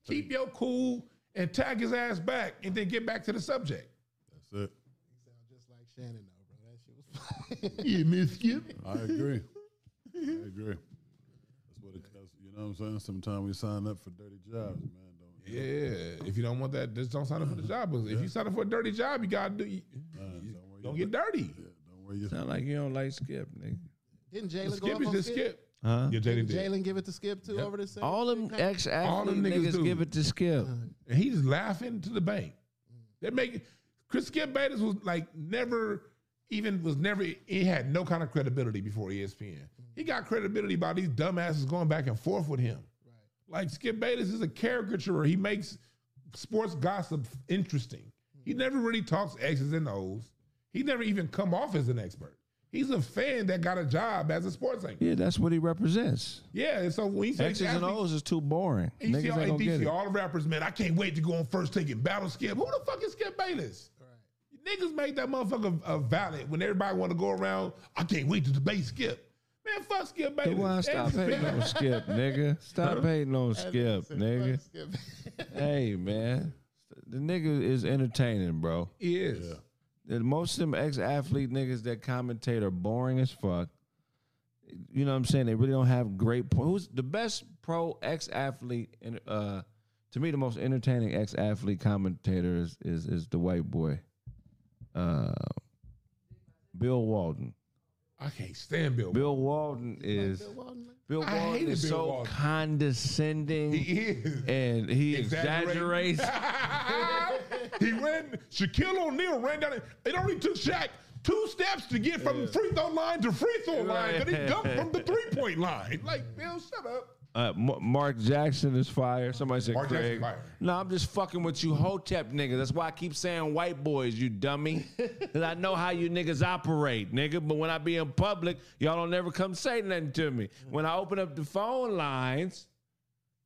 Keep your cool and tag his ass back, and then get back to the subject. That's it. You sound just like Shannon, though, bro. That shit was Yeah, Miss Skip. I agree. I agree. That's what it. That's, you know what I'm saying. Sometimes we sign up for dirty jobs, man. Don't. Yeah, if you don't want that, just don't sign up for the job. But if you sign up for a dirty job, you gotta do. You, Don't get dirty. Don't wear your Sound like you don't like Skip, nigga. Didn't Jalen go Skip is on just Skip? skip. Huh? Yeah, Jalen Didn't. Jalen give it to Skip too Yep. over the same? All them ex All athlete them niggas niggas do. give it to Skip. Uh-huh. And he just laughing to the bank. They make Chris Skip Bayless was like never even was never he had no kind of credibility before ESPN. He got credibility by these dumbasses going back and forth with him. Like Skip Bayless is a caricature. He makes sports gossip interesting. He never really talks X's and O's. He never even come off as an expert. He's a fan that got a job as a sports anchor. Yeah, that's what he represents. Yeah, and so when he says X's and O's is too boring. and you see, Niggas all, ain't gonna you get see it. all the rappers, man, I can't wait to go on first take and battle Skip. Who the fuck is Skip Bayless? Niggas made that motherfucker uh, valid when everybody want to go around. I can't wait to debate Skip. Man, fuck Skip Bayless. Why stop That's- hating on Skip, nigga? Stop hating on Skip, nigga. Skip. Hey, man. The nigga is entertaining, bro. He is. The- Most of them ex athlete niggas that commentate are boring as fuck. You know what I'm saying? They really don't have great po- Who's the best pro ex athlete? And uh, to me, the most entertaining ex athlete commentator is, is is the white boy, uh, Bill Walton. I can't stand Bill. Bill Walton is Bill Walton? Bill I Walton is Bill so Walton. condescending He is. and he exaggerates. he ran. Shaquille O'Neal ran down. It only took Shaq two steps to get from free throw line to free throw line, but he jumped from the three point line. Like Bill, shut up. Uh, M- Mark Jackson is fire. Somebody said Mark Craig. No, I'm just fucking with you, Hotep niggas. That's why I keep saying white boys, you dummy. Cause I know how you niggas operate, nigga. But when I be in public, y'all don't never come say nothing to me. When I open up the phone lines,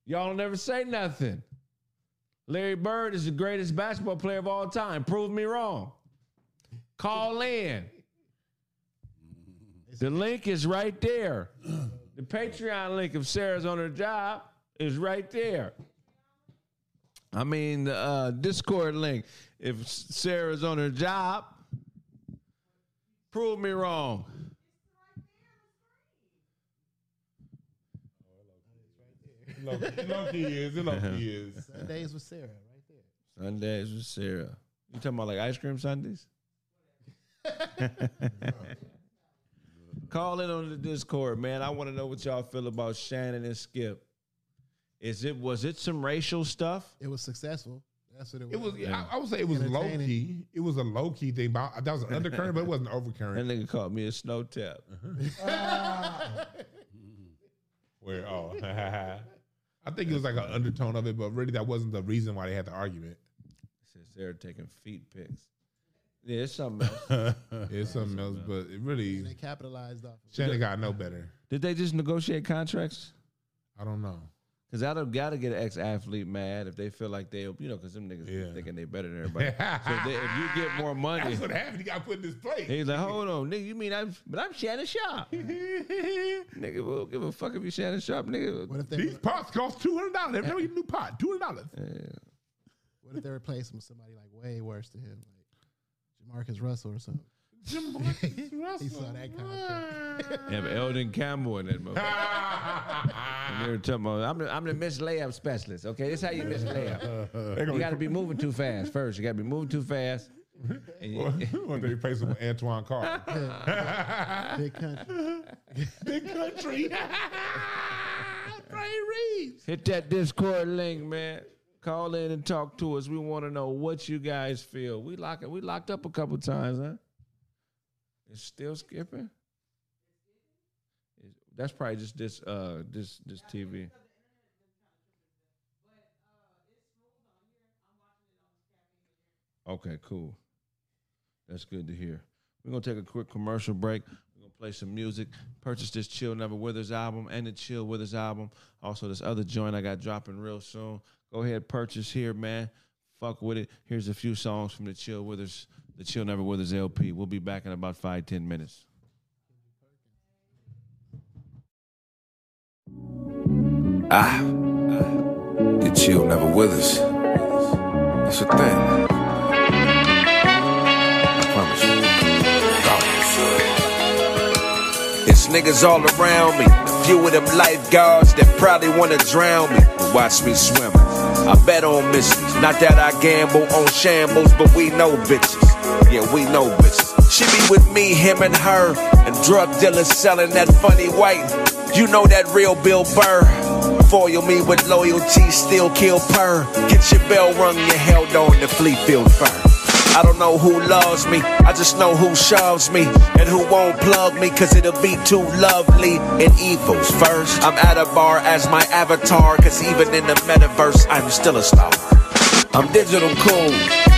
y'all don't never say nothing. Larry Bird is the greatest basketball player of all time. Prove me wrong. Call in. The link is right there. The Patreon link if Sarah's on her job is right there. I mean, the uh, Discord link if Sarah's on her job. Prove me wrong. Loki, Loki is. It Loki is. Sundays with Sarah, right there. Sundays with Sarah. You talking about like ice cream Sundays? Call in on the Discord, man. I want to know what y'all feel about Shannon and Skip. Is it was it some racial stuff? It was successful. That's what it was. It was. I, I would say it was low key. It was a low key thing. But that was an undercurrent, but it wasn't an That overcurrent. nigga called me a snow tap. Uh-huh. Where oh, I think it was like an undertone of it, but really that wasn't the reason why they had the argument. Since they're taking feet pics. Yeah, it's something else. It's something else, but it really they capitalized off. Of it. Shannon got no better. Did they just negotiate contracts? I don't know. Because that'll gotta get an ex athlete mad if they feel like they, you know, because them niggas Yeah. thinking they better than everybody. so if, they, if you get more money, That's what happened. He got put in this place. he's like, hold on, nigga, you mean I'm, but I'm Shannon Sharpe. nigga, we'll give a fuck if you Shannon Sharpe, nigga. What if they These pots cost two hundred dollars. Every time you get a new pot, two hundred dollars. What if they replace him with somebody like way worse than him, like Jamarcus Russell or something? Jim He saw that contract. Have Elden Campbell in that motherfucker. And they were talking about, I'm the, I'm the miss layup specialist. Okay, this is how you miss layup. You got to be moving too fast first. You got to be moving too fast. And you, When they replace him with Antoine Carter. Big country. Big country. Bryant Reeves. hit that Discord link, man. Call in and talk to us. We want to know what you guys feel. We lock it. we locked up a couple times, huh? It's still skipping. That's probably just this uh this this TV. Okay, cool. That's good to hear. We're gonna take a quick commercial break. We're gonna play some music. Purchase this Chill Never Withers album and the Chill Withers album. Also, this other joint I got dropping real soon. Go ahead, purchase here, man. Fuck with it. Here's a few songs from the Chill Withers, the Chill Never Withers LP. We'll be back in about five, ten minutes. Ah, the chill never withers. That's a thing. I promise you. It's niggas all around me. A few of them lifeguards that probably wanna drown me. Watch me swim. I bet on misses. Not that I gamble on shambles, but we know bitches. Yeah, we know bitches. She be with me, him and her, and drug dealers selling that funny white. You know that real Bill Burr. Foil me with loyalty, still kill purr. Get your bell rung, you held on to Fleetfield fur. I don't know who loves me, I just know who shoves me and who won't plug me, cause it'll be too lovely and evil's first. I'm at a bar as my avatar, cause even in the metaverse, I'm still a star. I'm digital cool,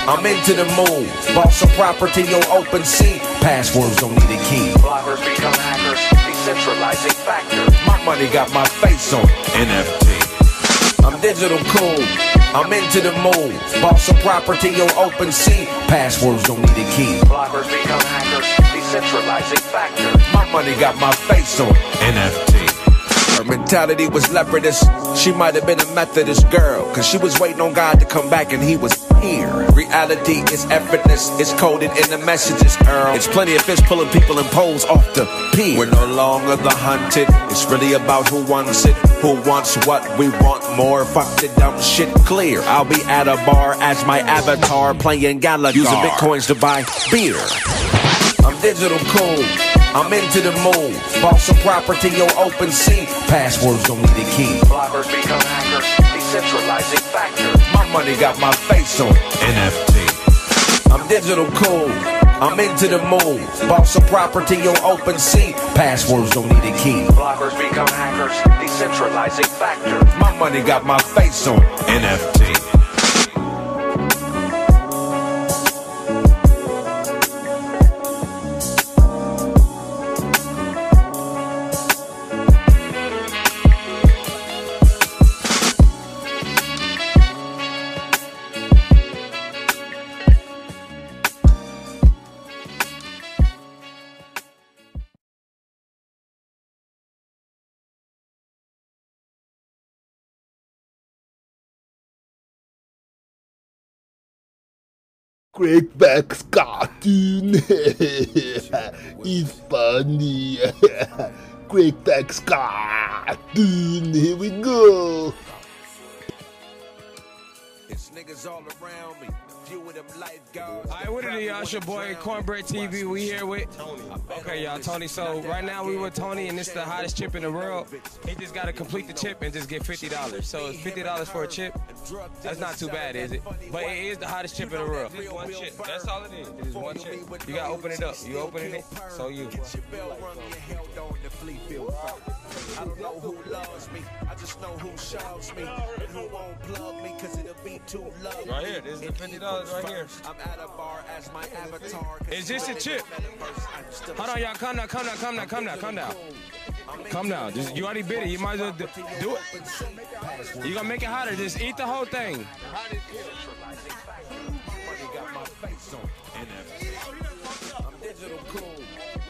I'm into the moon. Bought some property on open sea, passwords don't need a key. Bloggers become hackers, decentralizing factor. My money got my face on NFT. I'm digital cool. I'm into the moon. Bought some property on open sea. Passwords don't need a key. Bloggers become hackers. Decentralizing factor. My money got my face on NFT. Her mentality was leopardess. She might have been a Methodist girl, cause she was waiting on God to come back and he was here. Reality is effortless, it's coded in the messages, Earl. It's plenty of fish pulling people in poles off the pier. We're no longer the hunted, it's really about who wants it, who wants what we want more. Fuck the dumb shit clear. I'll be at a bar as my avatar playing Galaga. Using bitcoins to buy beer. I'm digital cool. I'm into the moon. Bought some property on open sea. Passwords don't need a key. Bloggers become hackers. Decentralizing factor. My money got my face on NFT. I'm digital cool. I'm into the moon. Bought some property on open sea. Passwords don't need a key. Bloggers become hackers. Decentralizing factor. My money got my face on NFT. Crackback's cartoon. it's funny. Crackback's cartoon. Here we go. It's niggas all around me. A few of them lifeguards. All right, what it is, y'all? It's your boy Cornbread TV. We here with Tony. Okay, y'all, Tony. So right now we with Tony, and this is the hottest chip in the world. He just got to complete the chip and just get fifty dollars. So it's fifty dollars for a chip. That's not too bad, is it? But it is the hottest chip in the world. It's one chip. That's all it is. It is one chip. You gotta open it up. You opening it, so you. I don't know who loves me. I just know who shoves me. And who won't plug me, cause it'll be too lovely. Right here. This is the fifty dollars right here. I'm at a bar as my avatar. Is this a chip? Hold on, y'all. Come down. Come down. Come down. Come down. Come down. Come down. Just, you already bit it. You might as well do, do it. You gonna make it hotter? Just eat the whole thing. I'm digital cool.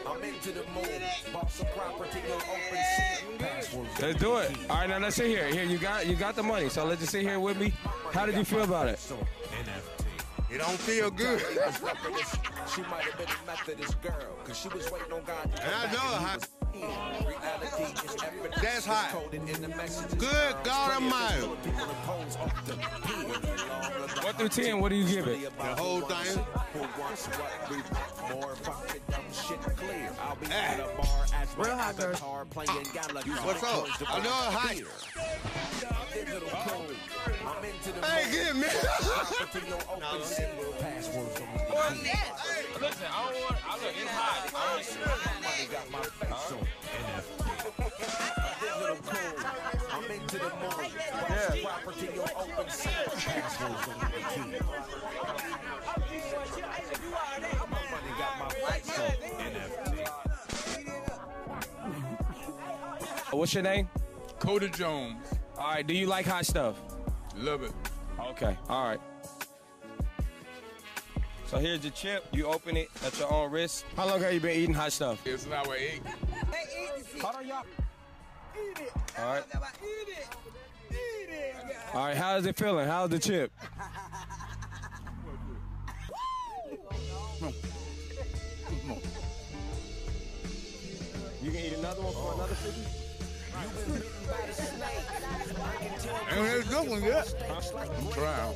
I'm into the moon. Bought some property on open sea. Passwords. Let's do it. All right, now let's sit here. Here, you got you got the money. So let's just sit here with me. How did you feel about it? It don't feel good. She might have been a Methodist girl, cause she was waiting on God. And I know how- and he was here. Reality is effortless. That's hot. It's coded in the messages. Good God Plenty of Almighty. fish pulling people in poles off the pier. One through ten, what do you give it? The whole thing. Who wants what we want more? Fuck the dumb shit clear. I'll be Hey. at a bar as my avatar playing Galaga. What's up? I know it's hot. Digital. I'm into the Hey, get me. property on open sea. Passwords on the key. Listen, I don't want. I look, it's hot. Money got my face on Digital code. I'm into the moon. Yeah. Property on open sea. On the key. Money got my face on What's your name? Coda Jones. All right. Do you like hot stuff? Love it. Okay. All right. So here's your chip. You open it at your own risk. How long have you been eating hot stuff? It's an hour eight. Hold on, y'all. Eat it. All right. All right. How's it feeling? How's the chip? You can eat another one for oh. another fifty. Ain't had a good one yet. I'm trying.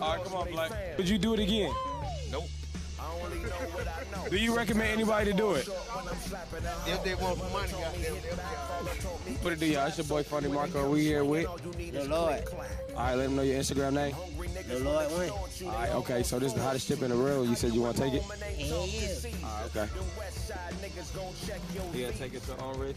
All right, come on, Black. Would you do it again? Nope. Do you recommend anybody to do it? If they want money, goddamn. Put it to y'all. It's your boy Funny Marco. We here with. The Lord. All right, let them know your Instagram name. The Lord win. All right, okay. So this is the hottest chip in the world. You said you want to take it. Hell yeah. All right, okay. Yeah, take it to on Rich.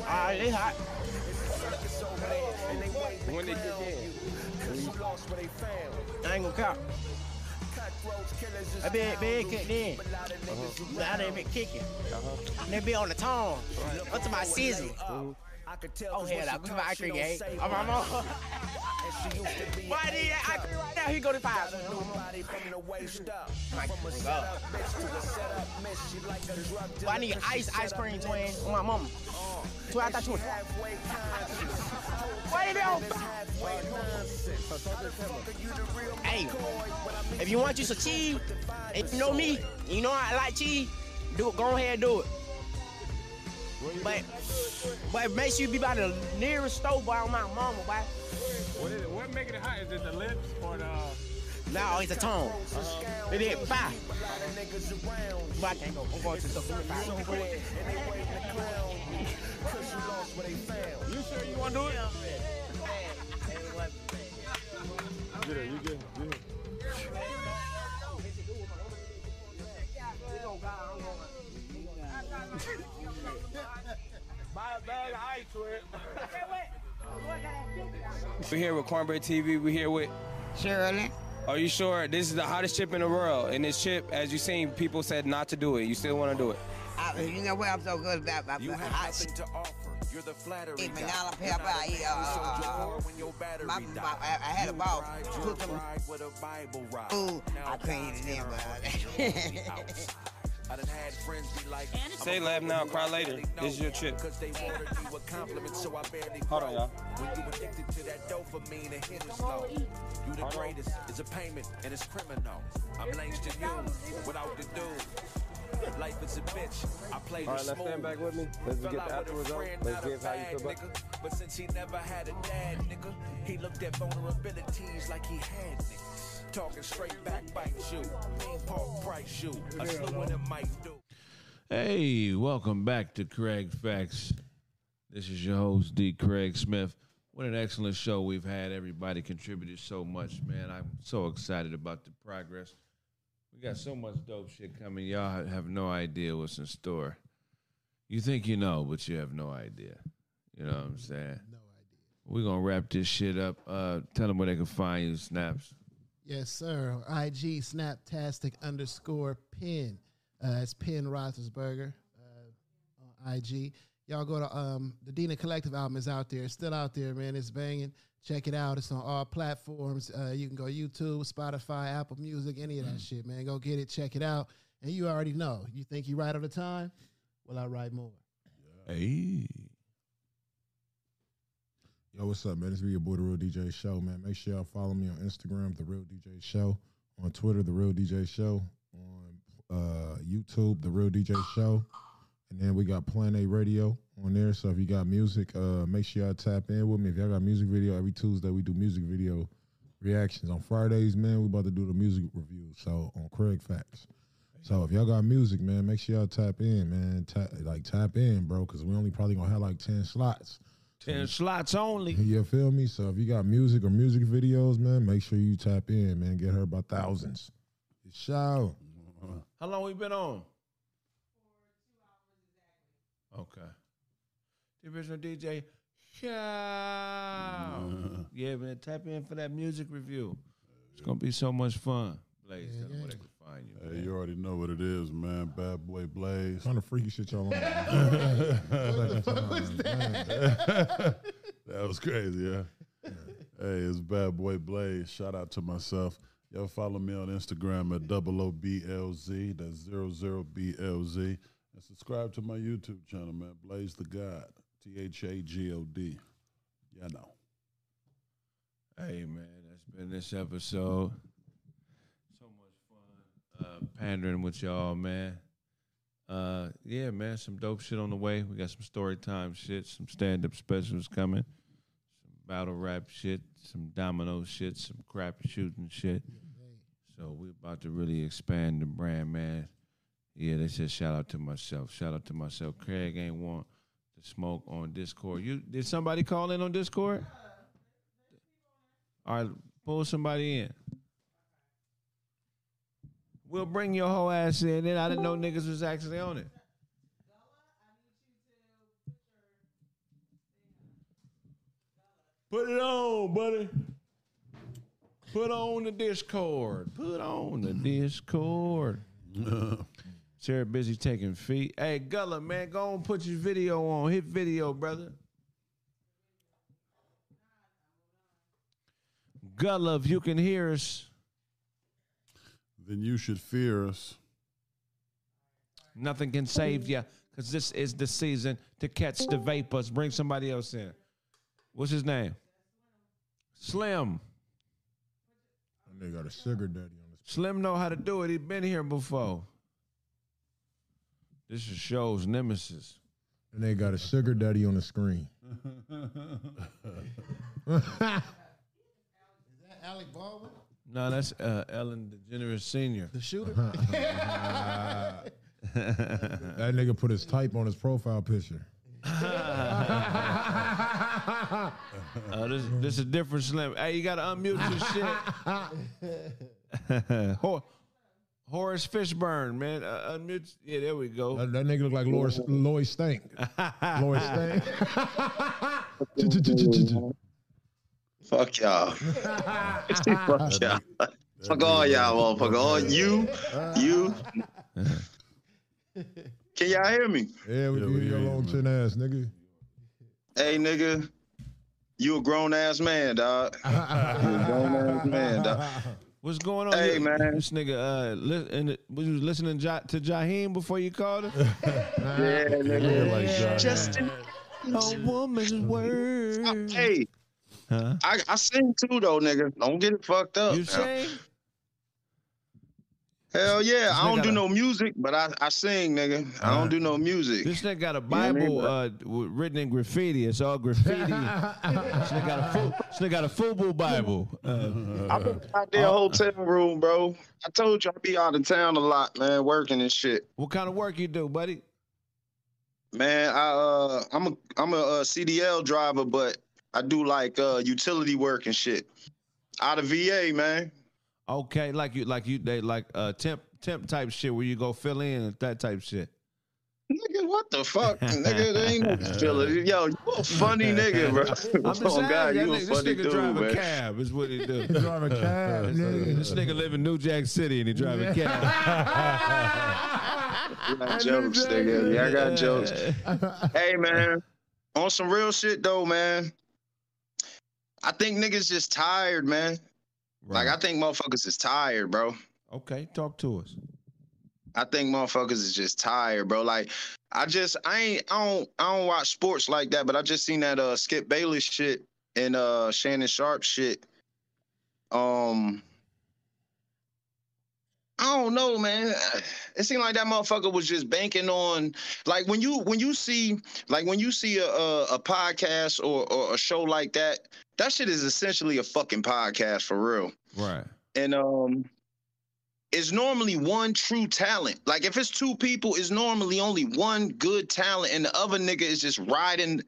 Alright, they hot. When they kick in. I ain't gonna count. I be, be kicked in. Now they been kicking. They be on the tongue. Up to my season. Oh, hell, I'm my ice cream game. I'm mom. Why did I cream right now? He go to five. My God. Well, I need ice ice cream twin on my mama. Two out of twenty. Why they be? Hey, if you want you some cheese, and you know me, you know I like cheese, do it. Go ahead and do it. But, but make sure you be by the nearest store, boy, on my mama, boy. What is it? What making it hot? Is it the lips or the? Now it's a tone. Uh-huh. It is five. But I can't go. I'm going to the five. You sure you want to do it? Get it. You get. We're here with Cornbread TV. We're here with. Shirley. Are you sure this is the hottest chip in the world? And this chip, as you seen, people said not to do it. You still want to do it? I, you know what I'm so good about? about You have hot nothing to offer. You're the flattery Eat guy. banana You're pepper, I eat, uh, uh, you're more when your battery my- die. my- I- I had a You ball. ride Put your them- ride with a Bible ride. Ooh, Now I couldn't eat God's it in but- her on the outside. I done had friends be like, Say laugh now, cry later. This is your chip. Cause they wanted you a compliment, so I barely Hold on, y'all. When you addicted to that dopamine, it hit us low. You the greatest, it's a payment, and it's criminal. I'm Langston Hughes, without the dude. Life is a bitch. I play All right, let's stand back with me. Let's get the with a afterwards on. Let's give how you feel about nigga. But since he never had a dad, nigga, he looked at vulnerabilities like he had niggas. Talking straight back, bite you. Mean Paul Price you. A slew of them might do. Hey, welcome back to Craig Facts. This is your host, D. Craig Smith. What an excellent show we've had. Everybody contributed so much, man. I'm so excited about the progress. We got so much dope shit coming. Y'all have no idea what's in store. You think you know, but you have no idea. You know what I'm saying? No idea. We're going to wrap this shit up. Uh, tell them where they can find you, Snaps. Yes, sir. IG Snaptastic underscore pin. Uh, it's Pin Roethlisberger uh, on IG. Y'all go to um, the Dina Collective album is out there. It's still out there, man. It's banging. Check it out. It's on all platforms. Uh, you can go YouTube, Spotify, Apple Music, any of that shit, man. Go get it. Check it out. And you already know. You think you right all the time? Well, I write more. Hey. Yo, what's up, man? This be your boy, The Real DJ Show, man. Make sure y'all follow me on Instagram, The Real DJ Show, on Twitter, The Real DJ Show, on uh, YouTube, The Real DJ Show, and then we got Plan A Radio on there. So if you got music, uh, make sure y'all tap in with me. If y'all got music video, every Tuesday we do music video reactions. On Fridays, man, we about to do the music review. So on Craig Facts. So if y'all got music, man, make sure y'all tap in, man. Like tap in, bro, because we only probably gonna have like ten slots. Ten slots only. You feel me? So if you got music or music videos, man, make sure you tap in, man. Get her by thousands. It's show. How long we been on? Okay. The original DJ. Yeah. Yeah, man. Tap in for that music review. It's gonna be so much fun. Blaze, tell them where they can find you. Hey, you already know what it is, man. Bad boy Blaze. Kind of freaky shit y'all on. What the fuck was that? that was crazy, yeah. Hey, it's Bad Boy Blaze. Shout out to myself. Yo, follow me on Instagram at double O B L Z. That's zero zero B L Z. And subscribe to my YouTube channel, man. Blaze the God. T H A G O D. Yeah, know. Hey man, that's been this episode. Uh, pandering with y'all, man. Uh, yeah, man, some dope shit on the way. We got some story time shit, some stand up specials coming, some battle rap shit, some domino shit, some crap shooting shit. So we're about to really expand the brand, man. Yeah, they said shout out to myself. Shout out to myself. Craig ain't want to smoke on Discord. You did somebody call in on Discord? All right, pull somebody in. We'll bring your whole ass in. Then I didn't know niggas was actually on it. Put it on, buddy. Put on the Discord. Put on the Discord. Sarah busy taking feet. Hey, Gullah, man, go on put your video on. Hit video, brother. Gullah, if you can hear us, Then you should fear us. nothing can save you because this is the season to catch the vapors. Bring somebody else in. What's his name? Slim. They got a sugar daddy on this. Slim know how to do it. He been here before. This is show's nemesis. And they got a sugar daddy on the screen. Is that Alec Baldwin? No, that's uh, Ellen DeGeneres Senior. The shooter? that nigga put his type on his profile picture. Uh, this this is different Slim. Hey, you gotta unmute your shit. Hor- Horace Fishburne, man. Uh, unmute. Yeah, there we go. That, that nigga look like Lois, Lois Stank. Lois Stank. Fuck y'all. Fuck y'all. Fuck all y'all, motherfucker. All you, you. Can y'all hear me? Yeah, we yeah, your long chin ass, nigga. Hey, nigga. You a grown ass man, dog. you a grown ass man, dog. What's going on? Hey, here? man. This nigga, uh, li- and was you listening ja- to Jaheim before you called him? Yeah, nigga. like Justin. A woman's word. Hey, Huh? I, I sing too, though, nigga. Don't get it fucked up. You now. sing? Hell yeah. I don't do got no music, but I, I sing, nigga. I don't do no music. This nigga got a know I mean? Bible uh, written in graffiti. It's all graffiti. this nigga got a fu- this nigga got a FUBU Bible. Uh, I'm in a goddamn hotel room, bro. I told you I be out of town a lot, man, working and shit. what kind of work you do, buddy? Man, I uh, I'm a I'm a, uh CDL driver, but I do like uh utility work and shit. Out of VA, man. Okay, like you, like you, they like uh, temp, temp type shit where you go fill in and that type shit. Nigga, what the fuck? nigga, there ain't no utility. Yo, you a funny nigga, bro. I'm just oh saying, God, that you a nigga, this nigga dude, drive a man. cab is what he do. Drive a cab, nigga. This nigga live in New Jack City and he drive a cab. You got jokes, nigga. Yeah, I got jokes. hey man, on some real shit though, man. I think niggas just tired, man. Like I think motherfuckers is tired, bro. Okay, talk to us. I think motherfuckers is just tired, bro. Like I just I ain't I don't I don't watch sports like that, but I just seen that uh Skip Bayless shit and uh Shannon Sharpe shit. Um I don't know, man. It seemed like that motherfucker was just banking on like when you when you see like when you see a a, a podcast or, or a show like that, that shit is essentially a fucking podcast for real. Right. And um it's normally one true talent. Like if it's two people, it's normally only one good talent, and the other nigga is just riding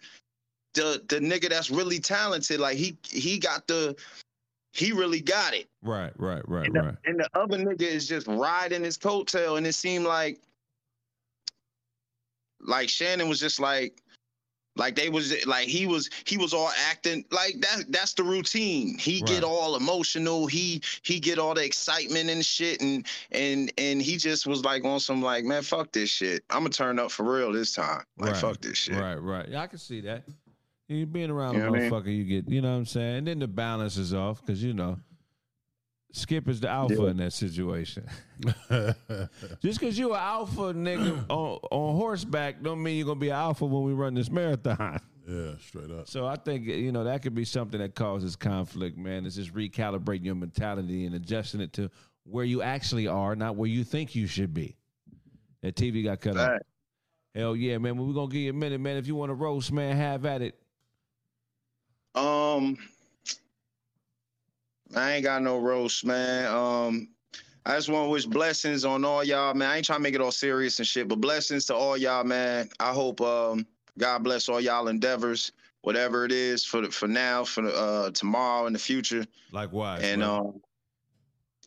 the the nigga that's really talented. Like he he got the he really got it. Right, right, right, And the, right. and the other nigga is just riding his coattail, and it seemed like like Shannon was just like like they was like he was he was all acting like that that's the routine. He get all emotional, he he get all the excitement and shit and and and he just was like on some like, man, fuck this shit. I'm gonna turn up for real this time. Like right. fuck this shit. Right, right. Yeah, I can see that. You being around You a what I mean? motherfucker, you get, you know what I'm saying? And then the balance is off because, you know, Skip is the alpha Yeah. in that situation. Just because you're an alpha nigga on, on horseback don't mean you're going to be an alpha when we run this marathon. Yeah, straight up. So I think, you know, that could be something that causes conflict, man. It's just recalibrating your mentality and adjusting it to where you actually are, not where you think you should be. That TV got cut off. Right. Hell yeah, man. Well, we're going to give you a minute, man. If you want to roast, man, have at it. Um, I ain't got no roast, man. Um, I just want to wish blessings on all y'all, man. I ain't trying to make it all serious and shit, but blessings to all y'all, man. I hope um God bless all y'all endeavors, whatever it is for the, for now, for the, uh tomorrow and the future. Likewise. And um,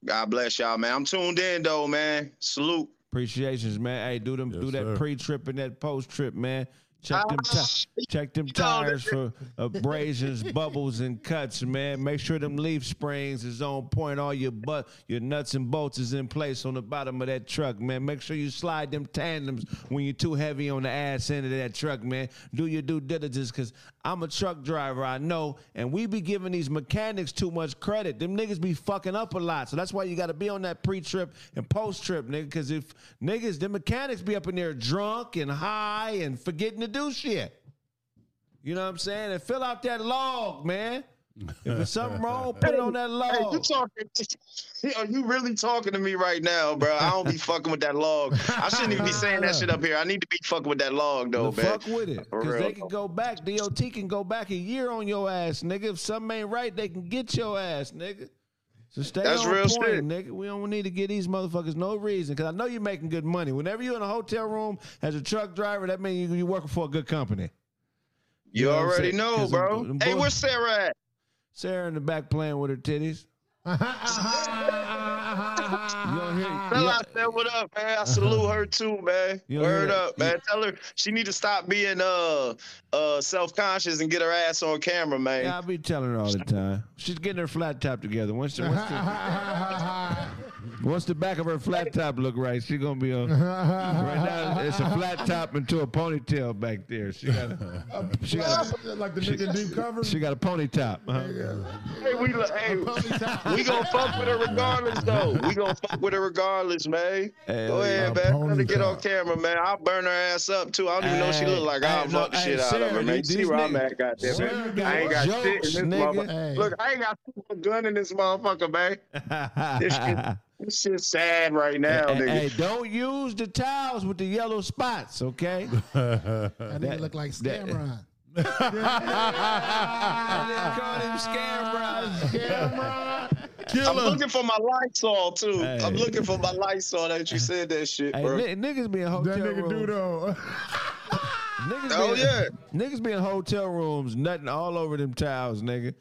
God bless y'all, man. I'm tuned in though, man. Salute. Appreciations, man. Hey, do them, do that sir. pre-trip and that post-trip, man. Check them, Ah, ti- check them tires for abrasions, bubbles, and cuts, man. Make sure them leaf springs is on point. All your butt, your nuts and bolts is in place on the bottom of that truck, man. Make sure you slide them tandems when you're too heavy on the ass end of that truck, man. Do your due diligence, cause I'm a truck driver, I know, and we be giving these mechanics too much credit. Them niggas be fucking up a lot, so that's why you got to be on that pre-trip and post-trip, nigga. Cause if niggas, the mechanics be up in there drunk and high and forgetting to do shit. You know what I'm saying? And fill out that log, man. If there's something wrong, put it on that Hey, you log. talking? Are you really talking to me right now, bro? I don't be fucking with that log. I shouldn't even be saying that shit up here. I need to be fucking with that log, though, The man. fuck with it. For Because they can go back. DOT can go back a year on your ass, nigga. If something ain't right, they can get your ass, nigga. So stay That's on real point, shit. nigga. We don't need to get these motherfuckers no reason. Because I know you're making good money. Whenever you're in a hotel room as a truck driver, that means you, you're working for a good company. You, know already know, know, 'Cause them- bro. them hey, boys- where's Sarah at? Sarah in the back playing with her titties. Don't? Tell you- her I what up, man. I salute her too, man. Don't Word hear- up, man. Tell her she need to stop being uh uh self conscious and get her ass on camera, man. Yeah, I be telling her all the time. She's getting her flat top together. Once the, once the, once the back of her flat top look right, she gonna be on. Right now, it's a flat top into a ponytail back there. She got a, she got a, like the nigga deep cover. she got a pony top. huh? Hey, we lo- hey, we gonna fuck with her regardless, though. We gonna fuck with her regardless, man. Hell Go ahead, man. Let her get on camera, man. I'll burn her ass up too. I don't even know what she Hey, look like. I'll no, fuck the hey, shit out of her, man. You these see where I'm at, goddamn. Sarah man. got I ain't got jokes, shit in this nigga. motherfucker. Hey. Look, I ain't got a gun in this motherfucker, man. This shit, this shit's sad right now, Hey, nigga. hey, don't use the towels with the yellow spots, okay? That nigga look like that- Scamron. I call him scam bros. I'm looking for my Lysol too. Hey. I'm looking for my Lysol that you said that shit, Hey, bro. ni- niggas be in hotel That nigga rooms. do though. Niggas Oh, be, yeah. Niggas be in hotel rooms, nothing all over them towels, nigga.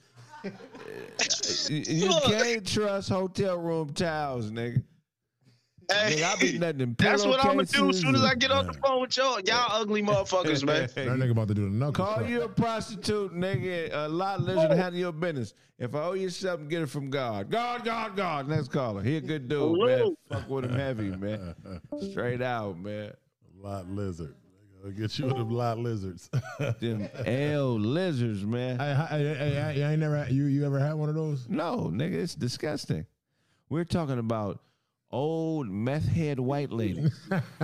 You you Look. can't trust hotel room towels, nigga. Hey, Nigga, I be nutting in that's what I'm gonna do as soon as I get on the phone with y'all. Y'all ugly motherfuckers, man. That nigga about to do the knuckle. Call you a prostitute, nigga. A lot lizard handle your business. If I owe you something, get it from God. God, God, God. Next caller. He a good dude, man. Fuck with him heavy, man. Straight out, man. A Lot lizard. I'll get you with them lot lizards. Them L lizards, man. I, hey, hey, hey, I ain't never you you ever had one of those? No, nigga, it's disgusting. We're talking about old meth head white lady.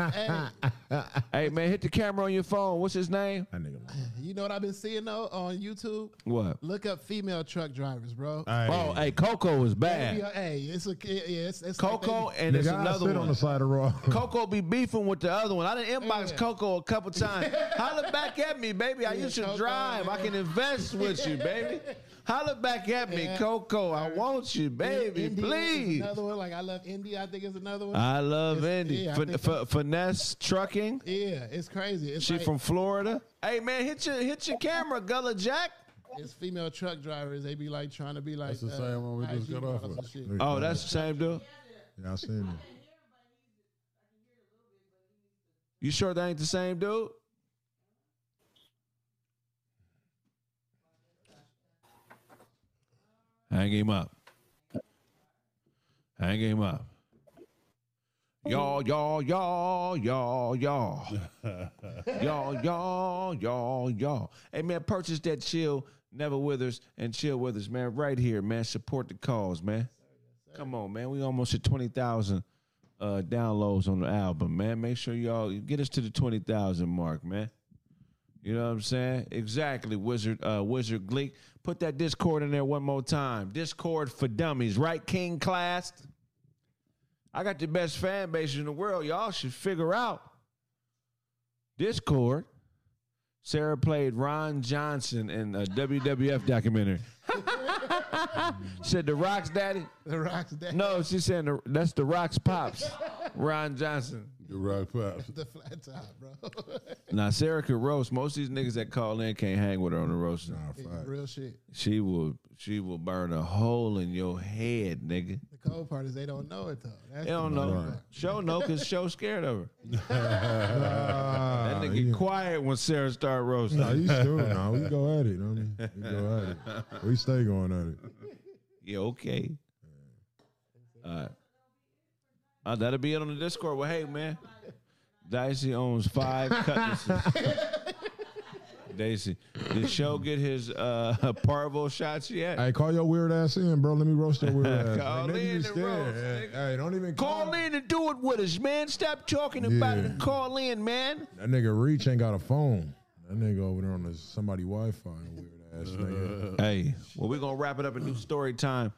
hey man, hit the camera on your phone. What's his name? That nigga. You know what I've been seeing though on YouTube? What? Look up female truck drivers, bro. Oh, hey, Coco is Hey, bad. hey, it's a yeah, it's, it's Coco like and it's another sit one. on the side of the road. Coco be beefing with the other one. I done inbox Yeah. Coco a couple times. Holler back at me, baby. I Yeah, used to Coco, drive. I can invest with you, baby. Holla back at me, Yeah. Coco. I want you, baby. Indy is Please. Another one like I love Indy. I think it's another one. I love It's- Indy. yeah, I Fin- think finesse trucking. yeah, it's crazy. It's She like, from Florida. Hey man, hit your hit your camera, Gullah Jack. it's female truck drivers. They be like trying to be like That's the uh, same one we just got off of. and shit. Oh, that's the same dude. Yeah, I seen it. You sure that ain't the same dude? Hang him up. Hang him up. Y'all, y'all, y'all, y'all, y'all. y'all, y'all, y'all, y'all. Hey, man, purchase that chill, Never Withers, and Chill Withers, man, right here, man. Support the cause, man. Come on, man. We almost at 20,000 uh, downloads on the album, man. Make sure y'all get us to the 20,000 mark, man. You know what I'm saying? Exactly, Wizard uh, Wizard Gleek. Put that Discord in there one more time. Discord for dummies, right, King Class? I got the best fan base in the world. Y'all should figure out Discord. Sarah played Ron Johnson in a WWF documentary. Said the Rock's daddy. The Rock's daddy. No, she's saying the, that's the Rock's pops, Ron Johnson. The rock pops. the flat top, bro. Now Sarah could roast. Most of these niggas that call in can't hang with her on the roast. Real shit. She will she will burn a hole in your head, nigga. The cold part is they don't know it though. That's They don't the know. cold part. Show no, cause show scared of her. That nigga quiet when Sarah start roasting. Nah, you still nah, we go at it. You know what I mean? We go at it. We stay going at it. Yeah, okay. All right. Uh, that'll be it on the Discord. Well, hey, man. Dicey owns five cutlasses. Daisy, did Show get his uh, Parvo shots yet? Hey, call your weird ass in, bro. Let me roast your weird ass. Call Nigga, in and roast, Hey. Hey, don't even Call in and do it with us, man. Stop talking about it and call in, man. That nigga Reach ain't got a phone. That nigga over there on the, somebody Wi-Fi. Weird ass nigga. Hey, well, we're gonna wrap it up in new story time.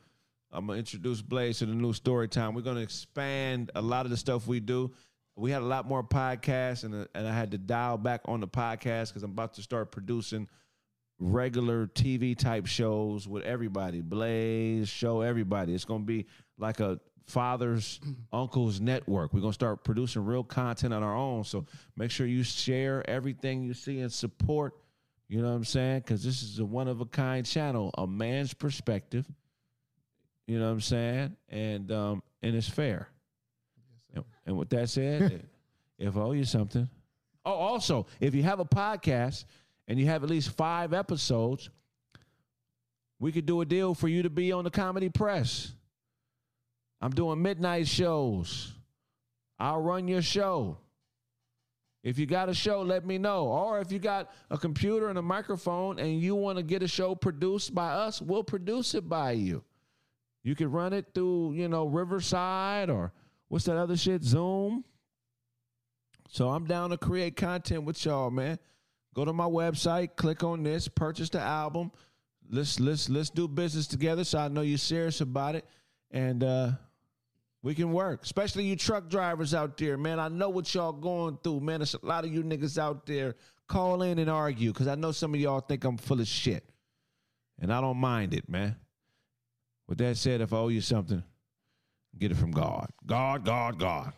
I'm gonna introduce Blaze to the new story time. We're gonna expand a lot of the stuff we do. We had a lot more podcasts, and uh, and I had to dial back on the podcast because I'm about to start producing regular TV type shows with everybody. Blaze, show everybody. It's gonna be like a father's uncle's network. We're gonna start producing real content on our own. So make sure you share everything you see and support. You know what I'm saying? Because this is a one of a kind channel, a man's perspective. You know what I'm saying? And um, and it's fair. And, and with that said, if I owe you something, oh, also, if you have a podcast and you have at least five episodes, we could do a deal for you to be on the comedy press. I'm doing midnight shows. I'll run your show. If you got a show, let me know. Or if you got a computer and a microphone and you want to get a show produced by us, we'll produce it by you. You can run it through, you know, Riverside or what's that other shit, Zoom. So I'm down to create content with y'all, man. Go to my website, click on this, purchase the album. Let's let's let's do business together so I know you're serious about it. And uh we can work, especially you truck drivers out there, man. I know what y'all going through, man. There's a lot of you niggas out there. Call in and argue, because I know some of y'all think I'm full of shit. And I don't mind it, man. With that said, if I owe you something, get it from God. God, God, God.